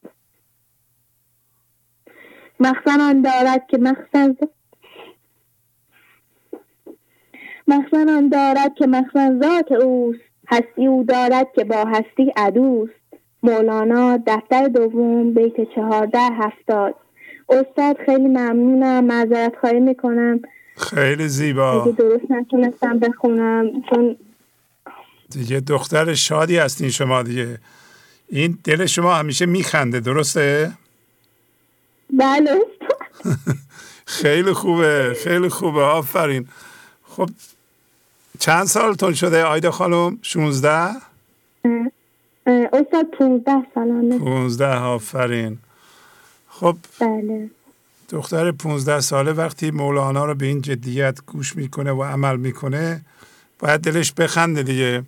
مخزن دارد که مخزن مخزن آن دارد که مخزن ذات اوست. هستی او دارد که با هستی عدوست. مولانا دفتر دوم بیت چهارده هفتاد. استاد خیلی ممنونم. معذرت خواهی می‌کنم. خیلی زیبا. اگه درست نتونستم بخونم چون دیگه دختر شادی هستین شما دیگه. این دل شما همیشه میخنده درسته؟ بله. [laughs] خیلی خوبه خیلی خوبه آفرین. خب چند سالتون شده آیده خانم؟ 16 استاد 15 سالانه 15 آفرین. خب بله. دختر 15 ساله وقتی مولانا رو به این جدیت گوش می‌کنه و عمل می‌کنه باید دلش بخنده دیگه.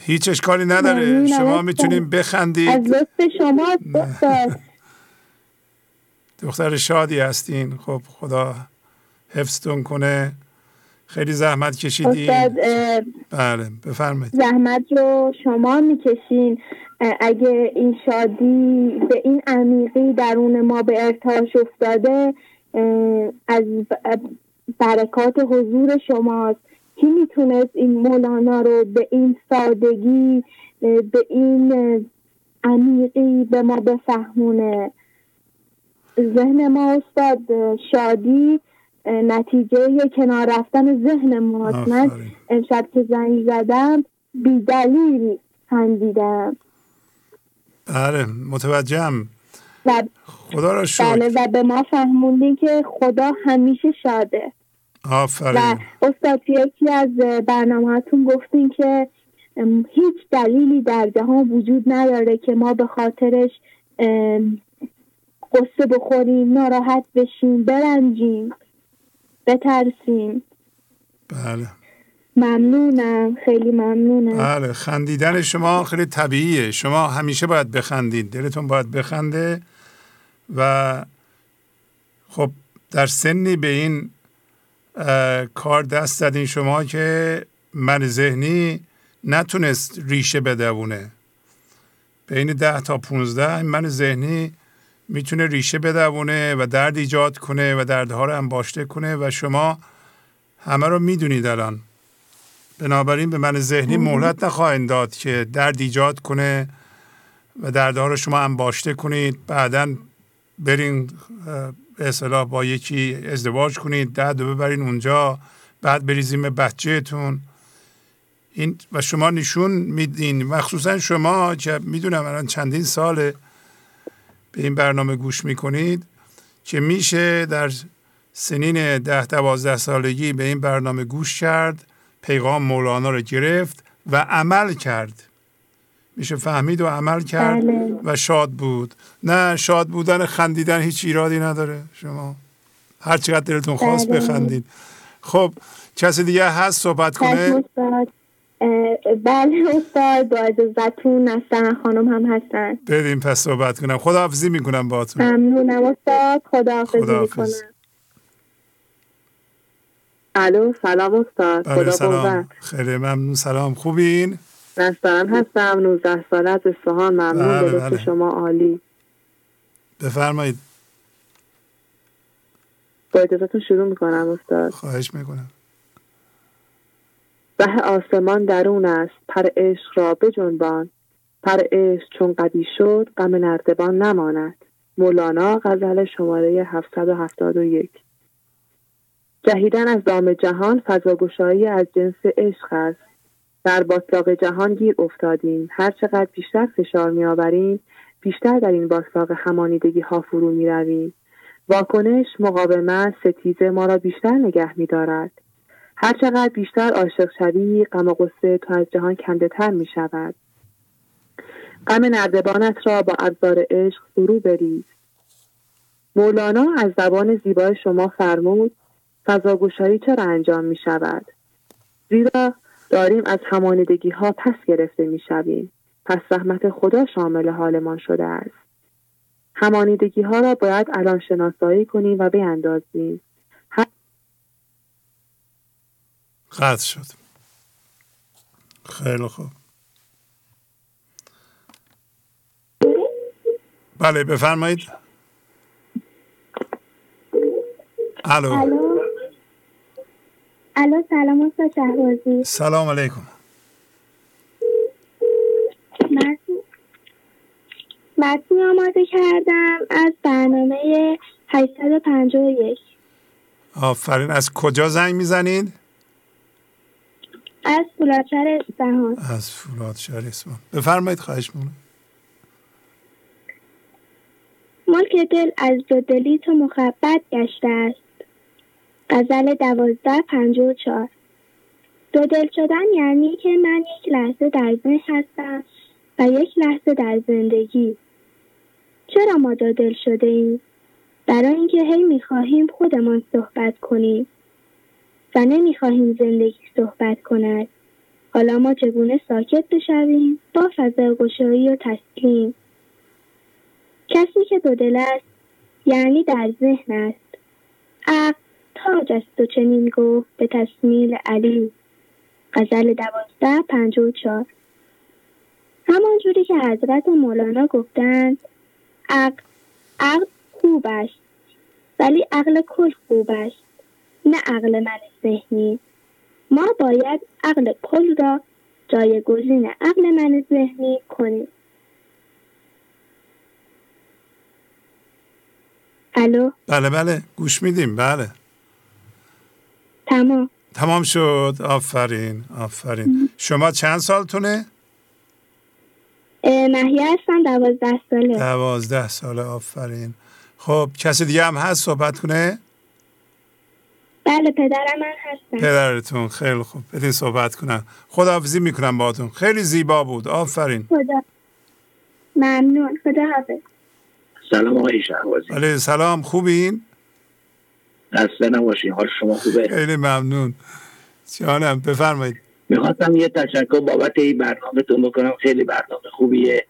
هیچ اشکالی نداره. شما می‌تونیم بخندید. از لطف شما دختر شادی هستین. خب خدا حفظتون کنه. خیلی زحمت کشیدین. بله بفرمایید. زحمت رو شما می‌کشین. اگه این شادی به این عمیقی درون ما به ارتاش افتاده از برکات حضور شماست. کی می‌تونست این مولانا رو به این سادگی به این عمیقی به ما بفهمونه؟ ذهن ما استاد شادی نتیجه کنار رفتن ذهن ماست. من امشب که زنگ زدم بی دلیل خندیدم. بله متوجهم. خدا را شکر. بله و به ما فهموندی که خدا همیشه شاده. آفرین. و استاد یکی از برنامهتون گفتین که هیچ دلیلی در جهان وجود نداره که ما به خاطرش قصه بخوریم ناراحت بشیم برنجیم بترسیم. بله. ممنونم خیلی ممنونم. بله خندیدن شما خیلی طبیعیه. شما همیشه باید بخندید. دلتون باید بخنده و خب در سنی به این کار دست زدین شما که من ذهنی نتونست ریشه بدوونه. بین ده تا 15 من ذهنی می‌تونه ریشه بدوونه و درد ایجاد کنه و دردها رو انباشته کنه و شما همه رو می‌دونید الان. بنابراین به من ذهنی مهلت نخواهید داد که درد ایجاد کنه و دردها رو شما انباشته کنید. بعدا برین اصطلاح با یکی ازدواج کنید درد رو ببرین اونجا بعد بریزیم بچهتون. این و شما نشون میدین مخصوصا شما که می‌دونم الان چندین ساله به این برنامه گوش می‌کنید که میشه در سنین ده دوازده سالگی به این برنامه گوش کرد پیغام مولانا رو گرفت و عمل کرد. میشه فهمید و عمل کرد بله. و شاد بود. نه شاد بودن خندیدن هیچ ایرادی نداره. شما هر چقدر دلتون خواست بله. بخندید. خب کسی دیگه هست صحبت کنه؟ بله استاد با اجازتون هستن خانم هم هستن. بدیم پس صحبت کنم. خداحافظی می‌کنم باهاتون. ممنونم استاد خداحافظی خداحافظ. می‌کنم. الو سلام استاد بله خدا سلام. خیلی ممنون. سلام. خوبین؟ نسترن هستم 19 ساله از اصفهان. ممنون بله، به لطف بله. شما عالی. بفرمایید. با اجازتون شروع می‌کنم استاد. خواهش می‌کنم. ره آسمان درون است پر عشق را بجنبان. پر عشق چون قوی شد غم نردبان نماند. مولانا غزل شماره 771 جهیدن از دام جهان فضاگشایی از جنس عشق است. در باطلاق جهان گیر افتادیم هر چقدر بیشتر فشار میآوریم بیشتر در این باطلاق همانیدگی ها فرو می رویم. واکنش مقاومت ستیزه ما را بیشتر نگه می دارد. هر چقدر بیشتر عاشق شوی غم و غصه تو از جهان کنده تر می شود. غم نردبانت را با ابزار عشق فرو بریز. مولانا از زبان زیبای شما فرمود فضاگشایی چرا انجام می شود؟ زیرا داریم از همانیدگی ها پس گرفته می شویم. پس رحمت خدا شامل حالمان شده است. همانیدگی ها را باید الان شناسایی کنیم و بیندازیم. قطع شد خیلی خوب بله بفرمایید الو الو سلام استاد شهبازی. سلام علیکم. متن متنی آماده کردم از برنامه 851 آفرین از کجا زنگ می‌زنید؟ از فولادشهر اصفهان. از فولاد شهر اصفهان. بفرمایید خواهش می‌کنم. ملک دل از دو دلی تو مخبت گشته است غزل دوازده پنجاه و چهار دو دل شدن یعنی که من یک لحظه در ذهن هستم و یک لحظه در زندگی. چرا ما دو دل شده ایم؟ برای اینکه هی می‌خواهیم خودمان صحبت کنیم و نمی‌خواهیم زندگی صحبت کند. حالا ما چگونه ساکت بشویم؟ با فضاگشایی و تسلیم. کسی که دو دل است یعنی در ذهن است. عقل تاج است و چنین گفت به تسمیل علی. غزل دوازده پنج و چار همان جوری که حضرت مولانا گفتند عقل عقل خوب است ولی عقل کل خوب است نه عقل من ذهنی. ما باید عقل کل را جایگزین عقل من ذهنی کنیم. الو؟ بله بله گوش میدیم بله. تمام. تمام شد. آفرین آفرین. شما چند سالتونه؟ اه، مهیه هستم دوازده ساله. دوازده ساله. آفرین. خب کسی دیگه هم هست صحبت کنه؟ بله پدرم من هستم. پدرتون خیلی خوب. بدین صحبت کنم. خداحافظی می‌کنم باهاتون. خیلی زیبا بود. آفرین. خدا. ممنون. خدا حافظ سلام آقای شهبازی علیه سلام خوبین؟ خسته نباشین. حال شما خوبه؟ خیلی ممنون. جانم بفرمایید. می‌خواستم یه تشکر بابت این برنامهتون بکنم. خیلی برنامه خوبیه.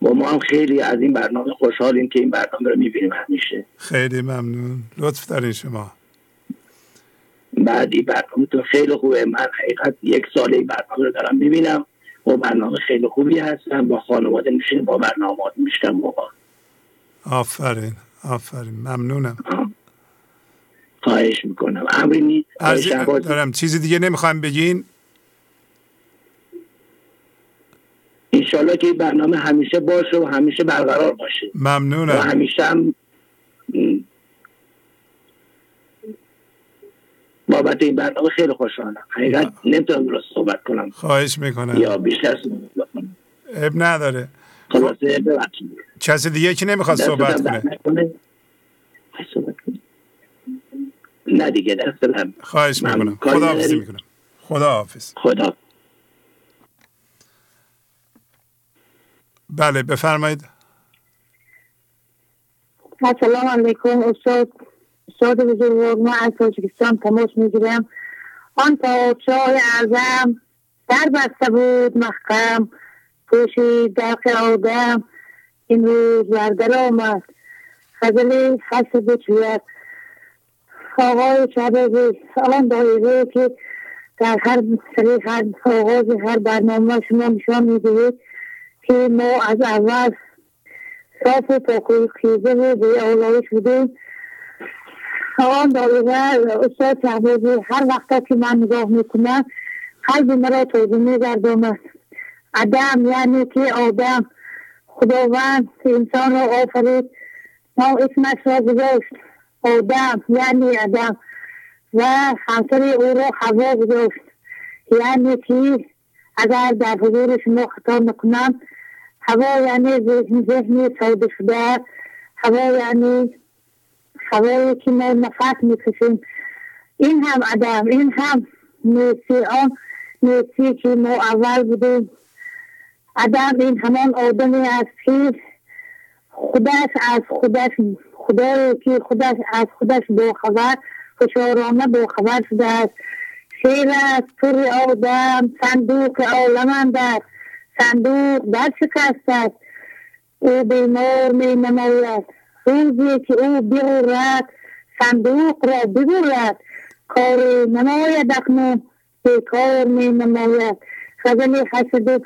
با ما هم خیلی از این برنامه خوشحالیم که این برنامه رو می‌بینیم همیشه. خیلی ممنون. لطف دارین شما. بعد این برنامهتون خیلی خوبه. من حقیقت یک سال این برنامه رو دارم می‌بینم. و برنامه خیلی خوبی هستم. با خانواده میشین با برنامه میشتم موقع آفرین. آفرین. ممنونم. خواهش می‌کنم. امری. دارم. چیزی دیگه نمی‌خوایم بگین؟ انشالله که این برنامه همیشه باشه و همیشه برقرار باشه. و ممنونم همیشه هم بابت این برنامه خیلی خوشحالم. حقیقت نمی‌تونم درست صحبت کنم. خواهش می‌کنم. یا بیشتر صحبت کنم. اب نداره. خلاصه ببخشید. کسی دیگه که نمی‌خواد صحبت کنه نکنه. خواهی صحبت کنی؟ نه دیگه دست هم خواهش. می‌کنم. کاری خدا حافظی نداری؟ می‌کنم. خدا حافظ خدا. بله بفرمایید. سلام علیکم استاد استاد بزرگ من از تاجیکستان تماس می‌گیرم. آن پادشاه اعظم در بسته بود محکم پوشید درق آدم. این روز بردر آمد خزلی حسد بچوید آقای شبازی آن دایره که در هر سری هر آغاز هر برنامه شما نشان می‌دهید که ما از اول صاف و پاکوی خیزه و به اولایش بودیم. آن دایره استاد شهبازی هر وقت که من نگاه می‌کنم قلب مرا توضیح میگردامد ادم یعنی که آدم. خداوند انسان را آفرید. ما اسمش را گذاشت. آدم یعنی ادم و همسر او را هوا گذاشت یعنی که اگر در حضور شما خطا نکنم هوا یعنی ذهن ذهنی سوده شده هوا یعنی هوایی که ما نفس می‌کشیم. این هم ادم این هم نیستی آن نیستی که ما اول بودیم. ادم این همان آدمی است که خودش از خودش خدا که خودش از خودش با خبر خوشارانه با خبر شده است. شیر است پر آدم صندوق عالمند در صندوق در شکست است؟ او بیمار می نماید. روزی که او بغرد صندوق را بگرد کار نماید اکنون بیکار می نماید.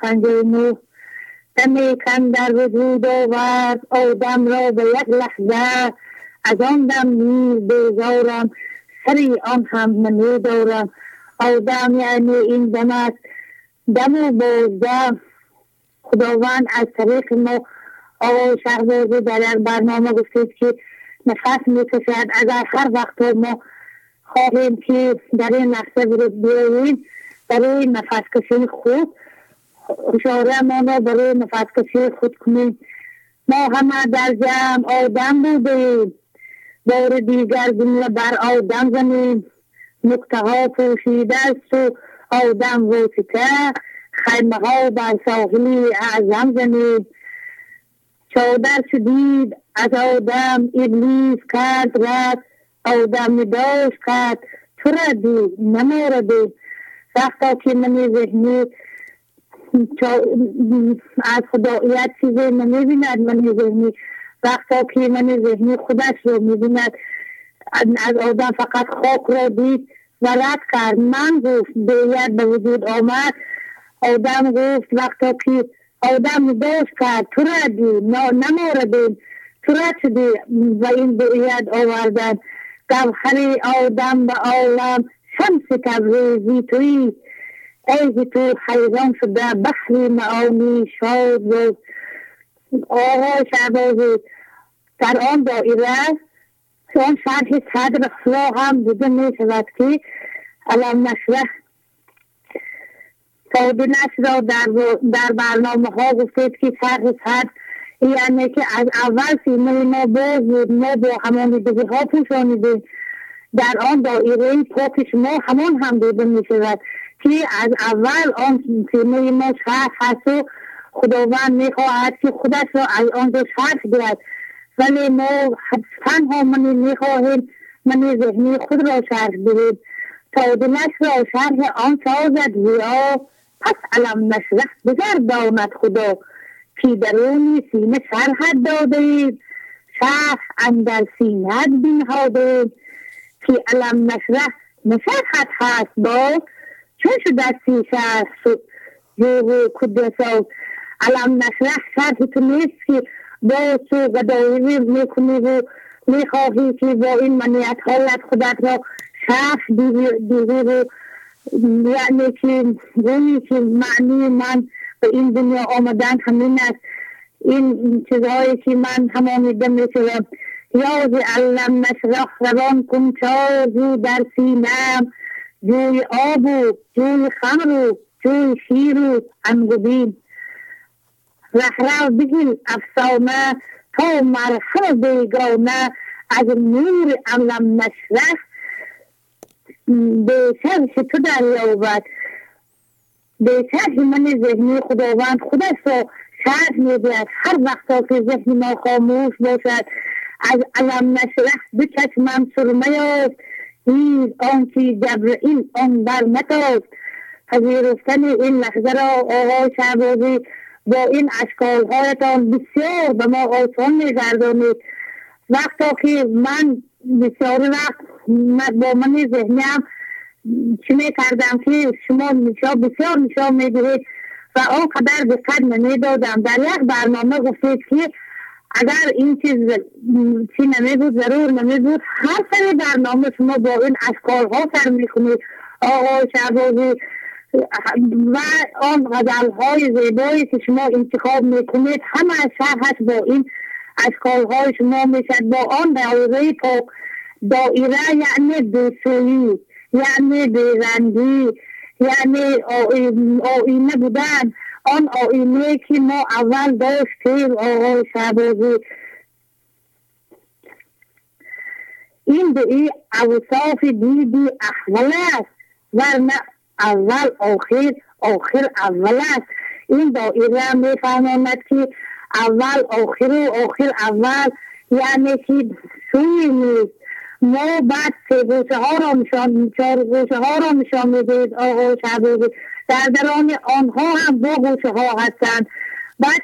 خنجر می دم در وجود آورد. آدم را به یک لحظه از آن دم نیر بیزارم سری آن هم نمی دارم. آدم یعنی این دم است. دم و بازدم خداوند از طریق ما آقای شهبازی در برنامه گفتید که نفس می‌کشد. اگر هر وقت ما خواهیم که در این لحظه بیاییم برای نفس کشی خوب اشاره ما را برای نفس کشی خود کنیم. ما همه در جمع آدم بودیم. بار دیگر دنیا بر آدم زمین. نکته ها پوشیده است و آدم واسطه. خیمه ها بر ساحلی اعظم زمین. چادر شدید از آدم ابلیس کرد رد آدم نداشت کرد. تو نما دید. وقتا که من ذهنی از خدایت چیزی نمی‌بیند من ذهنی وقتا که من ذهنی خودش رو می‌بیند. از آدم فقط خاک را دید و رد کرد. من گفت بیت به وجود آمد. آدم گفت وقتا که آدم داشت کرد تو را دید نماردیم. تو را شدی و این بیت آوردن. گوهر آدم به عالم شمس تبریزی توی ای تو حیران شده بحری معانی شاد و آقا شعبازی در آن دائره آن شرح صدر خلا هم بوده می شود که علم نشره تابی را در, در برنامه ها گفتید که شرح صدر یعنی که از اول سیمه ما باز بود ما با همانیدگی ها پوشانیدیم در آن دائره پاک ما همان هم دیده می شود که از اول آن سیمه ما شرح هست و خداوند می خواهد که خودش را از آنجا شرح گیرد ولی ما تنها منی می خواهیم منی ذهنی خود را شرح گیرید تا دلش را شرح آن سازد زیا پس علم نشرح بگرداند خدا که درونی سینه شرحت داده شرح اندر سینت بینهاده که علم نشرح نشرحت هست با چون سی شرح یوهو کدسا علم نشرح شرح تو نیست که با تو گدایی می‌کنی و می‌خواهی که با این منیت حالت خودت را شرح دیگه رو یعنی که گویی که معنی من به این دنیا آمدن همین است. این چیزهایی که من همانیده می‌شوم یاد علم نشرح روان کن چازو در سینم. جوی آب و جوی خمر و جوی شیر و انگبین. رهرو بگیر افسانه تا مرحب بیگانه از نور علم نشرح به شرش تو دریابد. به شرح من ذهنی خداوند خودش را شاید می‌گوید هر وقتا که ذهن ما خاموش باشد از علم نشرح دو چشمم سرمه است این آن که جبرئیل آن بر متاست پذیرفتن این لحظه را آقای شهبازی با این اشکالهایتان بسیار به ما آسان میگردانید. وقتا که من بسیار وقت با من ذهنیم چی می‌کردم که شما نشا بسیار نشان می‌دهید و آنقدر دقت نمی‌دادم. در یک برنامه گفتید که اگر این چیز چی نمی بود؟ ضرور نمی بود. هر سری برنامه شما با این اشکال ها سر می‌کنید آقا شعبازی و آن غزل های زیبایی که شما انتخاب می‌کنید همه شرحش با این اشکال های شما می‌شد با آن دایره پاک دایره یعنی دوسویی یعنی بیرنگی یعنی آینه بودن. آن آینه که ما اول داشتیم آقای شعبازی این به این اوصاف دیدی احول است ورنه اول آخر آخر اول است. این دائره میفهماند که اول آخر و آخر اول یعنی که سوی نیست. ما بعد سه گوشه ها را نشان چهار گوشه ها را نشان در دران آنها هم دو گوشه ها هستند. بعد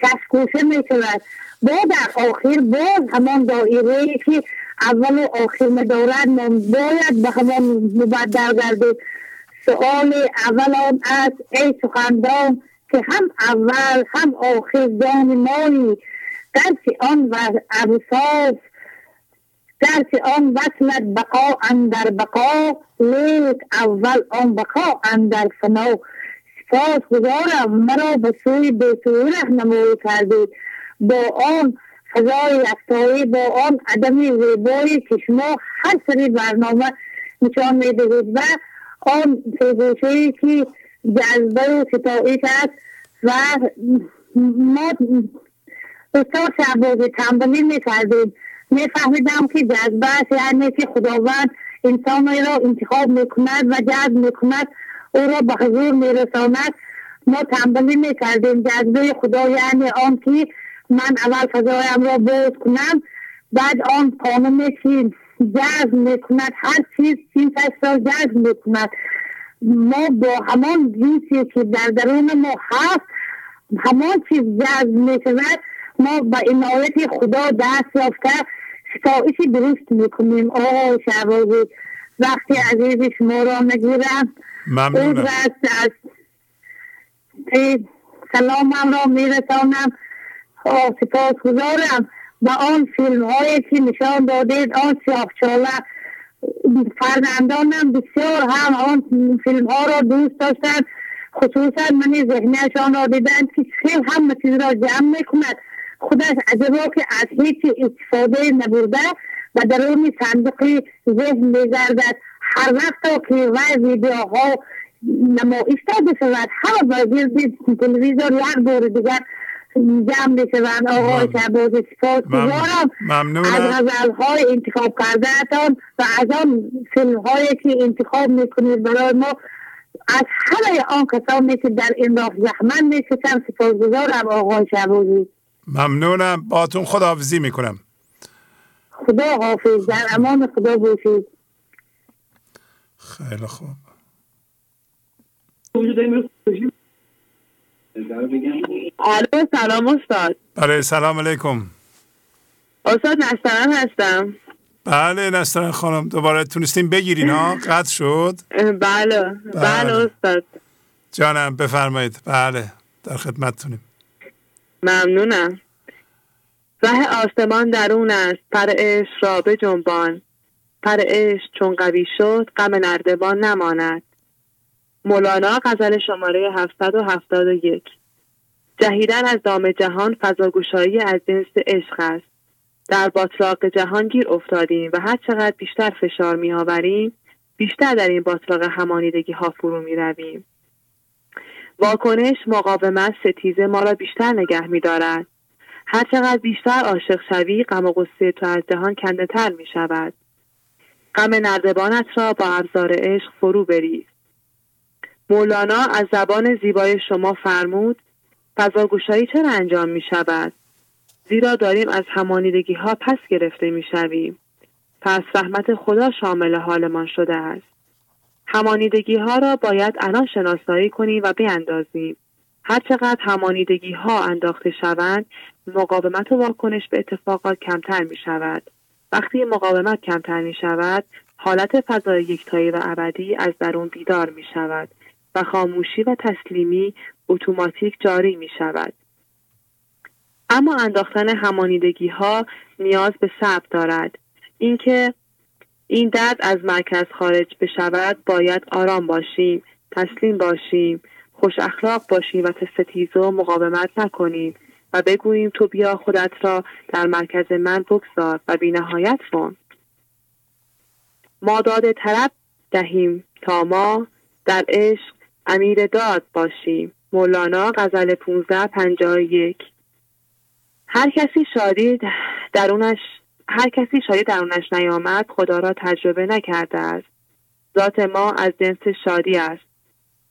شش گوشه می شود با در آخر باز همان دائره که اول و آخر مدارد ما باید به همان مبدل گردید. سؤال اول آن است ای سخندان که هم اول هم آخر جان مایی درک آن و اوصاف درک آن وصلت بقا اندر بقا لیک اول آن بقا اندر فنا. سپاس گذارم مرا به سوی بیتوی رهنمایی کردید. با آن فضای افتایی با آن عدم زیبایی که شما هر سری برنامه نشان می‌دهید و آن فیگوشهی که جذبه و ستایش است و ما استاد شعبازی تنبلی می‌کردیم. میفهمیدم که جذبه یعنی که خداوند انسان را انتخاب می‌کند و جذب می‌کند. او را به حضور میرساند. ما تنبلی می‌کردیم. جذبه خدا یعنی آن که من اول فضایم را باز کنم بعد آن قانون که جذب می‌کند. هر چیز جنسش را جذب می‌کند. ما با همان جنسی که در درون ما هست همان چیز جذب می‌شود. ما با عنایت خدا دست یافته ستایش درست می‌کنیم. آقا شعبازی وقتی عزیز شما را نگیرم ممنونم. از سلامم را میرسانم. سپاس گذارم و آن فیلم هایی که نشان دادید آن سیاه چاله فرزندانم بسیار هم آن فیلم ها را دوست داشتن خصوصا منی ذهنیشان را دیدن که خیلی هم چیز را جمع می‌کند. خودش عجبا که از هیچ استفاده نبرده و درون صندوق ذهن میگردد. هر وقت که وی ویدیوها نمایش داده شود همه با تلویزیون یک دور دیگر جمع می‌شوند آقای شهباز سپاس گذارم از غزل های انتخاب کرده و از آن فیلم هایی که انتخاب می‌کنید برای ما از همه آن کسانی که در این راه زحمت سپاس گذارم آقای شهبازی. ممنونم. باتون خداحافظی می‌کنم. خدا حافظ. در امان خدا باشید. خیلی خوب. الو سلام استاد. بله سلام علیکم. استاد نسترن هستم. بله نسترن خانم. دوباره تونستیم بگیرین ها؟ قطع شد؟ بله بله, بله. استاد. جانم بفرمایید. بله در خدمتتونیم. ممنونم. ره آسمان درون است. پر عشق را جنبان پر عشق چون قوی شد غم نردبان نماند. مولانا غزل شماره 771 جهیدن از دام جهان فضاگوشایی از جنس عشق است. در باطلاق جهان گیر افتادیم و هر چقدر بیشتر فشار می آوریم بیشتر در این باطلاق همانیدگی ها فرو می رویم. واکنش مقاومت ستیزه ما را بیشتر نگه می دارد. هر چقدر بیشتر عاشق شوی غم و غصه تو از جهان کنده تر می شود. غم نردبانت را با ابزار عشق فرو بریز. مولانا از زبان زیبای شما فرمود فضاگوشایی چرا انجام می شود؟ زیرا داریم از همانیدگی ها پس گرفته می شویم. پس رحمت خدا شامل حالمان شده است. همانیدگی ها را باید الان شناسایی کنیم و بیاندازیم. هرچقدر همانیدگی ها انداخته شوند مقاومت و واکنش به اتفاقات کمتر می شود. وقتی مقاومت کمتر می شود حالت فضای یکتایی و ابدی از درون بیدار می شود و خاموشی و تسلیمی اتوماتیک جاری می شود. اما انداختن همانیدگی ها نیاز به صبر دارد. اینکه این درد از مرکز خارج بشود باید آرام باشیم، تسلیم باشیم، خوش اخلاق باشیم و ستیزه و مقاومت نکنیم و بگوییم تو بیا خودت را در مرکز من بگذار و بینهایت کن. ما داد طرب دهیم تا ما در عشق امیر داد باشیم مولانا غزل 1551 هر کسی شادی درونش هر کسی شادی درونش نیامد خدا را تجربه نکرده است. ذات ما از جنس شادی است.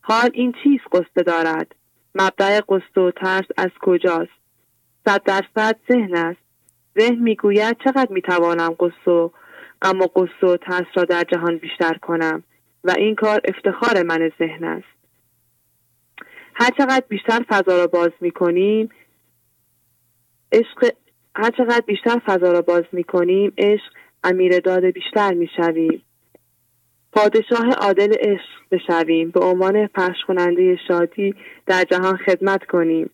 حال این چیز قصه دارد؟ مبدع قصه و ترس از کجاست؟ صد درصد ذهن است. ذهن می‌گوید چقدر می‌توانم قصه و غم و قصه و ترس را در جهان بیشتر کنم و این کار افتخار من ذهن است. هرچقدر بیشتر فضا را باز می‌کنیم عشق هرچقدر بیشتر فضا را باز می‌کنیم عشق امیر داد بیشتر می‌شویم. پادشاه عادل عشق بشویم. به عنوان پخش کننده شادی در جهان خدمت کنیم.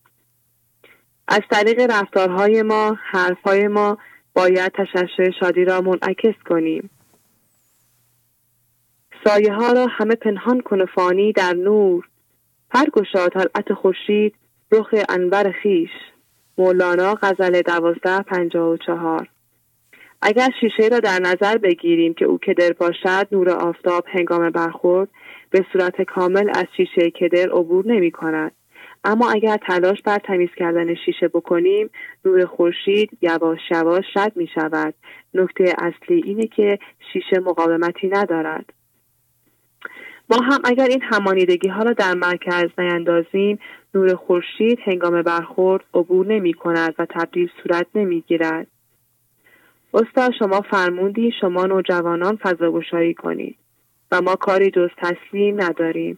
از طریق رفتارهای ما حرفهای ما باید تشعشع شادی را منعکس کنیم. سایه ها را همه پنهان کن فانی در نور. گشاد طلعت خورشید رخ انور خیش. مولانا غزل دوازده پنجاه و چهار. اگر شیشه را در نظر بگیریم که او کدر باشد نور آفتاب هنگام برخورد به صورت کامل از شیشه کدر عبور نمی کند. اما اگر تلاش بر تمیز کردن شیشه بکنیم نور خورشید یواش یواش رد می شود. نکته اصلی اینه که شیشه مقاومتی ندارد. ما هم اگر این همانیدگی ها را در مرکز نیندازیم نور خورشید هنگام برخورد عبور نمی کند و تبدیل صورت نمی گیرد. استاد شما فرمودی شما نوجوانان فضاگشایی کنید و ما کاری جز تسلیم نداریم.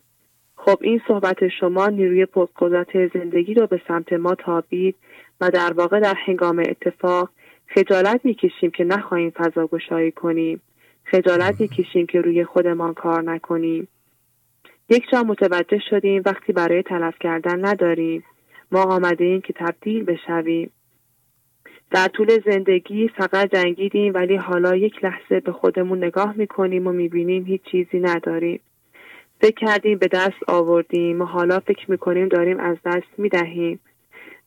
خب این صحبت شما نیروی پرقدرت زندگی را به سمت ما تابید و در واقع در هنگام اتفاق خجالت می‌کشیم که نخواهیم فضا گشایی کنیم خجالت می‌کشیم که روی خودمان کار نکنیم یک جا متوجه شدیم وقتی برای تلف کردن نداریم. ما آمده ایم که تبدیل بشویم. در طول زندگی فقط جنگیدیم ولی حالا یک لحظه به خودمون نگاه می‌کنیم و می‌بینیم هیچ چیزی نداریم. فکر کردیم به دست آوردیم و حالا فکر می‌کنیم داریم از دست می‌دهیم.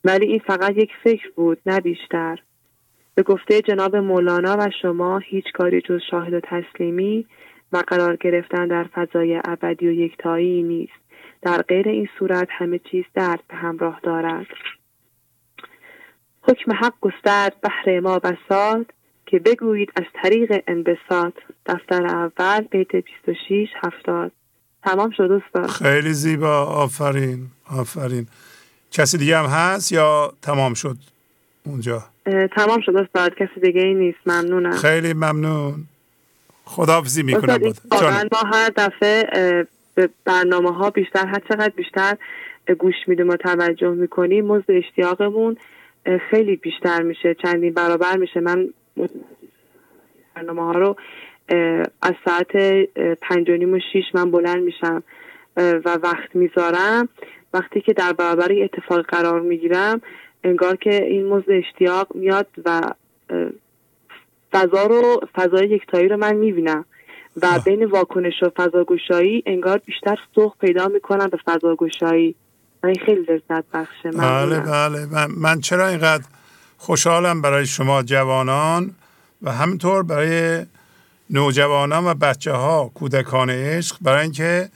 ولی این فقط یک فکر بود نه بیشتر. به گفته جناب مولانا و شما هیچ کاری جز شاهد و تسلیمی و قرار گرفتن در فضای ابدی و یکتایی نیست. در غیر این صورت همه چیز درد به همراه دارد. حکم حق گسترد بحر ما بساد که بگویید از طریق انبساط. دفتر اول بیت 26 هفتاد. تمام شد استاد. خیلی زیبا. آفرین. آفرین. کسی دیگه هم هست یا تمام شد اونجا؟ تمام شد استاد. کسی دیگه ای نیست. ممنونم. خیلی ممنون. خداحافظی می‌کنم ما هر دفعه به برنامه ها بیشتر هر چقدر بیشتر گوش میدیم و توجه می‌کنیم مزد اشتیاقمون خیلی بیشتر میشه چندین برابر میشه. من برنامه ها رو از ساعت پنج و نیم و شیش من بلند میشم و وقت می‌ذارم. وقتی که در برابر اتفاق قرار می‌گیرم انگار که این مزد اشتیاق میاد و فضا رو فضای یکتایی رو من می‌بینم. و بین واکنش و فضاگوشایی انگار بیشتر سوخ پیدا می‌کنم به فضاگوشایی. این خیلی لذت بخشه بله بله. من, من چرا اینقدر خوشحالم برای شما جوانان و همینطور برای نوجوانان و بچه ها کودکان عشق برای اینکه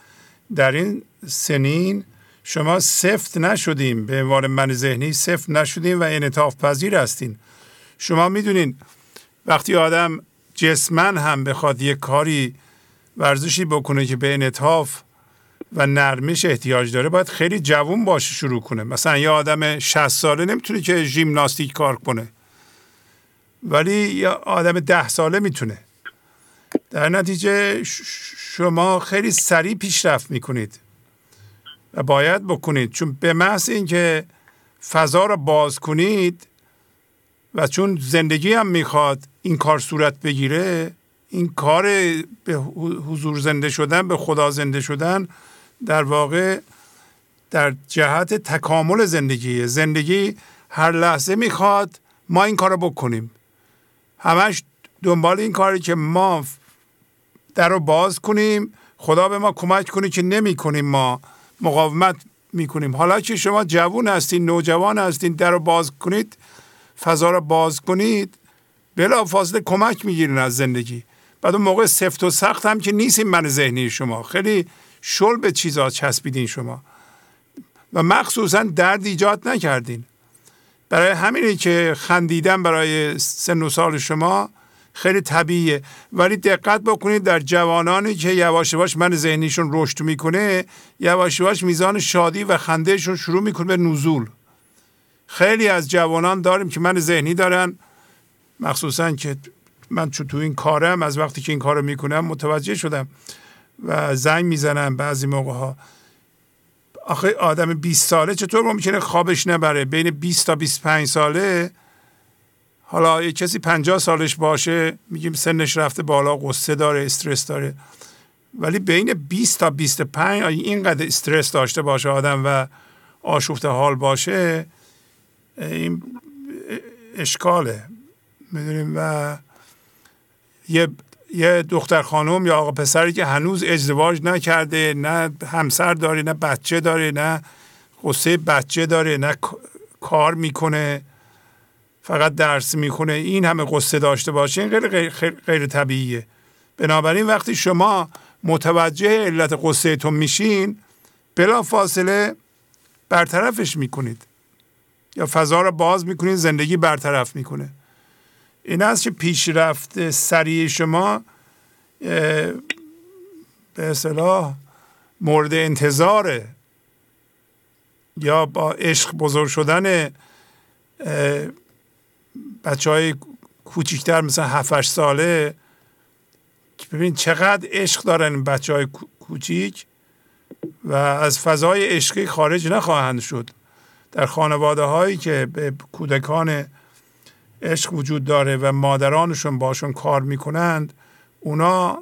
در این سنین شما سفت نشدیم. به عنوان من ذهنی سفت نشدیم و انعطاف پذیر هستین. شما می‌دونین وقتی آدم جسمن هم بخواد یک کاری ورزشی بکنه که به انعطاف و نرمش احتیاج داره باید خیلی جوون باشه شروع کنه. مثلا یه آدم 60 ساله نمی‌تونه که ژیمناستیک کار کنه ولی یه آدم ده ساله می‌تونه. در نتیجه شما خیلی سریع پیشرفت می‌کنید و باید بکنید. چون به محض اینکه فضا رو باز کنید و چون زندگی هم می‌خواد این کار صورت بگیره این کار به حضور زنده شدن به خدا زنده شدن در واقع در جهت تکامل زندگی زندگی هر لحظه می‌خواد ما این کار بکنیم. همش دنبال این کاری که ما در رو باز کنیم خدا به ما کمک کنه که نمی کنیم ما مقاومت می‌کنیم. حالا که شما جوون هستین نوجوان هستین در رو باز کنید فضا رو باز کنید بلا فاصله کمک می‌گیرین از زندگی. بعد اون موقع سفت و سخت هم که نیستیم من ذهنی شما. خیلی شل به چیزا چسبیدین شما. و مخصوصا درد ایجاد نکردین. برای همینی که خندیدن برای سن و سال شما خیلی طبیعیه. ولی دقت بکنید در جوانانی که یواش یواش من ذهنیشون رشد می‌کنه یواش یواش میزان شادی و خندهشون شروع می‌کنه به نزول. خیلی از جوانان داریم که من ذهنی دارن. مخصوصا که من تو این کارم از وقتی که این کارو می‌کنم متوجه شدم و زنگ می‌زنم بعضی موقع ها آخه آدم 20 ساله چطور ممکنه خوابش نبره؟ بین 20 تا 25 ساله. حالا یه کسی 50 سالش باشه میگیم سنش رفته بالا قصه داره استرس داره. ولی بین 20 تا 25 اینقدر استرس داشته باشه آدم و آشفته حال باشه این اشکاله. می‌دونیم و یه یه دختر خانم یا آقا پسری که هنوز ازدواج نکرده نه همسر داره نه بچه داره نه قصه بچه داره نه کار می‌کنه فقط درس می‌کنه این همه قصه داشته باشه این غیر, غیر, غیر طبیعیه. بنابراین وقتی شما متوجه علت قصه تون میشین بلا فاصله برطرفش می‌کنید. یا فضا رو باز می‌کنید زندگی برطرف می‌کنه. این است که پیشرفت سریع شما به اصطلاح مورد انتظاره؟ یا با عشق بزرگ شدن بچه های کوچیکتر مثلا 7 ساله؟ ببین چقدر عشق دارن بچه های کوچیک و از فضای عشقی خارج نخواهند شد. در خانواده هایی که به کودکان عشق وجود داره و مادرانشون باشون کار می‌کنند اونا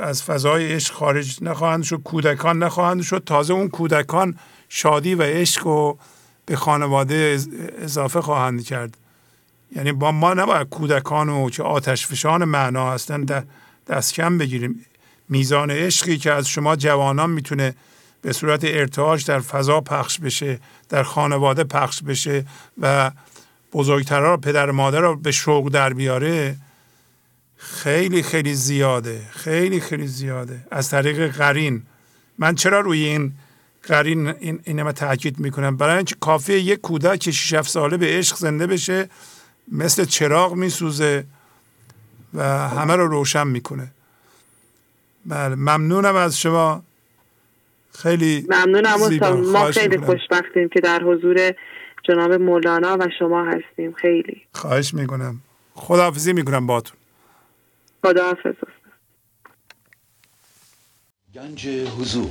از فضای عشق خارج نخواهند شد کودکان نخواهند شد. تازه اون کودکان شادی و عشق رو به خانواده اضافه خواهند کرد. یعنی با ما نباید کودکان و که آتش فشان معنا هستن دست کم بگیریم. میزان عشقی که از شما جوانان می‌تونه به صورت ارتعاش در فضا پخش بشه در خانواده پخش بشه و بزرگترها پدر مادر رو به شوق در بیاره خیلی خیلی زیاده خیلی خیلی زیاده. از طریق قرین. من چرا روی این قرین این اینم تاکید می‌کنم؟ برای اینکه کافیه یک کودک که 6 ساله به عشق زنده بشه مثل چراغ میسوزه و همه رو روشن می‌کنه. بله ممنونم از شما. خیلی ممنونم ما خیلی خوشبختیم که در حضور جناب مولانا و شما هستیم. خیلی. خواهش می‌کنم. خداحافظی می‌کنم باتون خداحافظ. گنج حضور.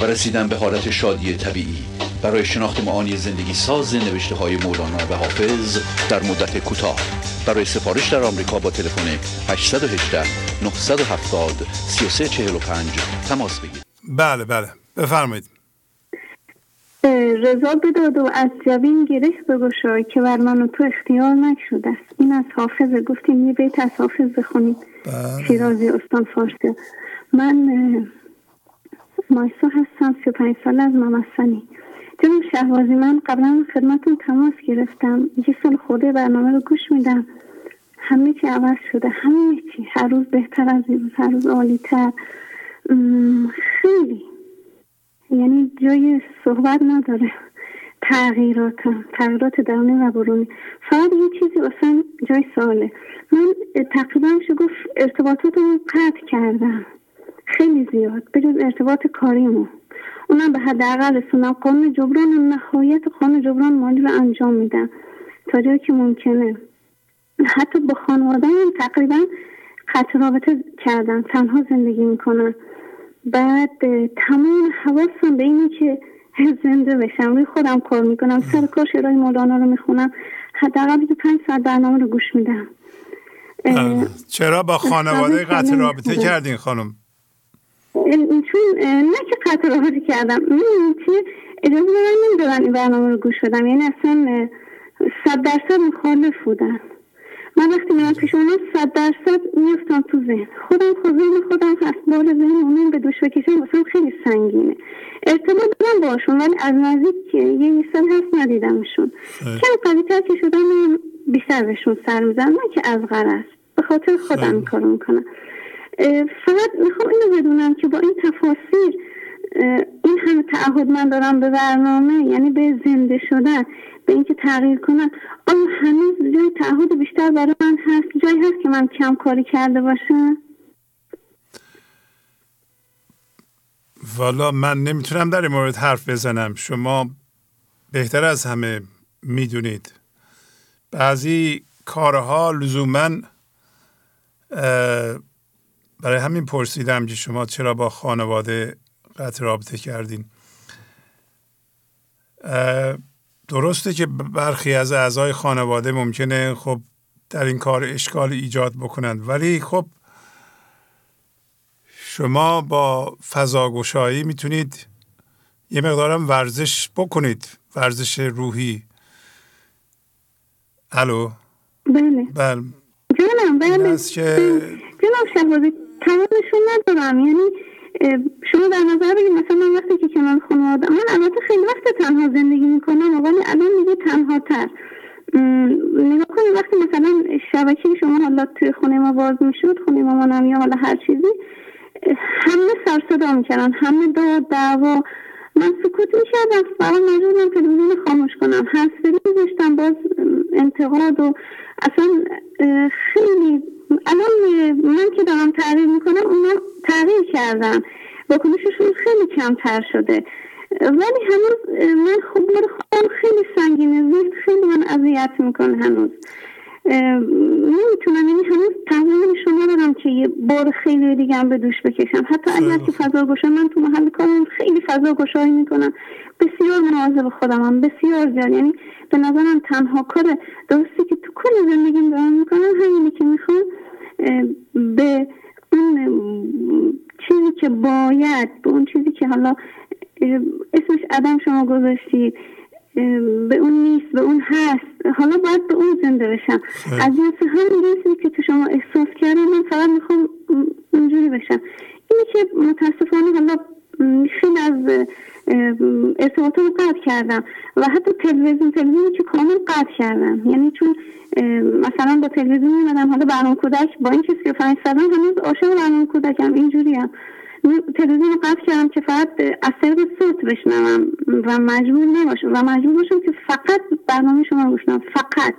و رسیدن به حالت شادی طبیعی. برای شناخت معانی زندگی ساز نوشته های مولانا و حافظ در مدت کوتاه. برای سفارش در آمریکا با تلفن 818 970 3345 تماس بگیرید. بله بله. بفرمایید. رضا بداد و از جبین گره بگشای که بر من و تو اختیار نشده است. این از حافظه گفتیم یه بیت از حافظ بخونید بله. شیرازی استان فارسی. من مایسا هستم 35 سال از ممسنی جناب شهوازی من قبلا خدمتون تماس گرفتم. یه سال خورده برنامه رو گوش میدم. همه چی عوض شده. همه چی. هر روز بهتر از روز هر روز عالیتر. خیلی. یعنی جای صحبت نداره. تغییرات تغییرات درونی و برونی. فقط یه چیزی اصلا جای ساله من تقریبا شو گفت ارتباطات رو قطع کردم. خیلی زیاد. بجز ارتباط کاریمو اونم به حداقل رسونم قانون جبران و نهایت قانون جبران مالی رو انجام میدم تا جایی که ممکنه. حتی با خانواده تقریبا قطع رابطه کردم تنها زندگی می‌کنم بعد تمام حواسم به اینه که زنده بشم. روی خودم کار می‌کنم. سر کار شعرهای مولانا رو می‌خونم. حداقل پنج ساعت برنامه رو گوش میدم. چرا با خانواده قطع رابطه کردین خانم؟ چون نه که قطع رابطه کردم. چی؟ اجازه دارم نمیدارن این برنامه رو گوش بدم. یعنی اصلا صد درصد مخالف بودن. من وقتی میرم پیش اونا صد درصد میفتم تو ذهن. خودم خود خودم هست. بال ذهن اونم به دوش بکشم واسم خیلی سنگینه. ارتباط دارم باشون ولی از نزدیک یه سال هست ندیدمشون. کم قوی تر که شدم بیشتر بهشون سر می‌زنم. نه که از غرض. به خاطر خودم کارو می‌کنم. فقط می‌خوام اینو بدونم که با این تفاصیل این همه تعهد من دارم به برنامه یعنی به زنده شدن به اینکه تغییر کنن آیا هنوز جای تعهد بیشتر برای من هست؟ جایی هست که من کم کاری کرده باشم؟ والا من نمی‌تونم در این مورد حرف بزنم. شما بهتر از همه می‌دونید. بعضی کارها لزوما برای همین پرسیدم که شما چرا با خانواده قطع رابطه کردین؟ درسته که برخی از اعضای خانواده ممکنه خب در این کار اشکال ایجاد بکنند ولی خب شما با فضاگشایی می‌تونید یه مقدارم ورزش بکنید ورزش روحی. الو؟ بله. بله. جانم بله. که جناب شهبازی. تمامشون ندارم. یعنی شما در نظر بگید مثلا من وقتی که کنار خانواده من البته خیلی وقت تنها زندگی می‌کنم ولی الان میگه تنها تر نگاه کنید وقتی مثلا شبکه شما حالا توی خونه ما باز می‌شد خونه مامانم یا حالا هر چیزی همه سر صدا می‌کردن همه داد دعوا. من سکوت می‌کردم فقط مجبورم تلویزیون خاموش کنم. هنسفری میذاشتم باز انتقاد و اصلا خیلی الان من که دارم تغییر می‌کنم اونا تغییر کردن. واکنششون خیلی کمتر شده. ولی هنوز من خب خودم خیلی سنگینه. زیر خیلی من اذیت می‌کنه هنوز. نمی‌تونم یعنی هنوز تحمیلش رو ندارم که یه بار خیلی دیگه هم به دوش بکشم. حتی اگر که فضا گوشه من تو محل کارم خیلی فضا گشایی می‌کنم. بسیار مواظب خودم هم بسیار زیاد. یعنی به نظرم تنها کار درستی که تو کل زندگیم دارم می‌کنم همینی که می‌خوام به اون چیزی که باید به اون چیزی که حالا اسمش عدم شما گذاشتید. به اون نیست به اون هست. حالا باید به اون زنده بشم. از جنس همین که تو شما احساس کردم من فقط می‌خوام اونجوری بشم. اینی که متاسفانه حالا خیلی از ارتباطات رو قطع کردم و حتی تلویزیون تلویزیونی که کامل قطع کردم. یعنی چون مثلا با تلویزیون میمدم حالا برنامه کودک با اینکه 35 سالم هنوز عاشق برنامه کودکم اینجوری هم. تلویزیون قطع کردم که فقط از طریق صوت بشنوم و مجبور نباشم. و مجبور باشم که فقط برنامه شما بشنم فقط.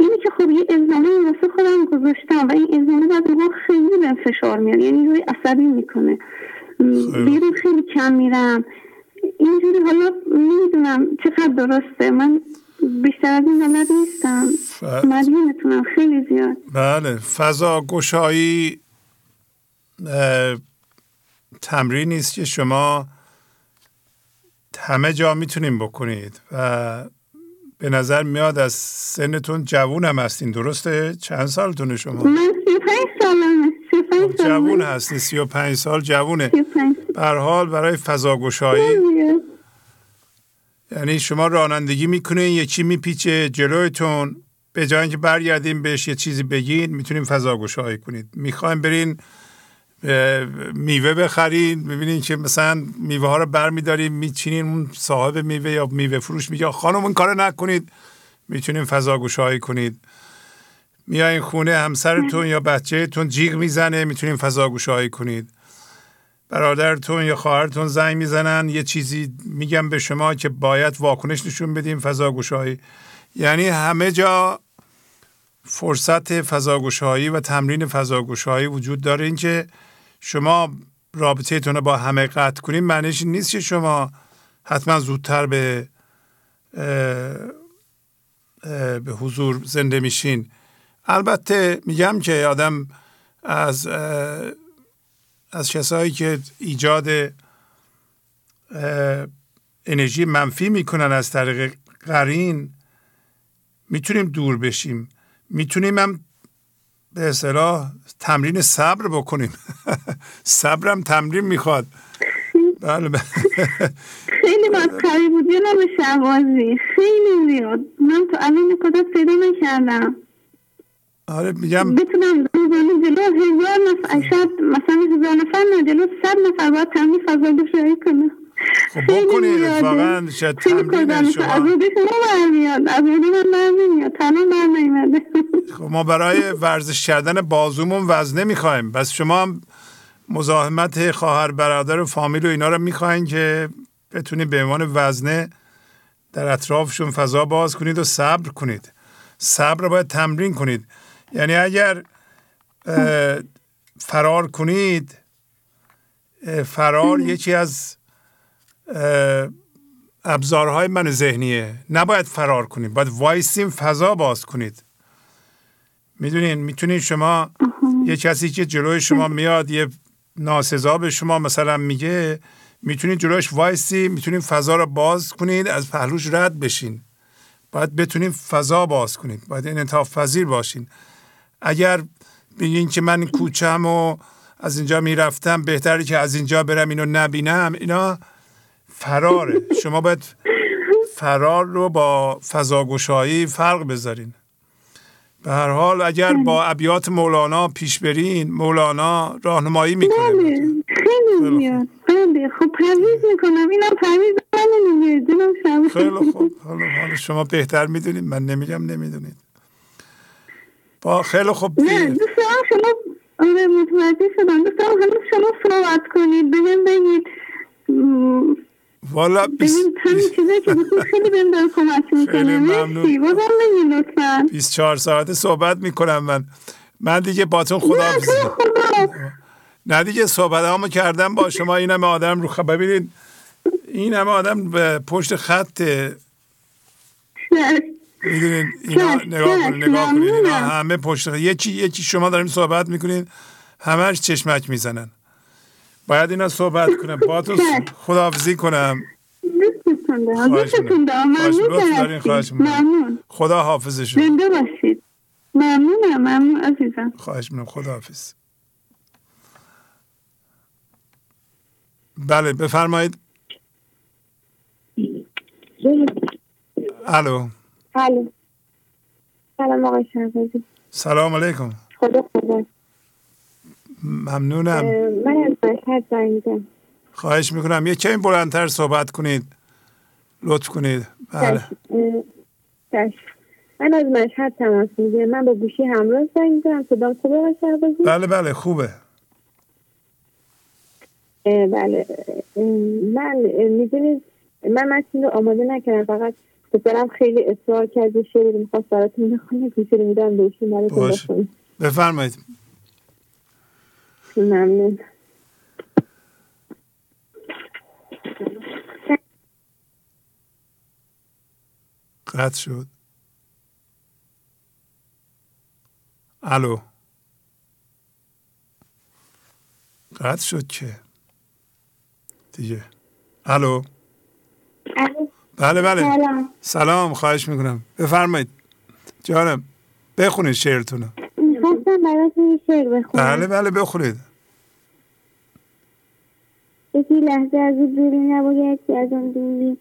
اینی که خب یه ازمانه واسه خودم گذاشتم و این ازمانه بعد ما خیلی به فشار میاد یعنی روی عصبی می‌کنه. بیرون خیلی کم میرم. اینجوری حالا نمی‌دونم چقدر درسته. من بیشتر از این بلد نیستم. مدیونتونم خیلی زیاد. بله. فضا گشایی تمرین نیست که شما همه جا می‌تونیم بکنید و به نظر میاد از سنتون جوون هم هستین. درسته؟ چند سالتونه شما؟ من سی پنج سالمه. خب، جوون هستی. سی و پنج سال جوونه. حال برای فضاگشایی یعنی شما رانندگی می‌کنین یکی میپیچه جلویتون. به جای اینکه برگردیم بهش یه چیزی بگین می‌تونیم فضاگشایی کنید. می‌خوایم برین میوه بخرید ببینید که مثلا میوه ها رو برمیدارید میچینین اون صاحب میوه یا میوه فروش میگه خانم این کار نکنید. می‌تونین فضا گشایی کنید. میایین خونه همسرتون یا بچهتون جیغ می‌زنه می‌تونین فضا گشایی کنید. برادرتون یا خواهرتون زنگ می‌زنن یه چیزی میگم به شما که باید واکنش نشون بدیم فضا گشایی یعنی همه جا فرصت فضاگشایی و تمرین فضاگشایی وجود داره. اینکه شما رابطهتون رو با همه قطع کنید معنیش نیست که شما حتما زودتر به به حضور زنده میشین. البته میگم که آدم از از کسایی که ایجاد انرژی منفی می‌کنن از طریق قرین می‌تونیم دور بشیم. می‌تونیم هم به اصطلاح تمرین صبر بکنیم. [laughs] صبرم تمرین می‌خواد. بله بله. خیلی مسخری بود. جناب شوازی خیلی زیاد. من تو الان کدت پیدا نکردم. آره میگم. بتونم روزانه جلو هزار نفر شاید مثلا هزار نفر نه جلو صد نفر باید تمرین فضا گشایی کنم خب بکنید واقعا شاید تمرین شما. از شما برمیاد از من برمیاد تنها برنیمده خب ما برای ورزش کردن بازومون وزنه می‌خوایم بس شما هم مزاحمت خواهر برادر و فامیل و اینا رو می‌خواین که بتونید به عنوان وزنه در اطرافشون فضا باز کنید و صبر کنید. صبر باید تمرین کنید. یعنی اگر فرار کنید فرار یکی از ابزارهای من ذهنیه. نباید فرار کنید. باید وایسیم فضا باز کنید. می‌دونین می‌تونید شما یه کسی که جلوی شما میاد یه ناسزا به شما مثلا میگه می‌تونید جلوش وایسی می‌تونید فضا رو باز کنید از پهلوش رد بشین. باید بتونید فضا باز کنید. باید انعطاف پذیر باشین. اگر بگین که من کوچم و از اینجا می‌رفتم بهتره که از اینجا برم اینو نبینم اینا فراره. شما باید فرار رو با فضاگشایی فرق بذارین. به هر حال اگر با ابیات مولانا پیش برین مولانا راهنمایی می‌کنه بله. خیلی میاد بله. خب پرویز می‌کنم. اینم پرویز بله خیلی خوب. حالا حالا شما بهتر می‌دونید. من نمیگم نمی‌دونید. با خیلی خوب. نه دوست شما آره متوجه شدم. دوست دارم شما صحبت کنید. بهم بگید. والا. خیلی بهم داره کمک می‌کنه مرسی بازم بگید لطفا. 24 ساعته صحبت می‌کنم من. من دیگه باتون خدا نه دیگه صحبت همو کردم با شما. این همه آدم رو خب ببینید این همه آدم به پشت خط می‌دونید اینا نگاه کنید نگاه کنید اینا همه پشت خط یکی یکی شما داریم صحبت می‌کنید همش چشمک می‌زنن. باید اینا صحبت کنم. با تو خداحافظی کنم. ممنون. خدا حافظشون زنده باشید. ممنونم. ممنون عزیزم. خواهش می‌کنم. خدا حافظ بله بفرمایید. الو. الو. سلام آقای شهبازی. سلام علیکم. خدا خدا ممنونم. من از مشهد زنگ خواهش می‌کنم. یه کمی بلندتر صحبت کنید. لطف کنید. بله. من از مشهد تماس می‌گیرم. من با گوشی همراه زنگ می‌زنم صدام خوبه بله بله. خوبه. بله. من می‌دونید من متن رو آماده نکردم. فقط پسرم خیلی اصرار کرد شعری می‌خواست براتون بخونه گوشی رو میدم بهشون براتون بفرمایید. ممنون. قطع شد. الو. قطع شد که. دیگه. الو. بله بله. سلام, سلام. خواهش می‌کنم. بفرمایید. جانم بخونید شعرتونو. خواستم براتون شعر بخونم. بله بله بخونید. یکی لحظه از او دوری نباید که از آن دوری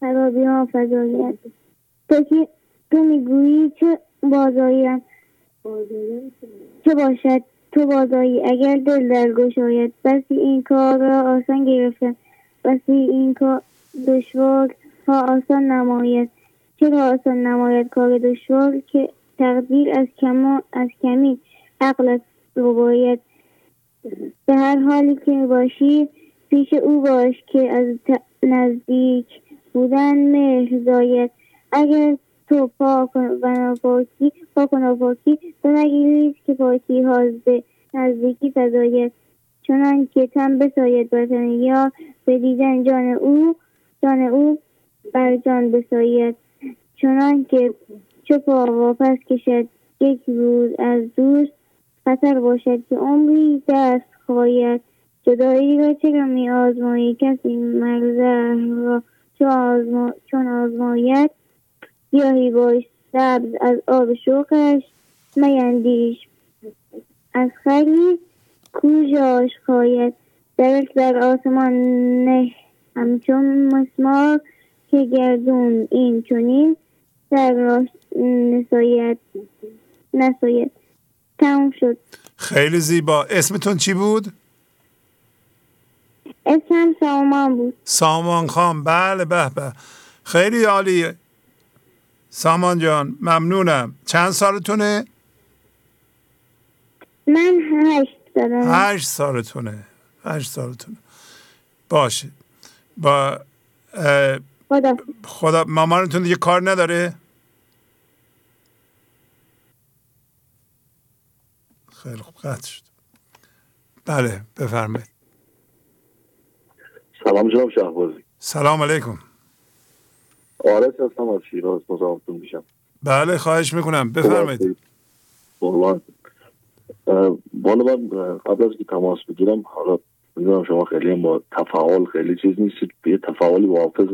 خرابی ها فضایت تو که تو می‌گویی چه بازاییم چه باشد؟ تو بازایی اگر دل در گشاید بسی این کار را آسان گرفتن بسی این کار دشوار ها آسان نماید. چرا آسان نماید کار دشوار؟ که تقدیر از کما از کمی عقلت رو باید. به هر حالی که باشی پیش او باش که از نزدیک بودن مهر زاید. اگر تو پاک و ناپاکی پاک و ناپاکی تو نگیرید که پاکی ها به نزدیکی فضایت چنان که تن بساید بر یا به دیدن جان او جان او بر جان بساید. چنان که چو پا واپس کشد یک روز از دوست خطر باشد که عمری دست خواهد جدایی را چرا می آزمایی کسی مرزه را چون آزماید گیاهی باش سبز از آب شوقش میندیش. از خری کو جاش خواید درک در آسمان نه. همچون مسمار که گردون این چونین در راه نساید نساید تموم شد. خیلی زیبا. اسمتون چی بود؟ اسمم سامان بود. سامان خان. بله به به. خیلی عالیه سامان جان ممنونم. چند سالتونه؟ من هشت دارم هشت سالتونه. هشت سالتونه. باشه. با خدا. خدا مامانتون دیگه کار نداره؟ خیلی خوب. قطع شد. بله بفرمایید. سلام جناب شهبازی. سلام علیکم. آرش هستم از شیراز مزاحمتون میشم. بله خواهش می‌کنم. بفرمایید. قربان بالا من قبل از که تماس بگیرم حالا می‌دونم شما خیلی با تفاعل خیلی چیز نیستید. به تفاعلی با حافظ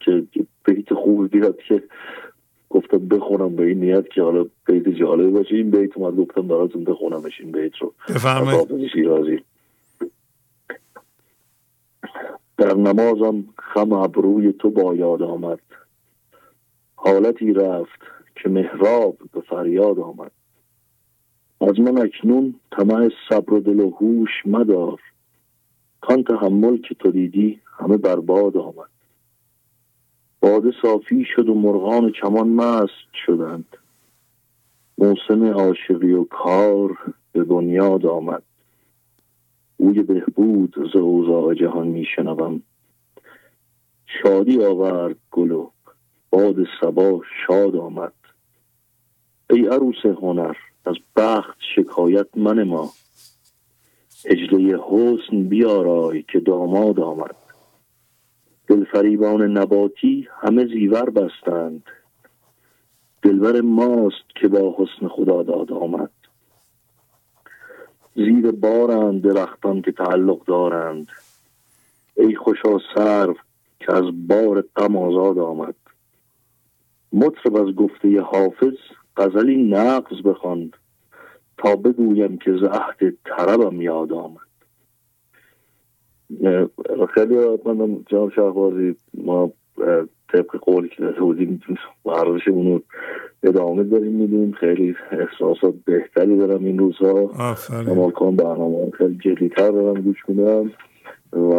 که بیت خوبی بیاد که گفتم بخونم به این نیت که حالا بیت جالب باشه. این بیت اومد گفتم براتون بخونمش این بیت رو. بفرمایید. شیرازی. در نمازم خم ابروی تو با یاد آمد. حالتی رفت که محراب به فریاد آمد. از من اکنون طمع صبر و دل و هوش مدار. کان تحمل که تو دیدی همه برباد آمد. باده صافی شد و مرغان چمان مست شدند. موسم عاشقی و کار به بنیاد آمد. بوی بهبود ز اوضاع جهان میشنوم شادی آورد گل و باد سبا شاد آمد. ای عروس هنر از بخت شکایت من ما اجله حسن بیارای که داماد آمد. دلفریبان نباتی همه زیور بستند. دلبر ماست که با حسن خدا داد آمد. زیر بارند درختان که تعلق دارند. ای خوشا سرو که از بار غم آزاد آمد. مطرب از گفته حافظ غزلی نقض بخواند. تا بگویم که زهد طربم یاد آمد. خیلی مندم جناب شهبازی ما طبق قولی که داده بودیم ورزشمون رو ادامه داریم میدیم. خیلی احساسات بهتری دارم این روزها. کمال کن برنامه خیلی جدیتر دارم گوش میدم. و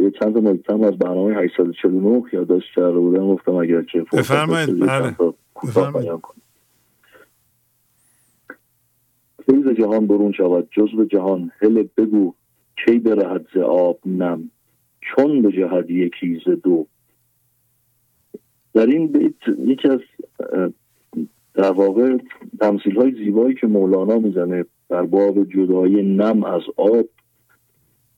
یه چند تا از برنامه 849 یادداشت کرده بودم. گفتم اگر که بفرمایید. بله. بفرمایید. جهان برون شود. جزو جهان هل بگو کی برهد ز آب نم؟ چون به جهد یکی ز دو. در این بیت یکی از در واقع تمثیل های زیبایی که مولانا می‌زنه در باب جدای نم از آب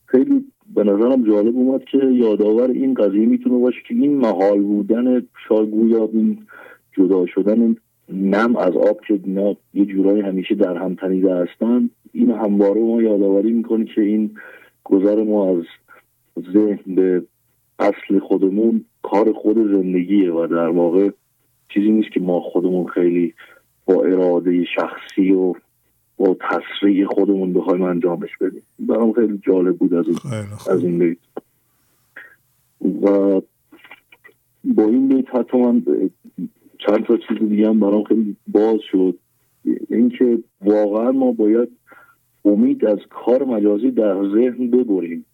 خیلی به نظرم جالب اومد که یادآور این قضیه می‌تونه باشه که این محال بودن شاگویا این جدا شدن نم از آب که اینا یه جورایی همیشه در هم تنیده هستن این همواره ما یادآوری می‌کنه که این گذر ما از ذهن به اصل خودمون کار خود زندگیه و در واقع چیزی نیست که ما خودمون خیلی با اراده شخصی و با تسریع خودمون بخوایم انجامش بدیم. برام خیلی جالب بود از, از این بیت. و با این بیت حتی من چند تا چیز دیگه هم برام خیلی باز شد. اینکه واقعا ما باید امید از کار مجازی در ذهن ببریم.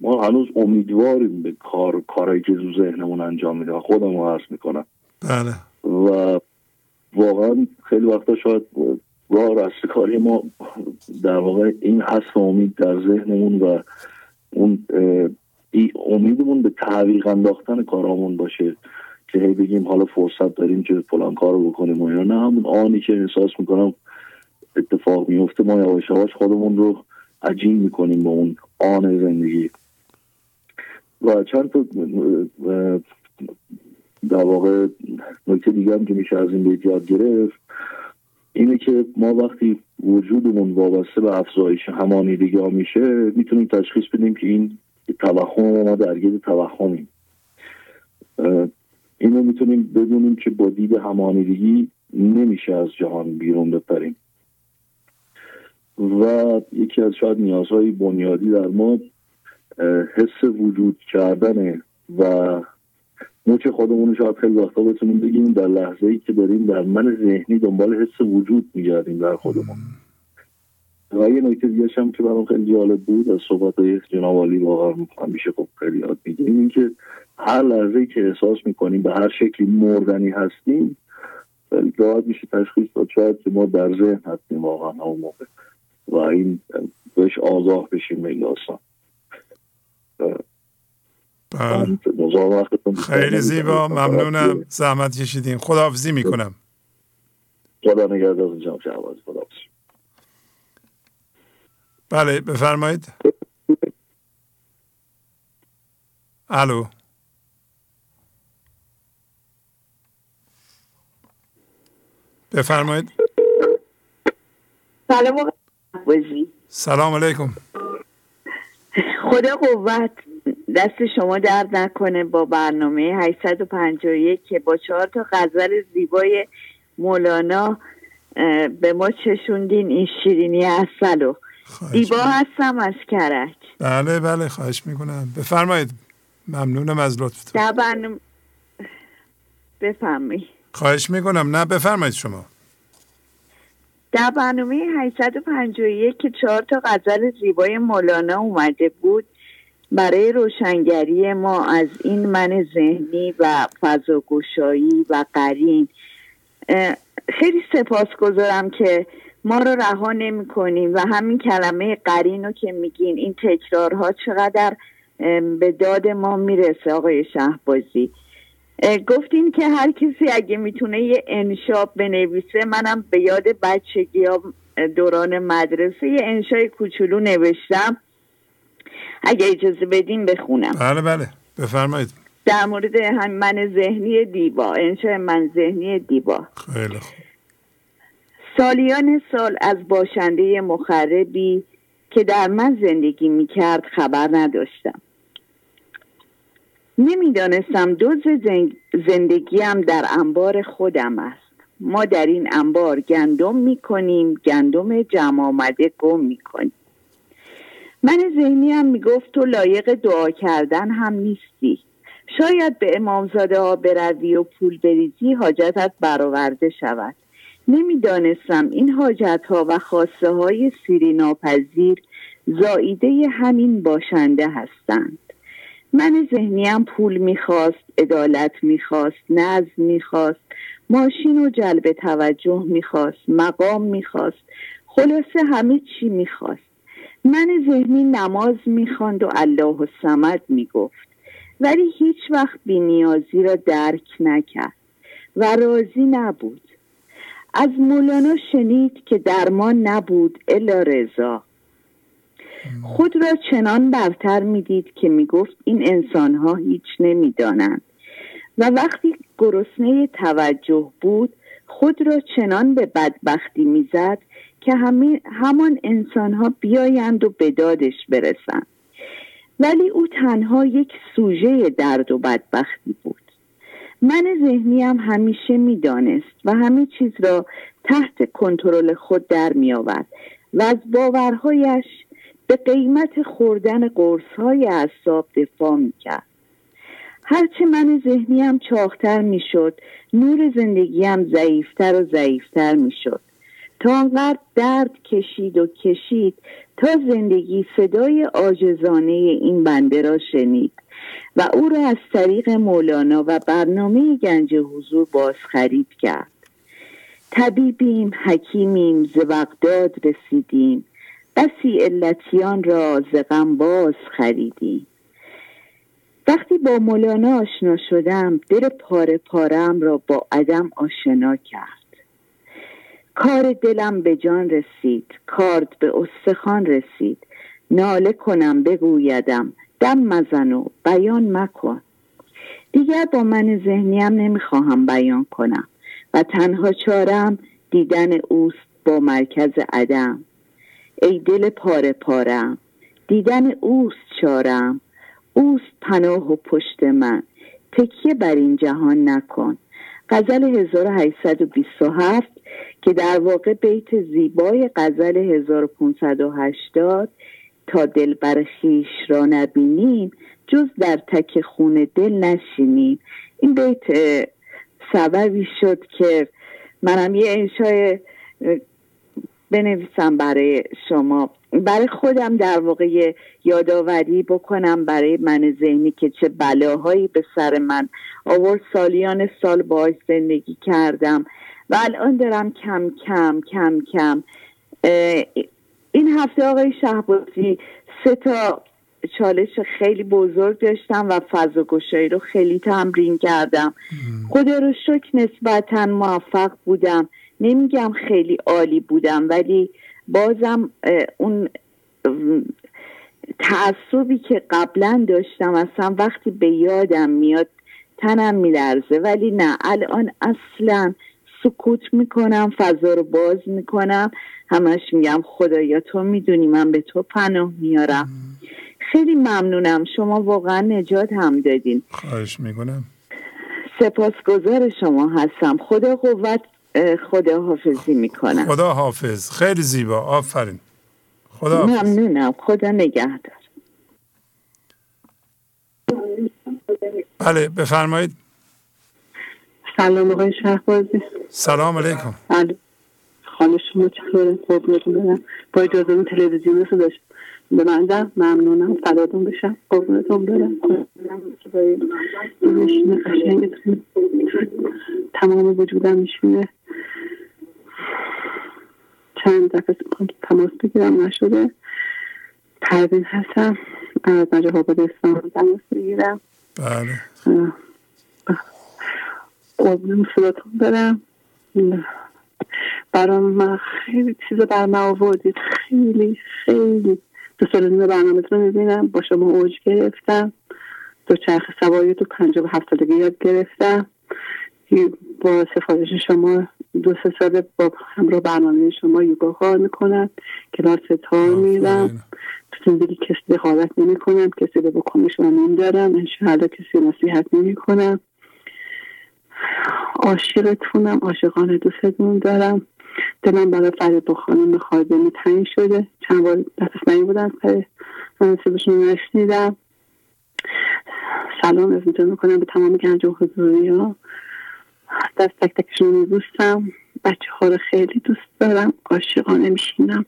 ما هنوز امیدواریم به کار کارهایی که تو ذهنمون انجام میده. خودم رو عرض می‌کنم. بله. و واقعا خیلی وقتا شاید راه رستگاری ما در واقع این هست امید در ذهنمون و اون امیدمون به تعویق انداختن کارامون باشه که هی بگیم حالا فرصت داریم که فلان کار رو بکنیم و یا نه همون آنی که احساس می‌کنم اتفاق میفته ما یواش یواش خودمون رو عجین می‌کنیم به اون آن زندگی. و چند تا در واقع نکته دیگه هم که میشه از این بیت یاد گرفت اینه که ما وقتی وجودمون وابسته به افزایش همانیدگی ها میشه می‌تونیم تشخیص بدیم که این توهم ما درگیر توهمیم. اینو می‌تونیم بدونیم که با دید همانیدگی نمیشه از جهان بیرون بپریم. و یکی از شاید نیازهای بنیادی در ما حس وجود کردنه و موچ خودمون شاید خیلی وقتا بتونیم بگیم در لحظه ای که داریم در من ذهنی دنبال حس وجود میگردیم در خودمون. و یه نکته دیگه هم که برام خیلی جالب بود از صحبت های جناب عالی واقعا همیشه خب خیلی یاد می‌گیریم این که هر لحظه ای که احساس می‌کنیم به هر شکلی مردنی هستیم راحت میشه تشخیص داد شاید که ما در ذهن هستیم واقعا اون موقع. و این بهش آگاه بشیم به داستان. بله. خیلی زیبا. ممنونم. زحمت کشیدین. خداحافظی می‌کنم. خدا نگهدار جناب خداحافظی. بله بفرمایید. الو. بفرمایید. سلام سلام علیکم. خدا قوت دست شما درد نکنه با برنامه 851 که با چهار تا غزل زیبای مولانا به ما چشوندین این شیرینی اصل و دیبا هستم از کرک بله بله خواهش می‌کنم. بفرمایید. ممنونم از لطفتون. برنامه بفرمایید. خواهش می‌کنم. نه بفرمایید شما. در برنامه 851 که چهار تا غزل زیبای مولانا اومده بود برای روشنگری ما از این من ذهنی و فضاگشایی و قرین. خیلی سپاس گذارم که ما رو رها نمی کنیم و همین کلمه قرین رو که میگین این تکرارها چقدر به داد ما می‌رسه آقای شهبازی. گفتین که هر کسی اگه می‌تونه یه انشاب بنویسه منم به یاد بچگی ها دوران مدرسه یه انشای کوچولو نوشتم. اگه اجازه بدین بخونم. بله بله. بفرمایید. در مورد هم من ذهنی دیبا انشای من ذهنی دیبا. خیلی خوب. سالیان سال از باشنده مخربی که در من زندگی می‌کرد خبر نداشتم. نمی‌دانستم دوز زندگیم در انبار خودم است. ما در این انبار گندم می‌کنیم گندم جمع آمده گم می‌کنیم. من ذهنیم می‌گفت تو لایق دعا کردن هم نیستی. شاید به امامزاده ها بروی و پول بریزی حاجتت برآورده شود. نمی‌دانستم این حاجت ها و خواسته های سیری ناپذیر زائیده همین باشنده هستند. من ذهنیم پول می‌خواست عدالت می‌خواست نظم می‌خواست ماشین و جلب توجه می‌خواست مقام می‌خواست خلاصه همه چی می‌خواست. من ذهنی نماز می‌خواند و الله و سمد می‌گفت. ولی هیچ وقت بینیازی را درک نکرد و راضی نبود. از مولانا شنید که درمان نبود الا رضا. خود را چنان برتر می‌دید که می‌گفت این انسانها هیچ نمی‌دانند. و وقتی گرسنه توجه بود خود را چنان به بدبختی می‌زد که همان انسانها بیایند و به دادش برسند. ولی او تنها یک سوژه درد و بدبختی بود. من ذهنی هم همیشه می‌دانست و همه چیز را تحت کنترل خود در می آورد و از باورهایش به قیمت خوردن قرص های اعصاب دفاع می کرد. هرچه من ذهنیم چاختر می شد نور زندگیم ضعیفتر و ضعیفتر می شد تا انقدر درد کشید و کشید تا زندگی صدای آجزانه این بنده را شنید و او را از طریق مولانا و برنامه گنج حضور باز خرید کرد. طبیبیم حکیمیم ز بغداد رسیدیم. بسی علتیان را ز غم باز خریدیم وقتی با مولانا آشنا شدم دل پاره پارم را با عدم آشنا کرد. کار دلم به جان رسید کارد به استخوان رسید. ناله کنم بگویدم دم مزن و بیان مکن. دیگر با من ذهنیم نمی‌خواهم بیان کنم و تنها چارم دیدن اوست با مرکز عدم. ای دل پاره پارم دیدن اوست چارم. اوست پناه و پشت من. تکیه بر این جهان نکن. غزل 1827 که در واقع بیت زیبای غزل 1580 تا دل بر خیش را نبینیم جز در تک خون دل نشینیم. این بیت سببی شد که منم یه انشای بنویسم برای شما. برای خودم در واقع یادآوری بکنم برای من ذهنی که چه بلاهایی به سر من آورد. سالیان سال باش زندگی کردم و الان دارم کم کم کم کم این هفته آقای شهبازی سه تا چالش خیلی بزرگ داشتم و فضا گشایی رو خیلی تمرین کردم. خدا رو شکر نسبتا موفق بودم. نمیگم خیلی عالی بودم ولی بازم اون تعصبی که قبلا داشتم اصلا وقتی به یادم میاد تنم میلرزه. ولی نه الان اصلا سکوت می‌کنم فضا رو باز می‌کنم. همش میگم خدایا تو می‌دونی من به تو پناه میارم. خیلی ممنونم. شما واقعا نجات هم دادین. خواهش می‌کنم. سپاسگزار شما هستم. خدا قوت خدا حافظی می‌کنم. خدا حافظ خیلی زیبا. آفرین. خدا حافظ. ممنونم. خدا نگهدار. بله بفرمایید. سلام آقای شهبازی. سلام علیکم. بله. خانه شما چطوره قربونتون برم. با اجازه اون تلویزیون رو داشت به من ممنونم. فداتون بشم. قربونتون برم. قشنگتون تمام وجودم میشینه. چند دفعه تماس بگیرم نشده. پروین هستم. از نجا اسلام تماس بگیرم بله. قربون صداتون برم. برام من خیلی چیز بر من آوردید. خیلی خیلی. دو سال نیمه برنامهتون رو می‌بینم با شما اوج گرفتم. دو چرخ سواری تو پنجاه و هفت سالگی یاد گرفتم. با سفارش شما دو سه سال با همراه برنامه شما یوگا کار می‌کنم کلاس تار میرم تو زندگی کسی دخالت نمی کنم کسی رو بکنش و نمیدارم انشاءالله کسی نصیحت نمی کنم عاشقتونم عاشقانه دوستتون دارم. دلم برای فرید خانم خادمی تنگ شده. چند بار دستش نمی بودم سر صداشون نشنیدم سلام از می‌کنم به تمام گنج و حضوری ها. دست تک تکشون دوستم بچه ها رو خیلی دوست دارم. عاشقانه میشینم.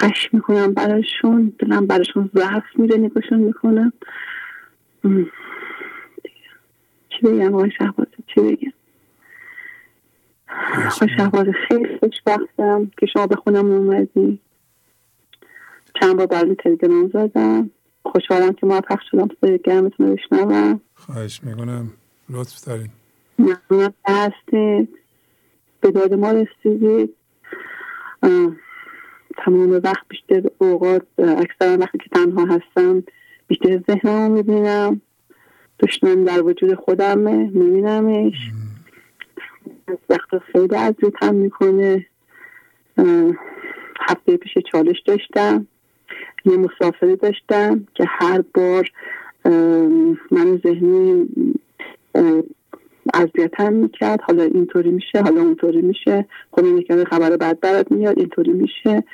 قش می‌کنم براشون. دلم براشون ظرف میره نگاشون می‌کنم. چی بگم آقای شهبازی چی بگم؟ آقای شهبازی خیلی خوشبختم که شما به خونم اومدی. چند بار برای تلگرام زدم. خوشحالم که موفق شدم صدای گرمتون رو بشنوم. خواهش می‌کنم. لطف دارین ممنونم هستید. به داد ما رسیدید. تمام وقت بیشتر اوقات اکثرا وقتی که تنها هستم بیشتر ذهنمو می‌بینم. دشمن در وجود خودمه میبینمش. از وقت خیلی اذیتم می‌کنه. هفته پیش چالش داشتم. یه مسافری داشتم که هر بار من ذهنی اذیتم می‌کرد. حالا اینطوری میشه حالا اونطوری میشه. خب این خبر بعد برات میاد اینطوری میشه.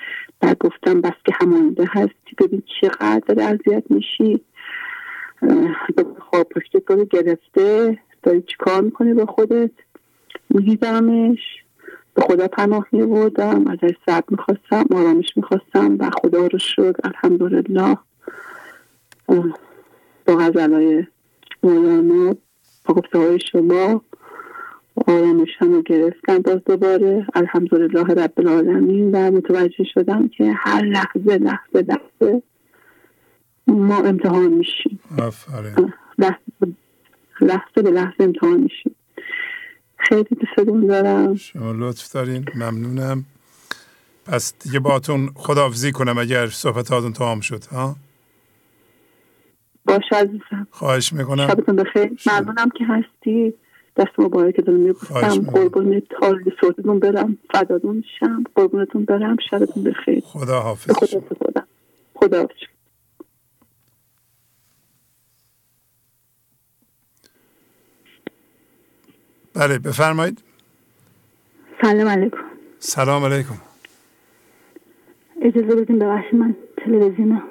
بعد گفتم بس که همانده هستی. ببین چقدر داری اذیت میشی. خواب پشت تو گرفته. داری چیکار می‌کنی به خودت؟ میدیدمش. به خدا پناه می بردم ازش صبر می‌خواستم آرامش می‌خواستم و خدا رو شد الحمدلله. با غزلای مولانا گفته های شما آرامشم رو گرفتم باز دوباره؟ الحمدلله رب العالمین و متوجه شدم که هر لحظه لحظه لحظه ما امتحان میشیم. لحظه به لحظه امتحان میشیم. خیلی دوستتون دارم. شما لطف دارین. ممنونم. پس دیگه باتون خداحافظی کنم اگر صحبت هاتون تمام شد ها؟ باشه عزیزم. خواهش می‌کنم. شبتون بخیر. ممنونم که هستی. دست مبارک دارم میبوسم قربون تال صوتتون برم. فدادون شم. قربونتون برم. شبتون بخیر. خدا حافظ خدا خدا خدا. حافظ بله بفرمایید. سلام علیکم. سلام علیکم. اجازه بدین ببخشید من تلویزیون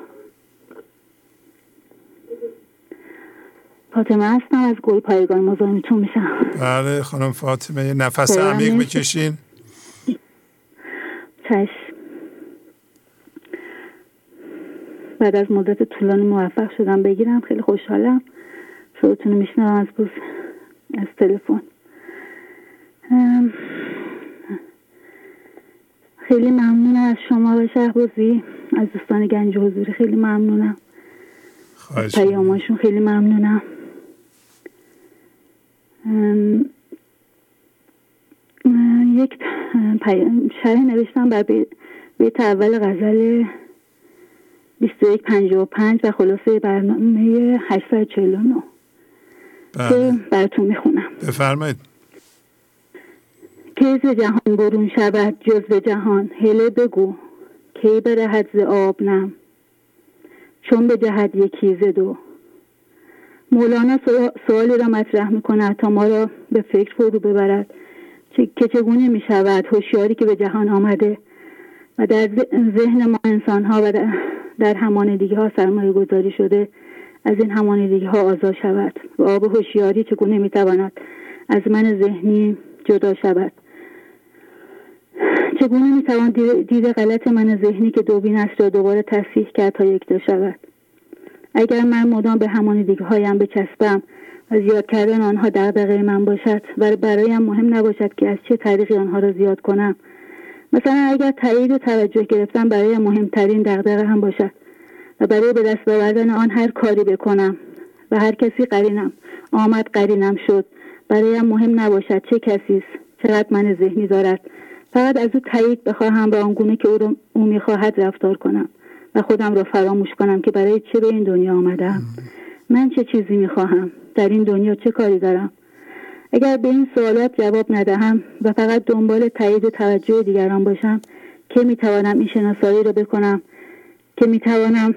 فاطمه هستم از گل پایگان مزاحمتون میشم. بله خانم فاطمه نفس عمیق بکشین. چشم. بعد از مدت طولانی موفق شدم بگیرم خیلی خوشحالم. صوتتون رو میشنوم از بوز از تلفن. خیلی ممنونم از شما و شهبازی. از دوستان گنج حضوری خیلی ممنونم. پیاماشون خیلی ممنونم. یک شرح نوشتم بر بیت اول غزل 2155 و خلاصه برنامه 849 که براتون می‌خونم. بفرمایید. ز جهان برون شود جز جهان؟ هله بگو. کی برهد ز آب نم؟ چون به جهد یکی ز دو. مولانا سوالی را مطرح می‌کند تا ما را به فکر فرو ببرد. که چگونه می شود هوشیاری که به جهان آمده و در ذهن ما انسان ها و در همانیدگی ها سرمایه گذاری شده از این همانیدگی ها آزاد شود و آب هوشیاری چگونه می تواند از من ذهنی جدا شود؟ چگونه می توان دید غلط من ذهنی که دوبین است را دوباره تصحیح کرد تا یکتا شود؟ اگر من مدام به همانیدگی هایم بچسبم و زیاد کردن آنها دغدغه من باشد و برایم مهم نباشد که از چه طریقی آنها را زیاد کنم. مثلا اگر تایید و توجه گرفتن برای مهمترین دغدغه هم باشد و برای به دست آوردن آن هر کاری بکنم و هر کسی قرینم آمد قرینم شد برایم مهم نباشد چه کسی است چقدر من ذهنی دارد. فقط از او تایید بخواهم به آنگونه که او, او می‌خواهد رفتار کنم. و خودم را فراموش کنم که برای چه به این دنیا آمدم. من چه چیزی می‌خواهم؟ در این دنیا چه کاری دارم؟ اگر به این سوالات جواب ندهم و فقط دنبال تایید توجه دیگران باشم که می‌توانم این شناسایی را بکنم؟ که می‌توانم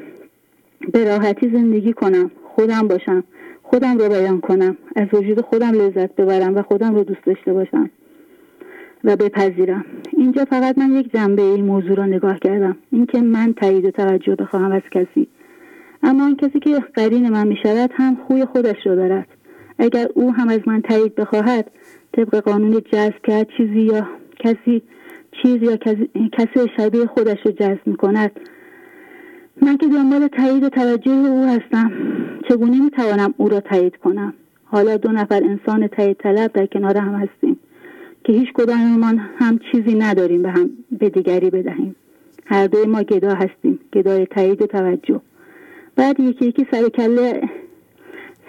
به راحتی زندگی کنم؟ خودم باشم. خودم را بیان کنم. از وجود خودم لذت ببرم و خودم رو دوست داشته باشم. و بپذیرم. اینجا فقط من یک جنبه این موضوع را نگاه کردم. اینکه من تایید و توجه بخواهم از کسی. اما آن کسی که قرین من می شود هم خوی خودش را دارد. اگر او هم از من تایید بخواهد طبق قانون جذب کرد چیزی یا کسی چیز یا کسی شبیه خودش رو جذب می کند من که دنبال تایید و توجه او هستم. چگونه می توانم او را تایید کنم؟ حالا دو نفر انسان تایید طلب در کنار هم هستیم. که هیچ کداممان هم چیزی نداریم به هم به دیگری بدهیم. هر دوی ما گدا هستیم گدای تایید و توجه. بعد یکی یکی سرکله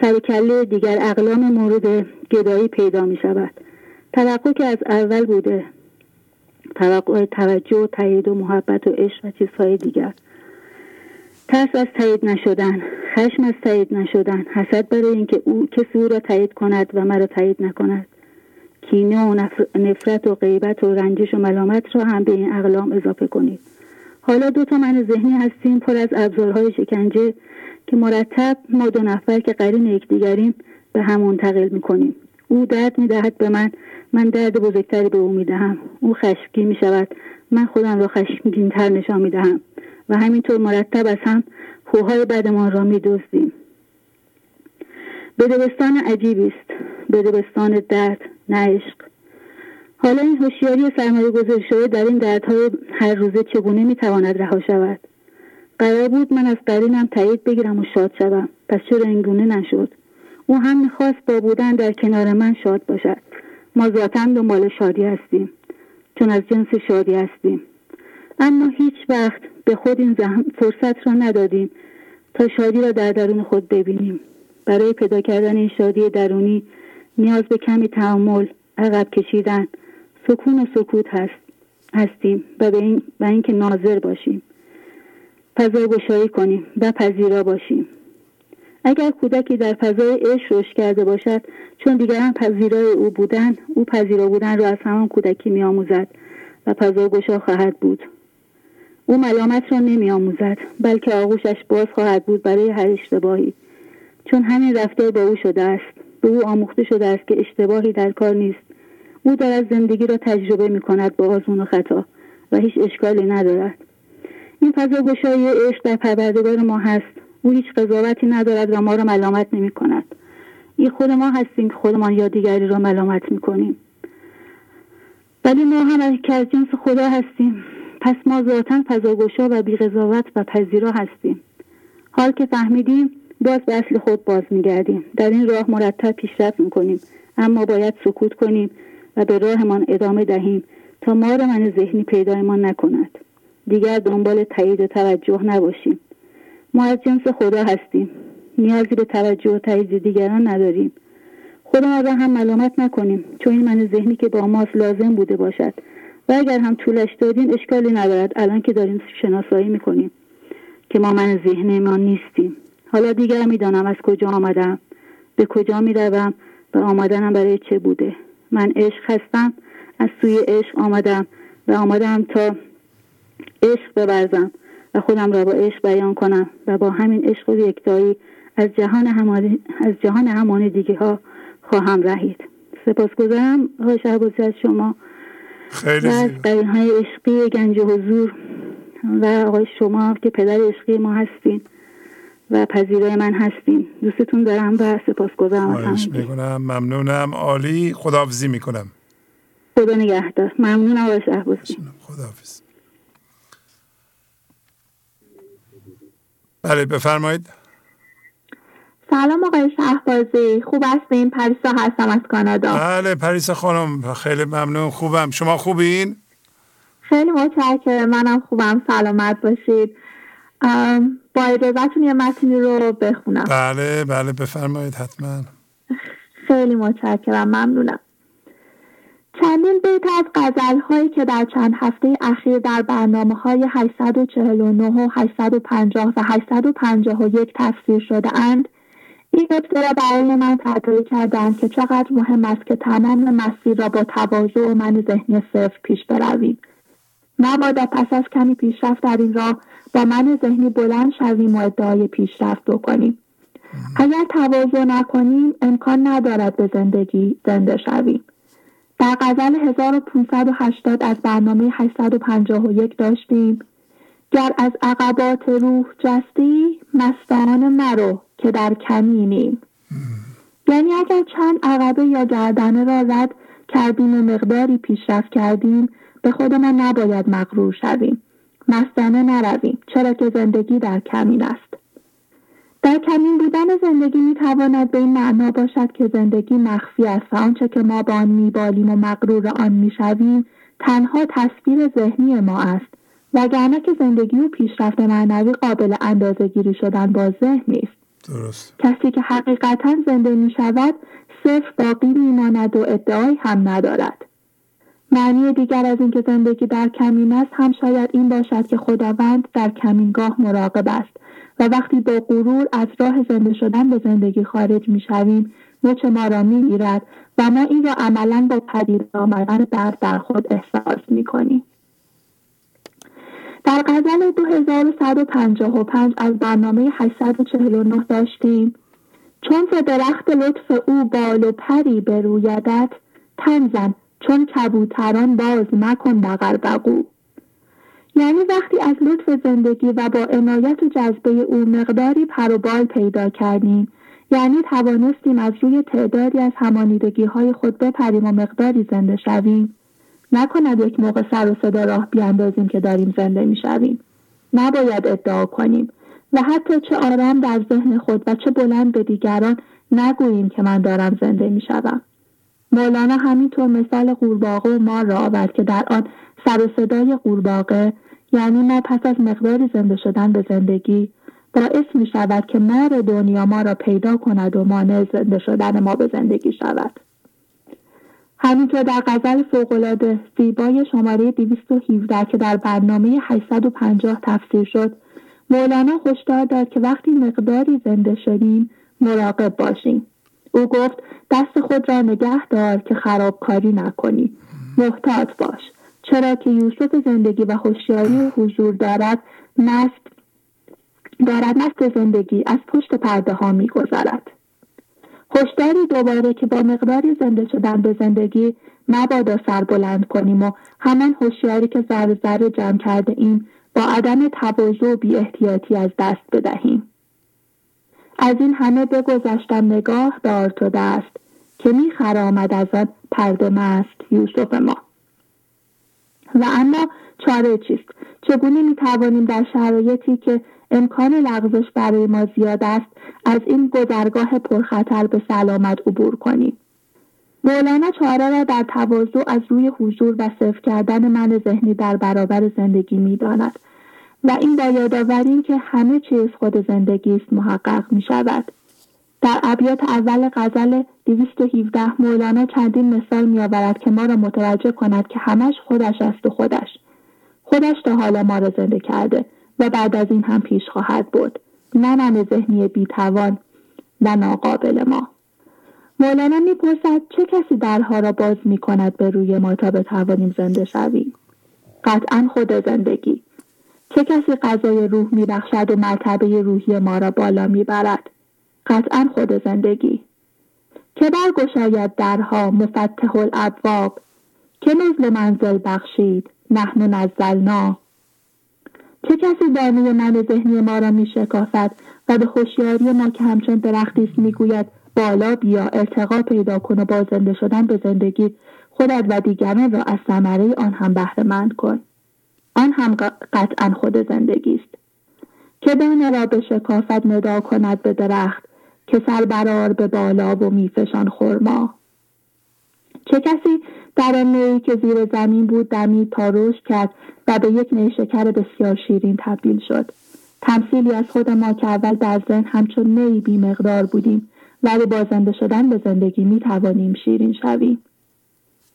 سرکله دیگر اقلام مورد گدایی پیدا می شود. توقع که از اول بوده. توقع توجه و تایید و محبت و عشق و چیزهای دیگر. ترس از تایید نشدن خشم از تایید نشدن حسد برای اینکه او کسی او را تایید کند و مرا تایید نکند. کینه و نفرت و غیبت و رنجش و ملامت را هم به این اقلام اضافه کنید. حالا دو تا من ذهنی هستیم پر از ابزارهای شکنجه که مرتب ما دو نفر که قرین یکدیگریم به هم منتقل می‌کنیم. او درد می‌دهد به من من درد بزرگتری به او می‌دهم. او خشمگین می‌شود من خودم را خشمگینتر نشان می‌دهم و همینطور مرتب از هم خوهای بدمان را میدزدیم. بدبستان عجیبی است. بدبستان درد. نه عشق. حالا این هوشیاری سرمایه گذاری شده در این دردهای هر روزه چگونه می‌تواند رها شود؟ قرار بود من از قرینم تایید بگیرم و شاد شوم. پس چرا اینگونه نشد؟ او هم می‌خواست با بودن در کنار من شاد باشد. ما ذاتا دنبال شادی هستیم. چون از جنس شادی هستیم. اما هیچ وقت به خود این فرصت را ندادیم تا شادی را در درون خود ببینیم. برای پیدا کردن این شادی درونی نیاز به کمی تعامل عقب کشیدن سکون و سکوت هست هستیم و به این و اینکه ناظر باشیم. فضای گشایی کنیم و پذیرا باشیم. اگر کودکی در فضای عشق رشد کرده باشد چون دیگران پذیرای او بودن او پذیرا بودن را از همان کودکی میآموزد و فضا گشا خواهد بود. او ملامت را نمی آموزد بلکه آغوشش باز خواهد بود برای هر اشتباهی. چون همین رفتار با او شده است. به او آموخته شده است که اشتباهی در کار نیست. او دارد زندگی را تجربه می کند با آزمون و خطا و هیچ اشکالی ندارد. این فضا گشایی عشق در پروردگار ما هست. او هیچ قضاوتی ندارد و ما را ملامت نمی کند. این خود ما هستیم که خودمان یا دیگری را ملامت می کنیم. ولی ما هم که از جنس خدا هستیم. پس ما ذاتا فضاگشا و بیقضاوت و پذیرا هستیم. حال که فهمیدیم باز به اصل خود باز میگردیم در این راه مرتب پیشرفت می‌کنیم. اما باید سکوت کنیم و به راهمان ادامه دهیم تا ما را من ذهنی پیدایمان نکند. دیگر دنبال تایید و توجه نباشیم. ما از جنس خدا هستیم. نیازی به توجه و تایید دیگران نداریم. خودمان را هم ملامت نکنیم. چون این من ذهنی که با ماست لازم بوده باشد. و اگر هم طولش دادیم اشکالی ندارد. الان که داریم شناسایی می‌کنیم که ما من ذهن ما نیستیم. حالا دیگر می‌دانم از کجا آمدم. به کجا می‌روم و آمدنم برای چه بوده. من عشق هستم از سوی عشق آمدم و آمدم تا عشق ببرزم و خودم را با عشق بیان کنم و با همین عشق و یکتایی از جهان همانی از جهان همان دیگه ها خواهم رهید. سپاسگزارم آقای شهبازی از شما. خیلی و از های عشقی گنج حضور و آقای شما که پدر عشقی ما هستین. و پذیرای من هستین. دوستتون دارم و سپاسگزارم می‌کنم. ممنونم. عالی. خداحافظی می‌کنم. خدا نگهدار. ممنون آقای شهبازی. خداحافظ. بله بفرمایید. سلام آقای شهبازی. خوب هستین؟ پریسا هستم از کانادا. بله پریسا خانم. خیلی ممنون. خوبم. شما خوبین؟ خیلی متشکرم. منم خوبم. سلامت باشید. با اجازتون یه متنی رو بخونم. بله بله بفرمایید حتما. خیلی متشکرم ممنونم. چندین بیت از قذل هایی که در چند هفته اخیر در برنامه های 849 و 850 و 851 تفسیر شده اند این نکته را برای من تدایی کردند که چقدر مهم است که تمام مسیر را با تواضع و من ذهنی صفر پیش برویم. مبادا پس از کمی پیشرفت در این راه با من ذهنی بلند شویم و ادعای پیشرفت بکنیم. اگر تواضع نکنیم امکان ندارد به زندگی زنده شویم. در غزل 1580 از برنامه 851 داشتیم. گر از عقبات روح جستی مستان مرو که در کمینیم. یعنی اگر چند عقبه یا گردنه را رد کردیم و مقداری پیشرفت کردیم به خودمان نباید مغرور شویم. مستانه نرویم. چرا که زندگی در کمین است. در کمین بودن زندگی می تواند به این معنا باشد که زندگی مخفی است و آنچه که ما با آن میبالیم و مغرور آن می‌شویم تنها تصویر ذهنی ما است. وگرنه که زندگی و پیشرفت معنوی قابل اندازه گیری شدن با ذهن نیست. درست. کسی که حقیقتا زنده می شود صرف باقی میماند و ادعایی هم ندارد. معنی دیگر از اینکه زندگی در کمین است هم شاید این باشد که خداوند در کمینگاه مراقب است و وقتی با غرور از راه زنده شدن به زندگی خارج می‌شویم مچ ما را می‌گیرد و ما این را عملا با پدید آمدن درد در خود احساس می‌کنیم. در غزل 2155 از برنامه 849 داشتیم چون ز درخت لطف او بال و پری برویدت تنزن چون کبوتران باز مکن بغر بقو یعنی وقتی از لطف زندگی و با عنایت و جذبه او مقداری پر و بال پیدا کردیم یعنی توانستیم از روی تعدادی از همانیدگی های خود بپریم و مقداری زنده شویم. نکند یک موقع سر و صدا راه بیاندازیم که داریم زنده می‌شویم. نباید ادعا کنیم و حتی چه آرام در ذهن خود و چه بلند به دیگران نگوییم که من دارم زنده می‌شوم. مولانا همینطور مثال قورباغه و مار را آورد که در آن سر و صدای قورباغه یعنی ما پس از مقداری زنده شدن به زندگی باعث می شود که مار دنیا ما را پیدا کند و مانع زنده شدن ما به زندگی شود. همینطور در غزل فوقالعاده زیبای شماره 217 که در برنامه 850 تفسیر شد مولانا هشدار داد که وقتی مقداری زنده شدیم مراقب باشیم. او گفت دست خود را نگه دار که خرابکاری نکنی محتاط باش چرا که یوسف زندگی و هوشیاری حضور دارد مست دارد مست زندگی از پشت پرده ها می گذارد. هشداری دوباره که با مقداری زنده شدن به زندگی مبادا سر بلند کنیم و همان هوشیاری که ذره ذره جمع کرده ایم با عدم تواضع و بی احتیاطی از دست بدهیم. از این همه بگذشتم نگاه دار تو دست که می خرامد از آن پرده مست یوسف ما. و اما چاره چیست؟ چگونه می توانیم در شرایطی که امکان لغزش برای ما زیاد است از این گذرگاه پرخطر به سلامت عبور کنیم مولانا چاره را در تواضع از روی حضور و صرف کردن من ذهنی در برابر زندگی می‌داند و این با یادآوری که همه چیز خود زندگی است محقق می شود. در ابیات اول غزل 217 مولانا چندین مثال می آورد که ما را متوجه کند که همش خودش است و خودش. خودش تا حالا ما را زنده کرده و بعد از این هم پیش خواهد بود نه من ذهنی بیتوان و ناقابل ما مولانا می‌پرسد چه کسی درها را باز می کند به روی ما تا بتوانیم زنده شویم قطعا خود زندگی چه کسی غذای روح میبخشد و مرتبه روحی ما را بالا می‌برد؟ قطعا خود زندگی. که برگشاید درها مفتح الابواب؟ که نزل منزل بخشید نحن نزلنا. چه کسی دانه من ذهنی ما را می شکافد و به هوشیاری ما که همچون درختی است می‌گوید بالا بیا ارتقا پیدا کن و با زنده شدن به زندگی خودت و دیگران را از ثمره آن هم بهره مند کن. آن هم قطعا خود زندگی است. که دانه را به شکافت ندا کند به درخت که سر برار به بالا و میفشان خورما چه کسی در آن که زیر زمین بود دمید تا رشد کرد و به یک نیشکر بسیار شیرین تبدیل شد. تمثیلی از خود ما که اول در ذهن همچون نی بی مقدار بودیم ولی با زنده شدن به زندگی می توانیم شیرین شویم.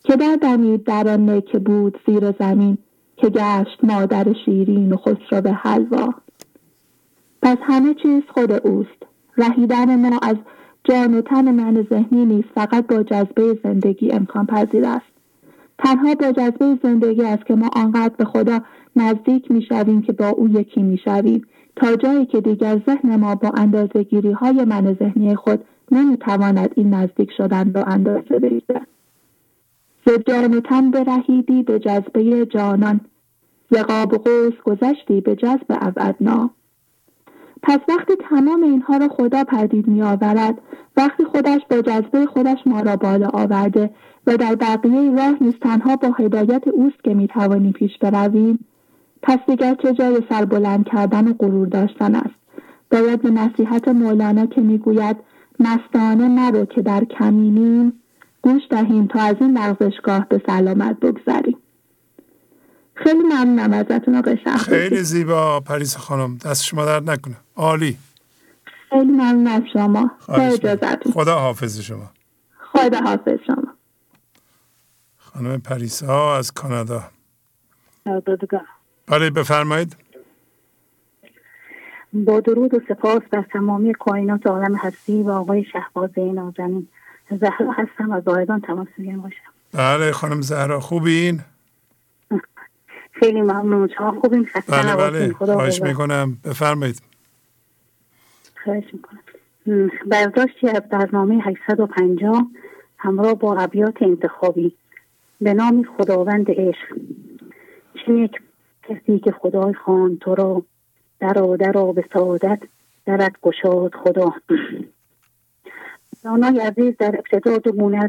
که در دمید در آن که بود زیر زمین که گشت مادر شیرین و خسرو به حلوا. پس همه چیز خود اوست. رهیدن ما از جان و تن من ذهنی نیست فقط با جذبه زندگی امکان پذیر است. تنها با جذبه زندگی است که ما آنقدر به خدا نزدیک می‌شویم که با او یکی می‌شویم. تا جایی که دیگر ذهن ما با اندازه گیری های من ذهنی خود نمی‌تواند این نزدیک شدن را اندازه بگیرد. ز جان و تن برهیدی به جذبه جانان. ز قاب قوس گذشتی به جذب ابعدنا. پس وقتی تمام اینها را خدا پدید می آورد وقتی خودش با جذبه خودش ما را بالا آورده و در بقیه راه نیز تنها با هدایت اوست که می توانیم پیش برویم پس دیگر چه جای سر بلند کردن و غرور داشتن است. باید به نصیحت مولانا که می‌گوید مستانه نرو که در کمینیم گوش دهیم تا از این لغزشگاه به سلامت بگذریم. خیلی ممنونم ازتون آقای خیلی زیبا پریس خانم. دست شما در نکنه. عالی. خیلی ممنون از شما. خدا حافظ شما. خدا حافظ شما. خانم پریسا از کانادا. بله بفرمایید. با درود و سپاس بر تمامی کائنات عالم هستی و آقای شهبازه نازنین. زهرا هستم از زاهدان تماس میگم باشم بله خانم زهرا خوبین؟ خیلی ممنون. شما خوبین. بله بله. خواهش می‌کنم. بفرمایید. خواهش می‌کنم. برداشتی از برنامه 850 همراه با ابیات انتخابی به نام خداوند عشق. چه یک کسی که خدای خان تو را درا درا به سعادت درت گشاد خدا. دانای عزیز در ابتدا دو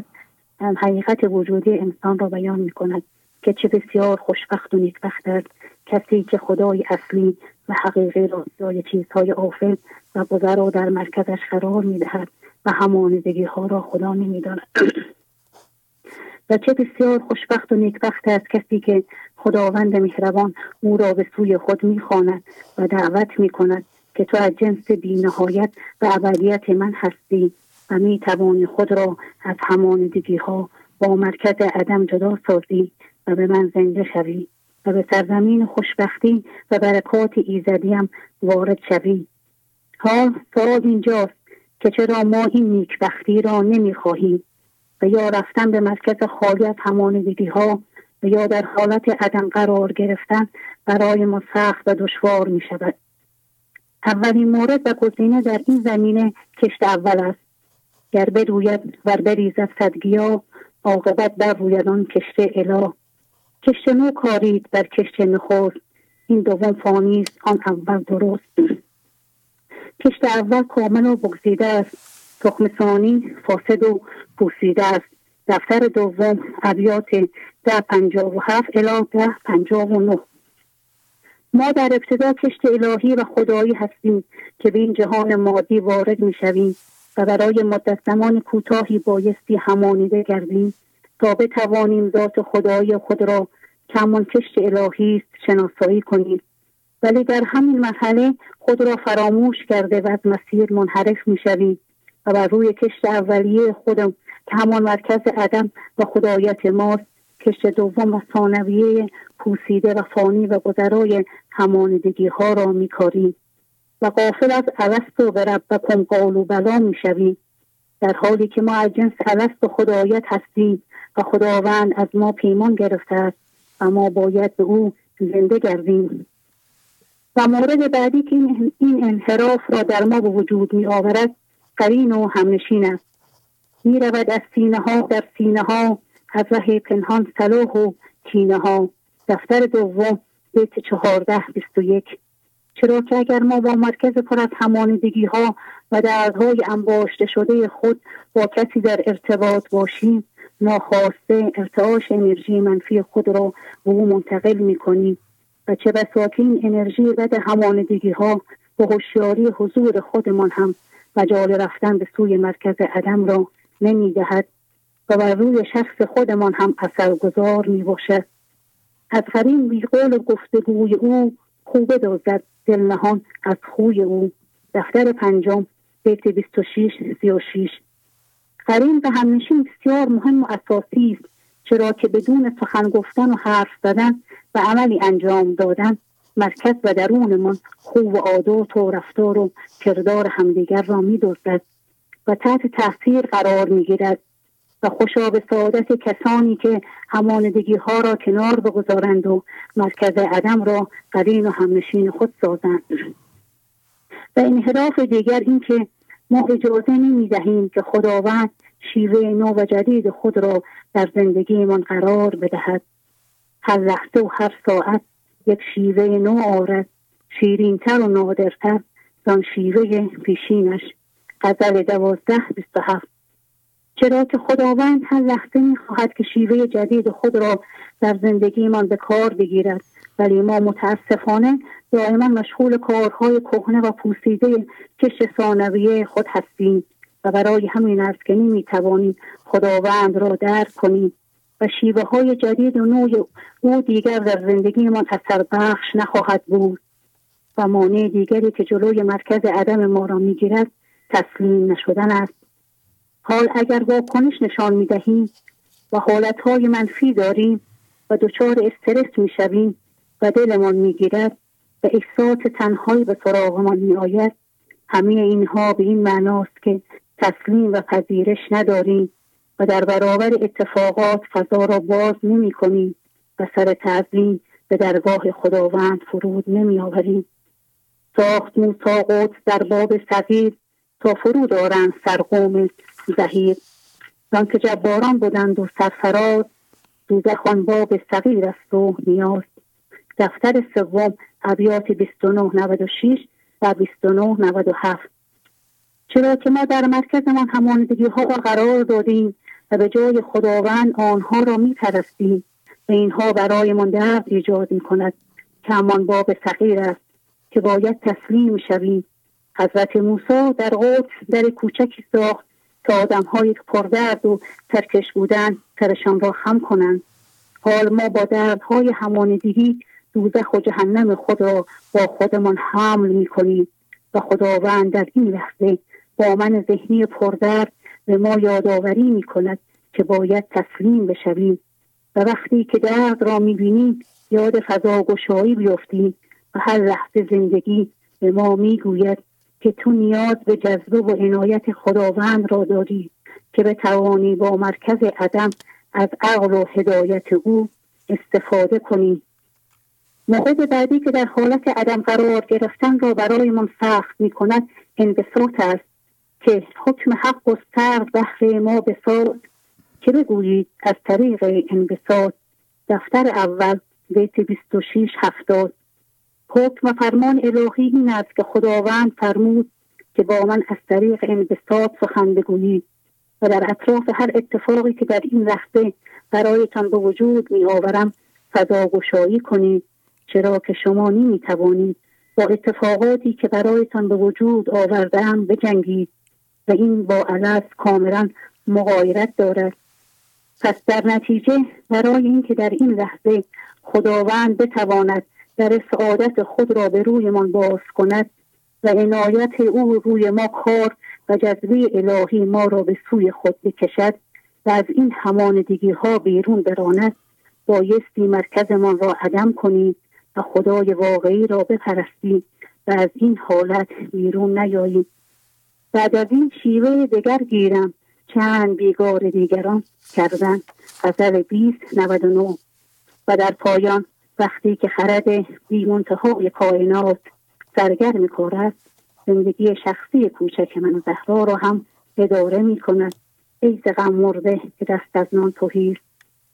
حقیقت وجودی انسان را بیان می کند که چه بسیار خوشبخت و نیکبخت است. کسی که خدای اصلی و حقیقی را جای چیزهای آفل و گذر در مرکزش قرار می‌دهد و همانندگی ها را خدا نمی‌داند. و چه بسیار خوشبخت و نیکبخت است کسی که خداوند مهربان او را به سوی خود می‌خواند و دعوت می‌کند که تو از جنس بینهایت و ابدیت من هستی و می توانی خود را از همانندگی ها با مرکز عدم جدا سازی. و به من زنده شوی و به سرزمین خوشبختی و برکات ایزدیم وارد شوی. حال سوال اینجاست که چرا ما این نیکبختی را نمی‌خواهیم. و یا رفتن به مرکز خالی از همانندگی ها و یا در حالت عدم قرار گرفتن برای ما سخت و دشوار می شود. اولین مورد و گزینه در این زمینه کشت اول است. گر بروید ور بریزد صدگیا عاقبت بر روید آن کشته اله. کشت نو کارید بر کشت نخست. این دوم فانی آن اول درست. کشت اول کامل و بگزیده است. تخم ثانی فاسد و پوسیده است. دفتر دوم ابیات ده پنجاه و هفت الا ده پنجاه و نه. ما در ابتدا کشت الهی و خدایی هستیم که به این جهان مادی وارد می شویم و برای مدت زمان کوتاهی بایستی همانیده گردیم. تا بتوانیم ذات خدایی خود را که همان کشت الهی شناسایی کنیم. ولی در همین مرحله خود را فراموش کرده و از مسیر منحرف می‌شویم و بر روی کشت اولیه خودم که همان مرکز عدم و خدایت ماست کشت دوم و ثانویه پوسیده و فانی و گذرای همانیدگی ها را میکاریم و قافل از الست و رب و قالو بلا می‌شویم در حالی که ما از جنس الست و خدایت هستیم و خداوند از ما پیمان گرفته است و ما باید به او زنده گردیم. و مورد بعدی که این انحراف را در ما به وجود می آورد قرین و همنشین است. می رود از سینه ها در سینه ها از پنهان صلاح و کینه ها. دفتر دوم بیت چهارده بیست و یک. چرا که اگر ما با مرکز پر از همانیدگی ها و دردهای انباشته شده خود با کسی در ارتباط باشیم ناخواسته ارتعاش انرژی منفی خود را به او منتقل می کنیم و چه بسا این انرژی بد همانیدگی ها به هوشیاری حضور خودمان هم مجال رفتن به سوی مرکز عدم را نمی دهد و بر روی شخص خودمان هم اثرگذار می باشد از قرین بی قول گفتگوی او خوبه دازد دل نهان از خوی او. دفتر پنجم بیت 26 36 قرین و همنشین بسیار مهم و اساسی است چرا که بدون سخن گفتن و حرف زدن و عملی انجام دادن مرکز و درونمان خوب و عادات و رفتار و کردار همدیگر را میدزدد و تحت تاثیر قرار می‌گیرد و خوشا به سعادت کسانی که هماندگی ها را کنار بگذارند و مرکز عدم را قرین و همنشین خود سازند. و انحراف دیگر اینکه ما اجازه نمی دهیم که خداوند شیوه نو و جدید خود را در زندگیمان قرار بدهد. هر لحظه و هر ساعت یک شیوه نو آرد. شیرینتر و نادرتر زان شیوه پیشینش. غزل دوازده بیست هفت. چرا که خداوند هر لحظه می‌خواهد که شیوه جدید خود را در زندگیمان به کار بگیرد ولی ما متاسفانه دائما مشغول کارهای کهنه و پوسیده کش ثانویه خود هستیم و برای همین است که نمی‌توانیم خداوند را درک کنیم و شیوه های جدید و نوع او دیگر در زندگیمان اثر بخش نخواهد بود و مانع دیگری که جلوی مرکز عدم ما را می‌گیرد تسلیم نشدن است. حال اگر واکنش نشان می دهیم و حالتهای منفی داریم و دچار استرس می شویم و دلمان می گیرد و احساس تنهایی به سراغمان می آید همه اینها به این معناست که تسلیم و پذیرش نداریم و در برابر اتفاقات فضا را باز نمی کنیم و سر تعظیم به درگاه خداوند فرود نمی آوریم ساخت موسا در باب صغیر تا فرود دارند سرقوم زهیر. زان که جباران بودند و سرفراز دوزخ آن باب صغیر است و نیاز. دفتر سوم ابیات 2996 و 2997 چرا که ما در مرکزمان همانندگی ها را قرار دادیم و به جای خداوند آنها را می پرستیم و اینها برایمان درد ایجاد می کند که همان باب صغیر است که باید تسلیم شویم. حضرت موسی در قدس در کوچکی ساخت که آدمهایی که پردرد و ترکش بودن سرشان را خم کنند. حال ما با دردهای همانگی دوزخ و جهنم خود را با خودمان حمل می کنیم و خداوند در این لحظه با من ذهنی پردرد به ما یادآوری می کند که باید تسلیم بشویم. و وقتی که درد را می بینیم یاد فضا گشایی بیفتیم و هر لحظه زندگی به ما می گوید که تو نیاز به جذبه و عنایت خداوند را داری که بتوانی با مرکز عدم از عقل و هدایت او استفاده کنی. موقع بعدی که در حالت عدم قرار گرفتن را برایمان سخت می کند انبساط است که حکم حق گسترد بحر ما بساط. که بگویید از طریق انبساط دفتر اول بیت 26 هفتاد. حکم و فرمان الهی این است که خداوند فرمود که با من از طریق انبساط سخن بگویید و در اطراف هر اتفاقی که در این لحظه برایتان به وجود می آورم فضا گشایی کنید. چرا که شما نمی توانید با اتفاقاتی که برایتان به وجود آوردم بجنگید و این با علف کاملا مغایرت دارد. پس در نتیجه برای اینکه در این لحظه خداوند بتواند در سعادت خود را به رویمان باز کند و عنایت او روی ما کار و جذبه الهی ما را به سوی خود بکشد و از این همانگی ها بیرون براند بایستی مرکزمان را عدم کنیم و خدای واقعی را بپرستیم و از این حالت بیرون نیاییم. بعد از این شیوه دگر گیرم. چند بیگار دیگران کردن غزل 2099 و در پایان وقتی که خرد بیمنتهای کائنات سرگرم کار است زندگی شخصی کوچک من و زهرا را هم اداره می کند ای غم مرده که دست از نان توهیست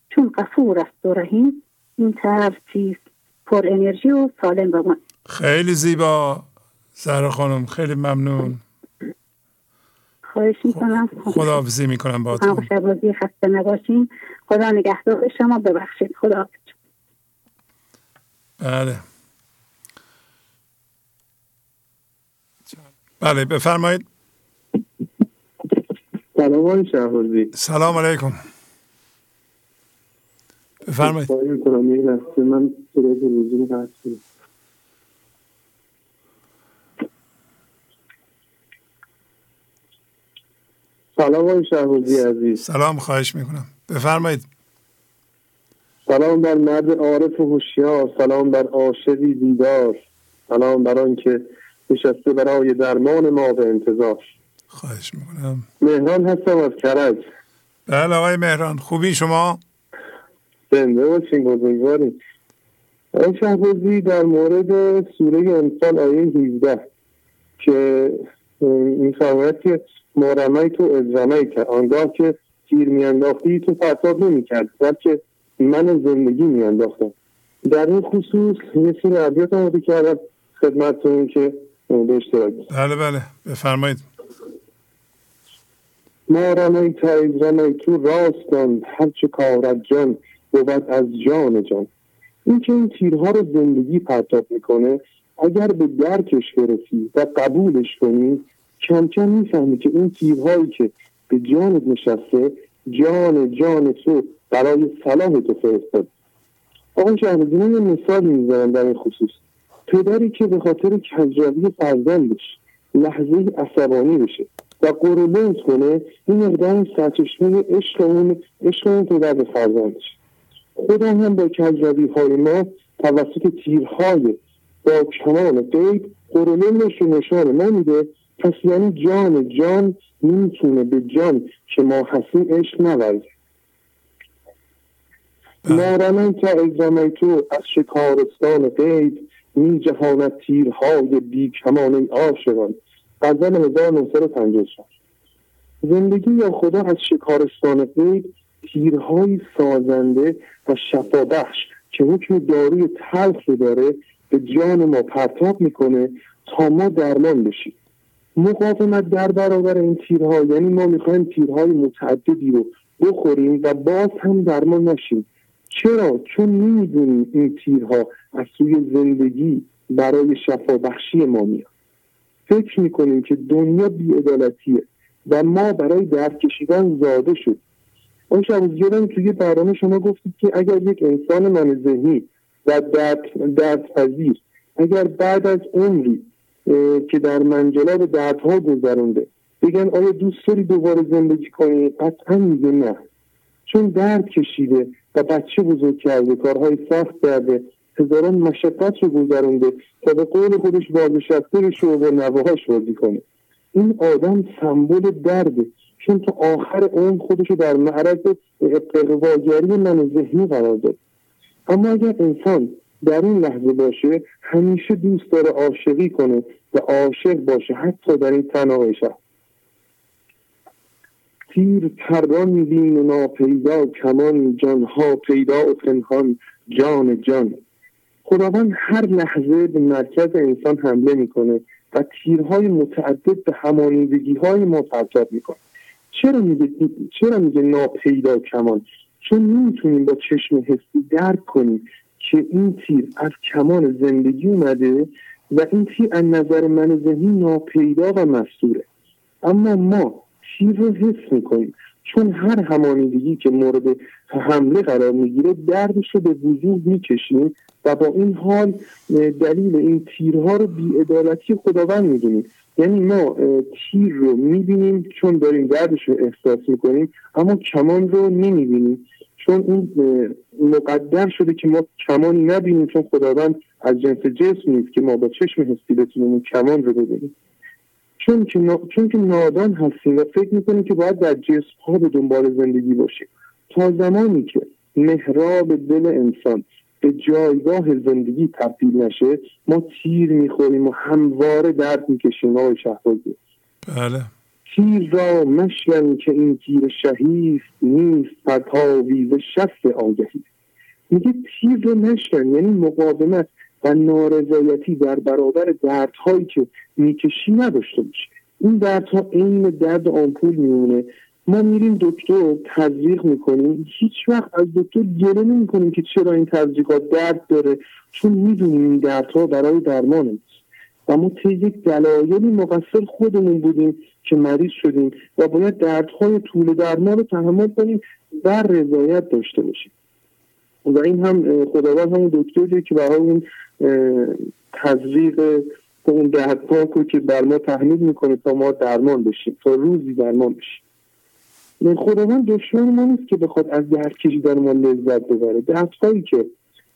چون قفور است و رحیم این طرز چیست؟ پر انرژی و سالم بمان خیلی زیبا زهرا خانم. خیلی ممنون. خواهش می‌کنم. خداحافظی می‌کنم با تو خسته نباشین. خدا نگهدار شما. ببخشید. خدا بله. بله بفرمایید. سلام علیکم. بفرمایید. من سلام آقای شهبازی عزیز. سلام خواهش می‌کنم. بفرمایید. سلام بر مرد عارف و هوشیار. سلام بر عاشقی دیدار. سلام بر آن که نشسته برای درمان ما به انتظار. خواهش می‌کنم. مهران هستم از کرج. بله آقای مهران خوبی شما؟ زنده باشین بزرگواریم آقای شهبازی در مورد سوره انسان آیه 17 که میفرماید که مارمای تو ازرمای کرد آنگاه که تیر میانداختی تو فساد نمی‌کرد بلکه من زندگی میانداختم. در این خصوص یه سری عبیات آماده کردم خدمتتون که به اشتراک بله بله. بفرمایید. ما رمای تا رمای تو راستان هرچه کارت جان بود از جان جان. این که این تیرها رو زندگی پرتاب می‌کنه اگر به درکش برسی و قبولش کنی کم کم می‌فهمی که این تیرهایی که به جانت نشسته جان جان تو برای صلاح تو فرستاد. آقا شهرزی من یه مثال می‌زنم در این خصوص. پدری که به خاطر کجروی فرزندش لحظه عصبانی بشه و قرولنز کنه این اقدام سرچشمه عشق اون عشق اون پدر به فرزندش خدا هم با کجروی های ما توسط تیرهای با کمان قید قرولنزش رو نشان ما میده. پس یعنی جان جان نمی‌تونه به جان که ما هستیم عشق نورزه نارمن که از تو از شکارستان قید می جهانت تیرهای بی کمان عاشقان. غزل 1954 زندگی یا خدا از شکارستان قید تیرهای سازنده و شفابخش که حکم داروی تلخ رو داره به جان ما پرتاب می‌کنه تا ما درمان بشیم. مقاومت در برابر این تیرها یعنی ما می‌خوایم تیرهای متعددی رو بخوریم و باز هم درمان نشیم. چرا؟ چون نمی‌دونیم این تیرها از سوی زندگی برای شفابخشی ما میاد فکر می‌کنیم که دنیا بیعدالتیه و ما برای درد کشیدن زاده شد اون شب یادم توی برنامه شما گفتید که اگر یک انسان من ذهنی و درد, درد پذیر اگر بعد از عمری که در منجلاب دردها گذرونده بگن آیا دوست داری دوباره زندگی کنی؟ قطعا میگه نه. چون درد کشیده و بچه بزرگ کرده کارهای سخت کرده هزاران مشقت رو گذرونده تا به قول خودش بازنشسته بشه و با نواهاش بازی کنه. این آدم سمبل درده. چون تا آخر اون خودش رو در معرض اقواگری من ذهنی قرار داد. اما اگر انسان در این لحظه باشه همیشه دوست داره عاشقی کنه و عاشق باشه حتی در این تنهای شهر. تیر بین و ناپیدا کمان جانها پیدا و پنهان جان جان. خداوند هر لحظه به مرکز انسان حمله می‌کنه و تیرهای متعدد به همانیدگی های ما پرتاب می‌کنه. چرا میگه چرا میگه ناپیدا کمان؟ چون نمی‌تونیم با چشم حسی درک کنیم که این تیر از کمان زندگی اومده و این تیر از نظر من ذهنی ناپیدا و مستوره. اما ما تیر رو حس می‌کنیم. چون هر همانیدگی که مورد حمله قرار می‌گیره دردش رو به وضوح می‌کشیم و با این حال دلیل این تیرها رو بیعدالتی خداوند می‌دونیم یعنی ما تیر رو می‌بینیم چون داریم دردش رو احساس می‌کنیم اما کمان رو نمی‌بینیم. چون این مقدر شده که ما کمانی نبینیم چون خداوند از جنس جسم نیست که ما با چشم حسی بتونیم اون کمان رو ببینیم. چون که, چون که نادان هستیم و فکر می‌کنیم که باید در جسم ها به دنبال زندگی باشیم. تا زمانی که محراب دل انسان به جایگاه زندگی تبدیل نشه ما تیر می‌خوریم و همواره درد می‌کشیم آقای شهبازی. بله. تیر را مشون که این تیر شهیست نیست پرتاویز شست آگهی. میگه تیر رو نشکن یعنی مقاومت و نارضایتی در برابر دردهایی که می‌کشی نداشته باشه. این دردها عین درد آمپول میمونه. ما میریم دکتر تزریق می‌کنیم. هیچ وقت از دکتر گله نمی‌کنیم که چرا این تزریقات درد داره چون می‌دونیم این دردها برای درمان و ما طی یک دلایلی مقصر خودمون بودیم که مریض شدیم و باید دردهای طول درمان رو تحمل کنیم و رضایت داشته باشیم. و این هم خداوند همون دکتریه که برای اون تزریق اون دردناک رو که بر ما تحمیل می‌کنه تا ما درمان بشیم تا روزی درمان بشیم. خداوند دشمن ما نیست که بخواد از درد کشیدن ما لذت ببره. دردهایی که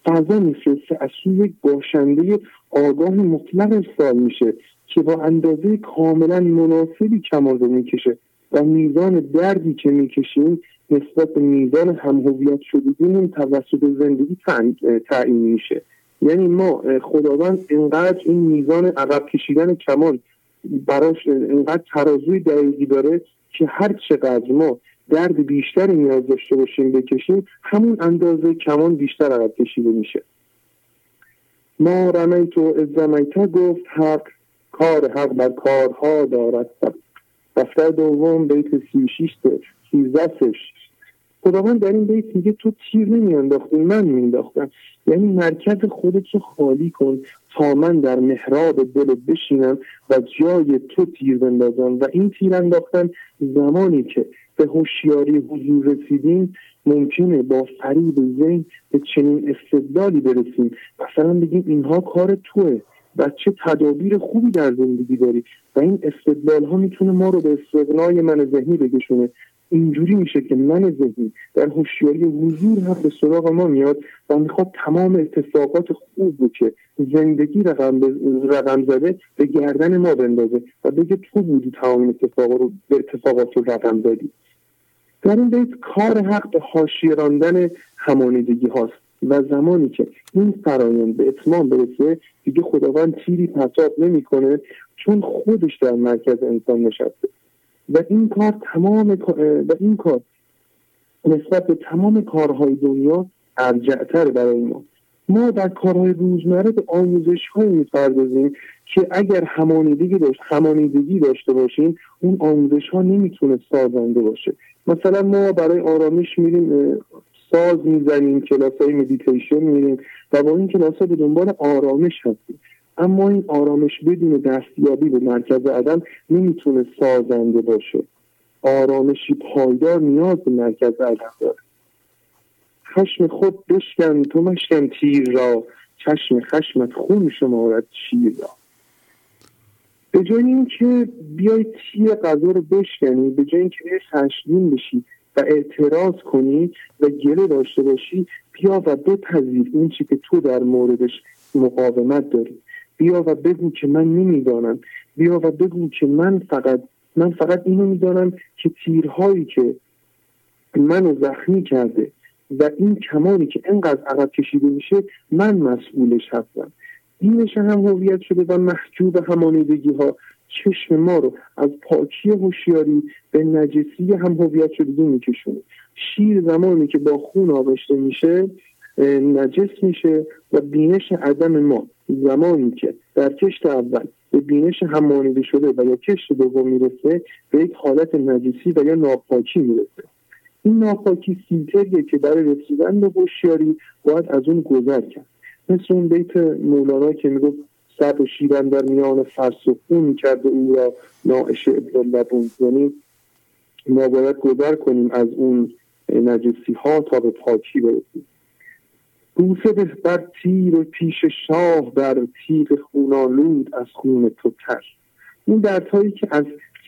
فضا میفرسته از سوی باشنده آگاه مطلق ارسال میشه که با اندازه کاملا مناسبی کمان رو می‌کشه و میزان دردی که می‌کشیم نسبت به میزان همهویت شدگیمون توسط زندگی تعیین میشه. یعنی ما خداوند اینقدر این میزان عقب کشیدن کمان براش اینقدر ترازوی دقیقی داره که هر چقدر ما درد بیشتری نیاز داشته باشیم بکشیم همون اندازه کمان بیشتر عقب کشیده میشه. ما رمیت و ازمیت گفت حق کار حق بر کارها دارد. دفتر دوم بیت سی شیش سیزده خداوند در این بیت میگه تو تیر نمیانداختی من میانداختم یعنی مرکز خودت رو خالی کن. تا من در محراب دلت بشینم و جای تو تیر بندازم و این تیر انداختن زمانی که به هوشیاری حضور رسیدیم ممکنه با فریب ذهن به چنین استدلالی برسیم. مثلا بگیم اینها کار توه و چه تدابیر خوبی در زندگی داری و این استدلال ها می‌تونه ما رو به استقنای من ذهنی بکشونه. اینجوری میشه که من ذهنی در هوشیاری حضور هم به سراغ ما میاد و می‌خواد تمام اتفاقات خوب رو که زندگی رقم, رقم زده به گردن ما بندازه و بگه تو بودی تمام اتفاقات رو به اتفاقات رو رقم دادی در این بیت کار حق به حاشیه راندن همانیدگی هاست و زمانی که این فرایند به اتمام برسه دیگه خداوند تیری پرتاب نمی‌کنه چون خودش در مرکز انسان نشسته. و این کار تمام و این کار نسبت به تمام کارهای دنیا ارجعتر برای ما. ما در کارهای روزمره به آموزش های می‌پردازیم که اگر همانیدگی داشت همانیدگی داشته باشیم اون آموزش ها نمی‌تونه سازنده باشه. مثلا ما برای آرامش میریم ساز می‌زنیم کلاس های مدیتیشن میریم و با این کلاس به دنبال آرامش هستیم. اما این آرامش بدون دستیابی به مرکز عدم نمی‌تونه سازنده باشه. آرامشی پایدار نیاز به مرکز عدم داره. خشم خود بشکن تو مشکن تیر را. چشم خشمت خون شمارد شیر را. به جای اینکه بیای تیر غذا رو بشکنی به جای اینکه بیای خشمگین بشی و اعتراض کنی و گله داشته باشی بیا و بپذیر اون چی که تو در موردش مقاومت داری. بیا و بگو که من نمی‌دانم. بیا و بگو که من فقط من فقط اینو می‌دانم که تیرهایی که منو زخمی کرده و این کمانی که انقدر عقب کشیده میشه من مسئولش هستم. دینش هم هویت شده و محجوب همانیدگی ها چشم ما رو از پاکی هوشیاری به نجسی هم هویت شدگی میکشونه. شیر زمانی که با خون آغشته میشه نجس میشه و بینش عدم ما. زمانی که در کشت اول به بینش همانیده شده و یا کشت دوم می‌رسه به یک حالت نجسی و یا ناپاکی می‌رسه. این ناپاکی فیلتریه که برای رسیدن به هوشیاری باید از اون گذر کرد. مثل اون بیت مولانا که می‌گفت سب و شیرن در میان فرس و خون کرده او را ناعش لبون یعنی ما باید گذر کنیم از اون نجسی ها تا به پاکی برسیم. بوسه بر تیر و پیش شاه در تیر خونالود از خون تو تر. این دردهایی که از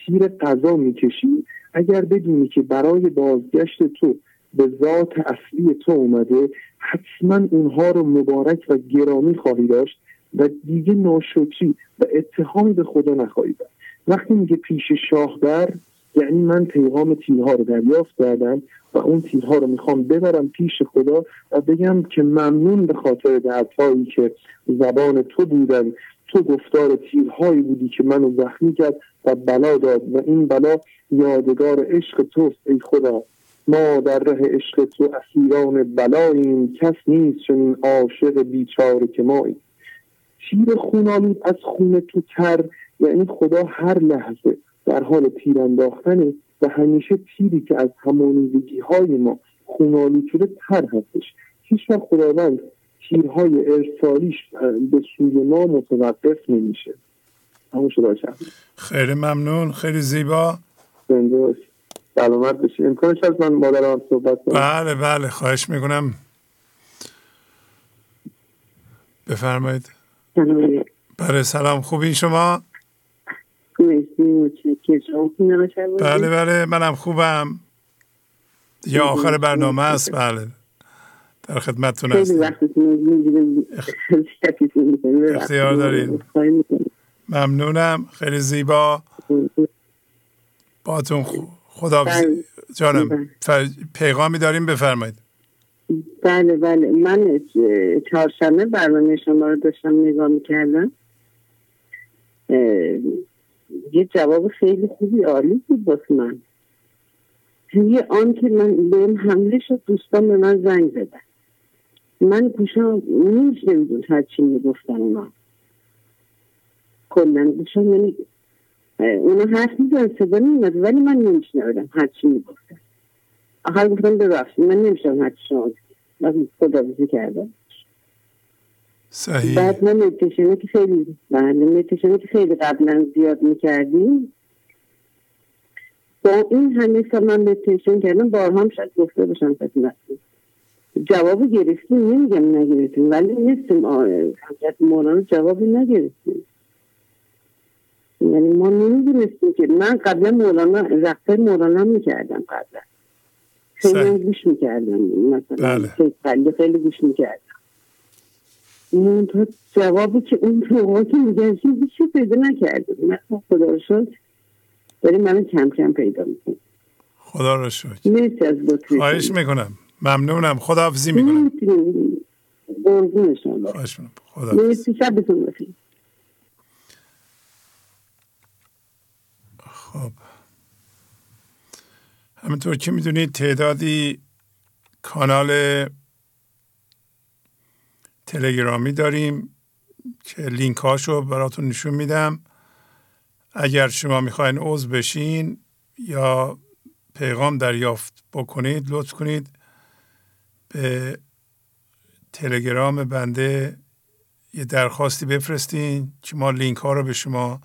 تیر قضا می‌کشی اگر بدونی که برای بازگشت تو به ذات اصلی تو اومده حتما اونها رو مبارک و گرامی خواهی داشت و دیگه ناشکری و اتهامی به خدا نخواهی داشت وقتی میگه پیش شاه بر یعنی من پیغام تیرها رو دریافت کردم و اون تیرها رو می‌خوام ببرم پیش خدا و بگم که ممنون به خاطر دردهایی که زبان تو بودن. تو گفتار تیرهایی بودی که منو زخمی کرد و بلا داد و این بلا یادگار عشق توست ای خدا. ما در ره عشق تو اسیران بلاییم. کس نیست چون عاشق بیچاره که ماییم تیر خونالود از خون تو تر یعنی خدا هر لحظه در حال تیر انداختنه و همیشه تیری که از همانیدگی های ما خونالود شده تر هستش. هیچ وقت خداوند تیرهای ارسالیش به سوی ما متوقف نمیشه. همون خیلی ممنون. خیلی زیبا. زنده سلامت بشی امکانش از من مادرم صحبت کنم. بله بله. خواهش می‌کنم. بفرمایید. بله سلام. خوبین شما؟ بله بله منم خوبم. یا آخر برنامه است؟ بله. در خدمتتون هستم. اختیار دارین. ممنونم. خیلی زیبا. باتون خدا بله. جانم بله. پیغامی داریم بفرمایید. بله بله. من چهارشنبه برنامه شما رو داشتم نگاه می‌کردم. یه جواب خیلی خوبی عالی بود باز من. یه آن که من به این حمله شد دوستان به من زنگ زدن. من گوشم نمیشنوید هر چی می‌گفتن اونا. کلا گوشم یعنی اونا حرف میزن صدا نمیاد ولی من نمیشنویدم هر چی می‌گفتن. آخر گفتم ببخشید من نمیشنم هر چی شما خدا کردم. صحیح. بعد ما مدیتیشنی که خیلی بله مدیتیشنی که خیلی قبلا زیاد می‌کردیم. با این همه سال من مدیتیشن کردم بارها هم شاید گفته باشم خدمتتون جواب گرفتیم نمیگم نگرفتیم ولی نیستیم. حضرت مولانا جوابی نگرفتیم. یعنی ما نمی‌دونستیم که من قبلا مولانا رقصه مولانا می‌کردم قبلا. خیلی گوش می‌کردم مثلا بله. خیلی گوش می‌کردم. تو جوابی که اون موقع که میگشتیم هیچی پیدا نکردیم. مثلا خدا رو شد داریم من کم کم پیدا می‌کنیم. خدا رو شد مرسی از لطفی خواهش می‌کنم. ممنونم. خدا حافظی می‌کنم قربون شما. خواهش می‌کنم. خدا مرسی. شبتون بخیر. خب. همینطور که می‌دونید تعدادی کانال تلگرامی داریم که لینک هاشو براتون نشون میدم. اگر شما می‌خواین عضو بشین یا پیغام دریافت بکنید لطف کنید به تلگرام بنده یه درخواستی بفرستین که ما لینک ها رو به شما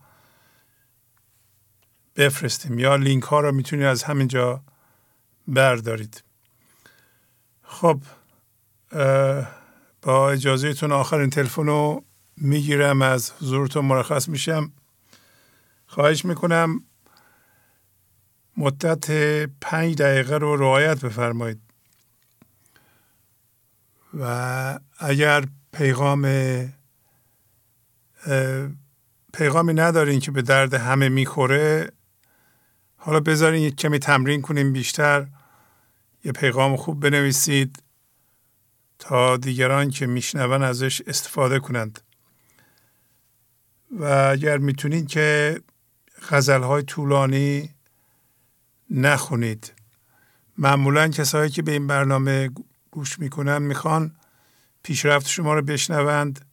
بفرستیم یا لینک ها رو می‌تونید از همینجا بردارید. خب با اجازهتون آخرین تلفن رو می‌گیرم از حضورتون مرخص میشم. خواهش می‌کنم مدت پنج دقیقه رو رعایت بفرمایید. و اگر پیغام پیغامی ندارین که به درد همه می‌خوره حالا بذارین یک کمی تمرین کنیم بیشتر. یه پیغام خوب بنویسید. تا دیگران که میشنون ازش استفاده کنند. و اگر می‌تونید که غزلهای طولانی نخونید. معمولا کسایی که به این برنامه گوش می‌کنن می‌خوان پیشرفت شما رو بشنوند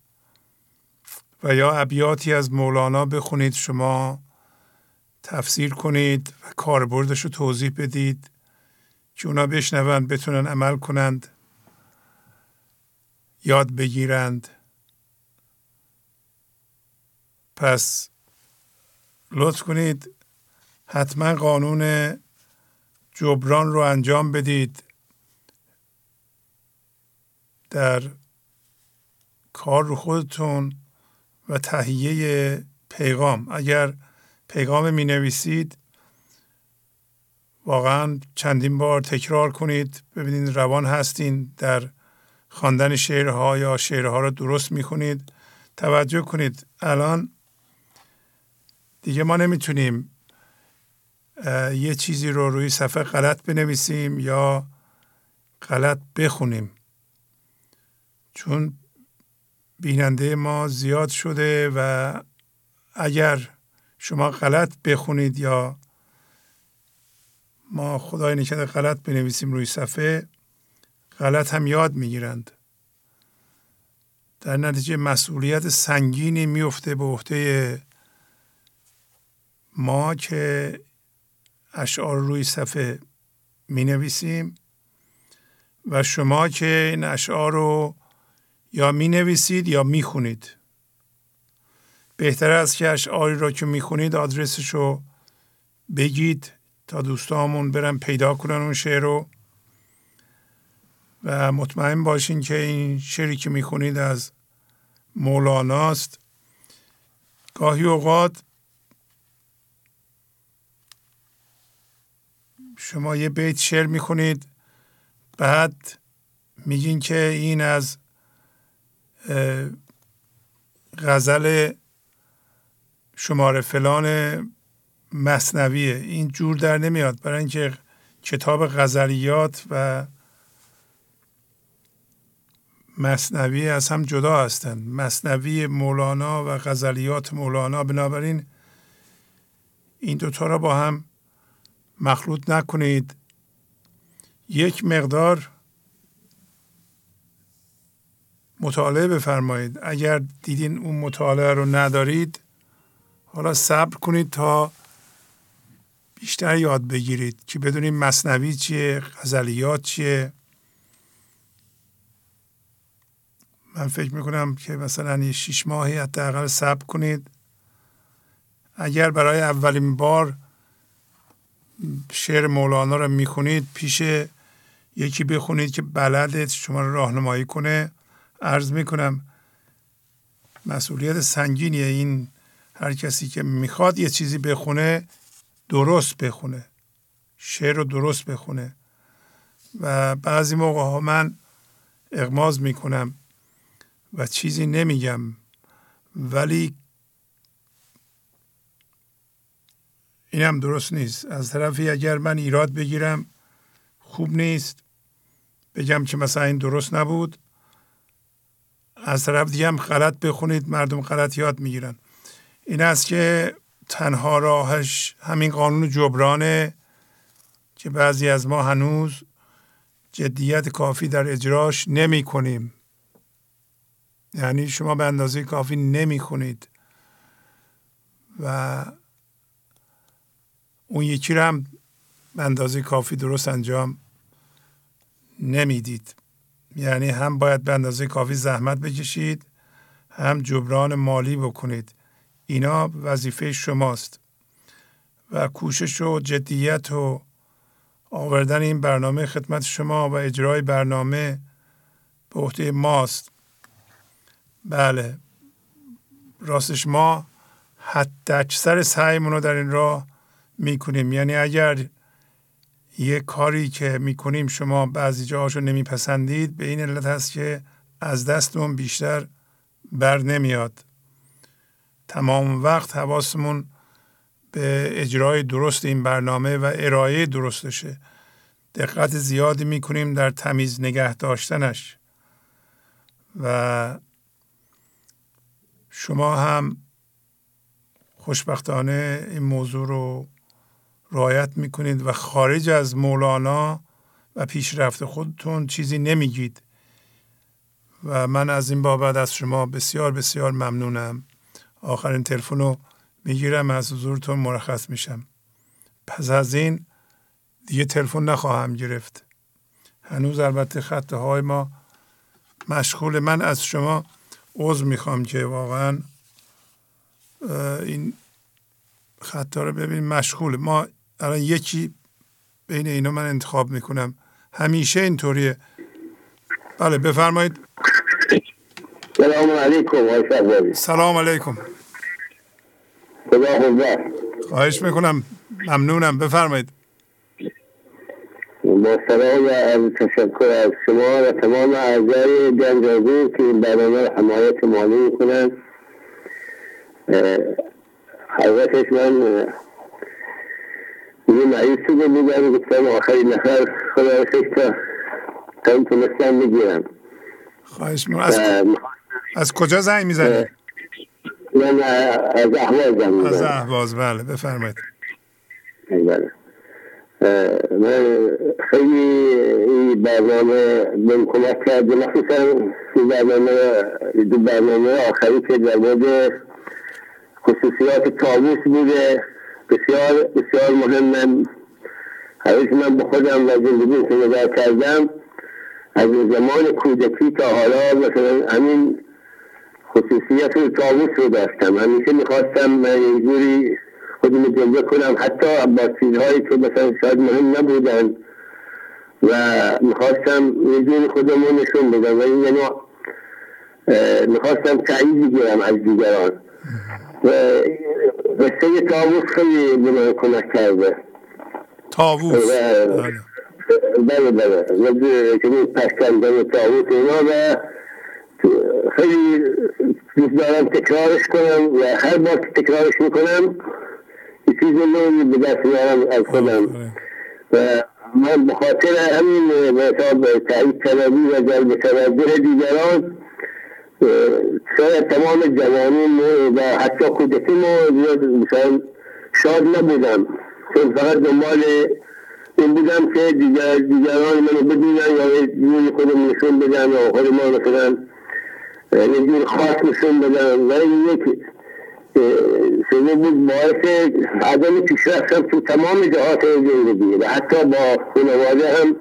و یا ابیاتی از مولانا بخونید. شما تفسیر کنید و کاربردش رو توضیح بدید که اونا بشنوند بتونن عمل کنند. یاد بگیرند. پس لطف کنید حتما قانون جبران رو انجام بدید. در کار رو خودتون و تهیه پیغام. اگر پیغام می نویسید واقعا چندین بار تکرار کنید ببینید روان هستین در خواندن شعرها یا شعرها رو درست می کنید توجه کنید. الان دیگه ما نمی‌تونیم یه چیزی رو روی صفحه غلط بنویسیم یا غلط بخونیم. چون بیننده ما زیاد شده و اگر شما غلط بخونید یا ما خدای نکرده غلط بنویسیم روی صفحه غلط هم یاد می‌گیرند. در نتیجه مسئولیت سنگینی میفته به عهده ما که اشعار روی صفحه می نویسیم و شما که این اشعار رو یا می نویسید یا می خونید بهتر است که اشعاری را که می خونید آدرسش رو بگید تا دوستامون برن پیدا کنن اون شعر رو. و مطمئن باشین که این شعری که می‌خونید از مولاناست گاهی اوقات شما یه بیت شعر می‌خونید بعد میگین که این از غزل شماره فلان مصنویه این جور در نمیاد. برای اینکه کتاب غزلیات و مصنوی از هم جدا هستند. مصنوی مولانا و غزلیات مولانا. بنابراین این دوتا را با هم مخلوط نکنید. یک مقدار مطالعه بفرمایید. اگر دیدین اون مطالعه رو ندارید حالا صبر کنید تا بیشتر یاد بگیرید که بدونید مصنوی چیه غزلیات چیه. من فکر می‌کنم که مثلا یه شیش ماهی حداقل صبر کنید. اگر برای اولین بار شعر مولانا رو می‌خونید پیش یکی بخونید که بلدت شما رو راهنمایی کنه عرض می‌کنم مسئولیت سنگینیه این هر کسی که می‌خواد یه چیزی بخونه درست بخونه. شعر رو درست بخونه. و بعضی موقع ها من اغماز می‌کنم. و چیزی نمیگم ولی اینم درست نیست. از طرفی اگر من ایراد بگیرم خوب نیست. بگم که مثلا این درست نبود. از طرف دیگه هم غلط بخونید مردم غلط یاد می‌گیرن. این است که تنها راهش همین قانون جبرانه که بعضی از ما هنوز جدیت کافی در اجراش نمی کنیم یعنی شما به اندازه کافی نمی خونید و اون یکی رو هم به اندازه کافی درست انجام نمی‌دید. یعنی هم باید به اندازه کافی زحمت بکشید هم جبران مالی بکنید. اینا وظیفه شماست. و کوشش و جدیت و آوردن این برنامه خدمت شما و اجرای برنامه به عهده ماست. بله. راستش ما حتی اکثر سعیمون رو در این راه می‌کنیم. یعنی اگر یه کاری که می‌کنیم شما بعضی جاهاشو نمیپسندید به این علت هست که از دستمون بیشتر بر نمیاد. تمام وقت حواسمون به اجرای درست این برنامه و ارائه درستشه. دقت زیادی می‌کنیم در تمیز نگه داشتنش. و شما هم خوشبختانه این موضوع رو رعایت می‌کنید و خارج از مولانا و پیشرفت خودتون چیزی نمیگید. و من از این بابت از شما بسیار بسیار ممنونم. آخرین تلفن رو می‌گیرم از حضورتون مرخص میشم. پس از این دیگه تلفن نخواهم گرفت. هنوز البته خطه های ما مشغول. من از شما عضو می‌خوام که واقعا این خطا رو ببین مشغول ما الان یکی بین اینا من انتخاب می‌کنم. همیشه اینطوریه. بله بفرمایید. سلام علیکم سلام علیکم. خدا خواهش می‌کنم. ممنونم. بفرمایید. با سلام و از تشکر از شما و تمام اعضای گنجازور که این برنامه حمایت مالی می‌کنن. حضرتش من یه معیز شده بودم گفتم آخرین نفر خدا تا این تونستم می‌گیرم خواهش می‌کنم. از, از کجا زنگ می‌زنی؟ من از احواز زنگ از احواز بله بفرمایید. بله. من خیلی این برنامه بهم کمک کرده مخصوصا این برنامه دو برنامه آخری که در مورد خصوصیات تابوس بوده بسیار بسیار مهم همیشه من به خودم و زندگی که نگاه کردم از زمان کودکی تا حالا مثلا همین خصوصیت تابوس رو داشتم. همیشه می‌خواستم من یه جوری خودم جلوه کنم. حتی با چیزهایی که مثلا شاید مهم نبودن و می‌خواستم یه جوری خودم رو نشون بدم. و این یعنی می‌خواستم تایید بگیرم از دیگران. و قصه تاووس خیلی به من کمک کرده. تاووس بله. بله بله. که پشکندن تاووس اینا و خیلی دوست دارم تکرارش کنم و هر بار که تکرارش می‌کنم چیز نوعی به دست میارم از خودم. و من به خاطر همین به حساب تایید طلبی و جلب توجه دیگران شاید تمام جوانیم و حتی کودکی مثلا شاد نبودم. چون فقط دنبال این بودم که دیگر دیگران منو بدونن یا یه خودم نشون بدن یا خود ما مثلا یه جور خاص نشون بدن. و این یک شده بود باعث عدم پیشرفتم تو تمام جهات زندگی و حتی با خانواده هم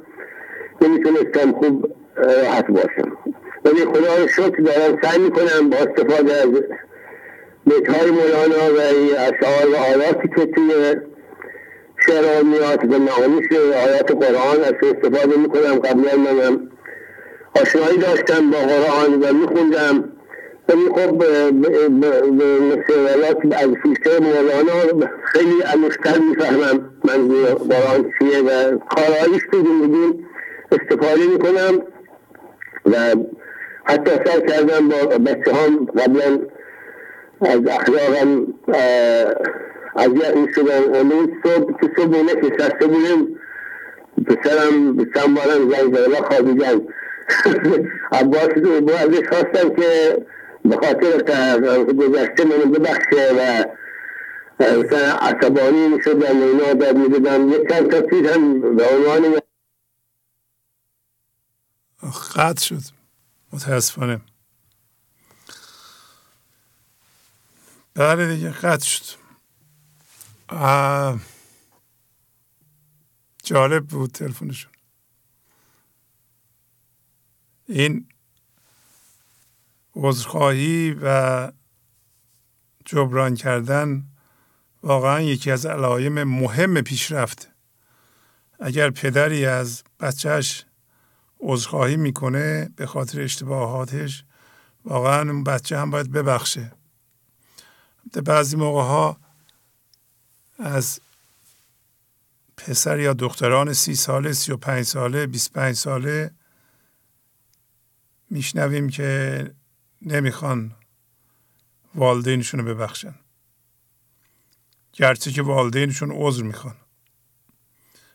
نمی‌تونستم خوب راحت باشم. ولی خدا رو شکر دارم سعی می‌کنم با استفاده از بیت های مولانا و اشعار و آیاتی که توی شعر میاد و معانیش آیات قرآن از استفاده می‌کنم. قبلا منم آشنایی داشتم با قرآن و میخوندم. ولی خب مثلات از فیلتر مولانا خیلی عمیقتر می‌فهمم من قرآن چیه و کارهایش تو زندگی استفاده می‌کنم و حتی سر کردم با بچه هم قبلا از اخلاقم اذیت می شدن امروز صبح تو صبحونه که شسته بودیم. پسرم چند بارم زنگ زده [laughs] و خوابیدن عباس با ازش خواستم که به خاطر گذشته منو ببخشه و مثلا عصبانی می شدم و اینا داد می دادم یک چند تا چیز هم به عنوان قطع شد. متاسفانه. بله دیگه قطع شد. جالب بود تلفنشون. این عذرخواهی و جبران کردن واقعا یکی از علایم مهم پیشرفت. اگر پدری از بچهش عذرخواهی می‌کنه به خاطر اشتباهاتش واقعا اون بچه هم باید ببخشه. بعضی موقع ها از پسر یا دختران سی ساله سی و پنج ساله بیست پنج ساله میشنویم که نمی‌خوان والدینشون رو ببخشن. گرچه که والدینشون عذر می‌خوان.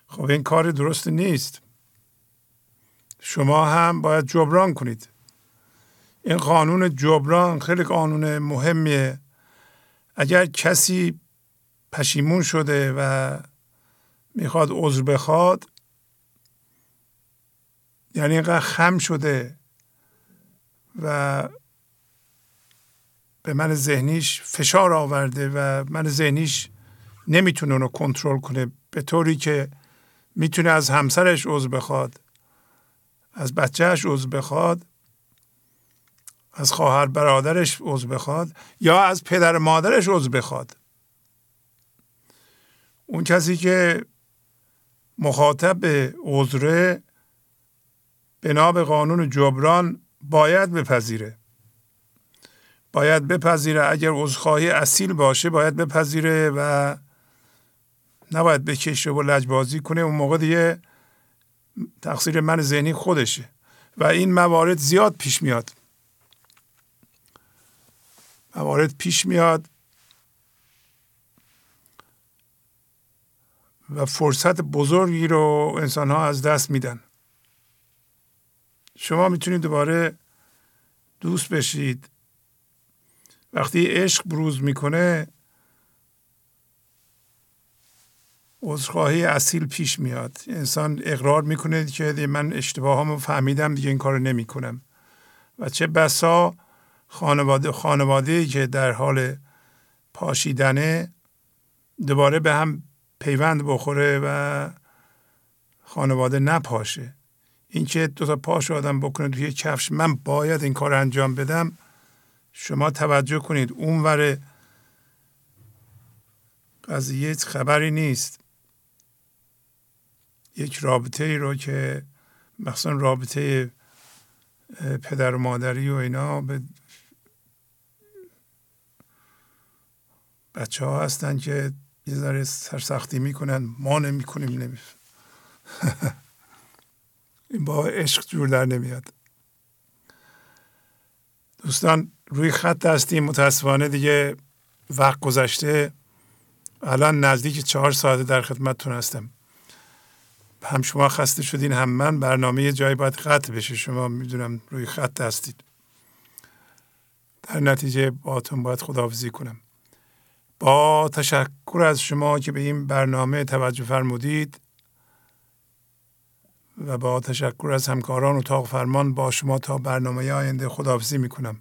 خب این کار درست نیست. شما هم باید جبران کنید. این قانون جبران خیلی قانون مهمیه. اگر کسی پشیمون شده و می‌خواد عذر بخواد یعنی اینقدر خم شده و به من ذهنیش فشار آورده و من ذهنیش نمی‌تونه اونو کنترل کنه. به طوری که می‌تونه از همسرش عضو بخواد از بچهش عضو بخواد از خواهر برادرش عضو بخواد یا از پدر مادرش عضو بخواد. اون کسی که مخاطب عذره بنا به قانون جبران باید بپذیره. باید بپذیره. اگر عذرخواهی اصیل باشه باید بپذیره و نباید بکشه و لجبازی کنه. اون موقع دیگه تقصیر من ذهنی خودشه و این موارد زیاد پیش میاد. موارد پیش میاد و فرصت بزرگی رو انسان ها از دست میدن. شما می‌تونید دوباره دوست بشید. وقتی عشق بروز می‌کنه عذرخواهی اصیل پیش میاد. انسان اقرار می‌کنه که من اشتباهامو فهمیدم دیگه این کارو نمی‌کنم. و چه بسا خانواده خانواده که در حال پاشیدنه دوباره به هم پیوند بخوره و خانواده نپاشه. اینکه دو تا پاش آدم بکنه توی کفش من باید این کار انجام بدم شما توجه کنید. اونور قضیه خبری نیست. یک رابطه ای رو که مثلا رابطه پدر و مادری و اینا به بچه ها هستن که یه ذره سرسختی می‌کنن. ما نمی‌کنیم نمی [laughs] این با عشق جور در نمیاد. دوستان روی خط هستیم متاسفانه دیگه وقت گذشته. الان نزدیک چهار ساعته در خدمتتون هستم. هم شما خسته شدین هم من. برنامه یه جایی باید قطع بشه. شما می‌دونم روی خط هستید. در نتیجه باتون باید خداحافظی کنم. با تشکر از شما که به این برنامه توجه فرمودید و با تشکر از همکاران اتاق فرمان با شما تا برنامه آینده خداحافظی می‌کنم.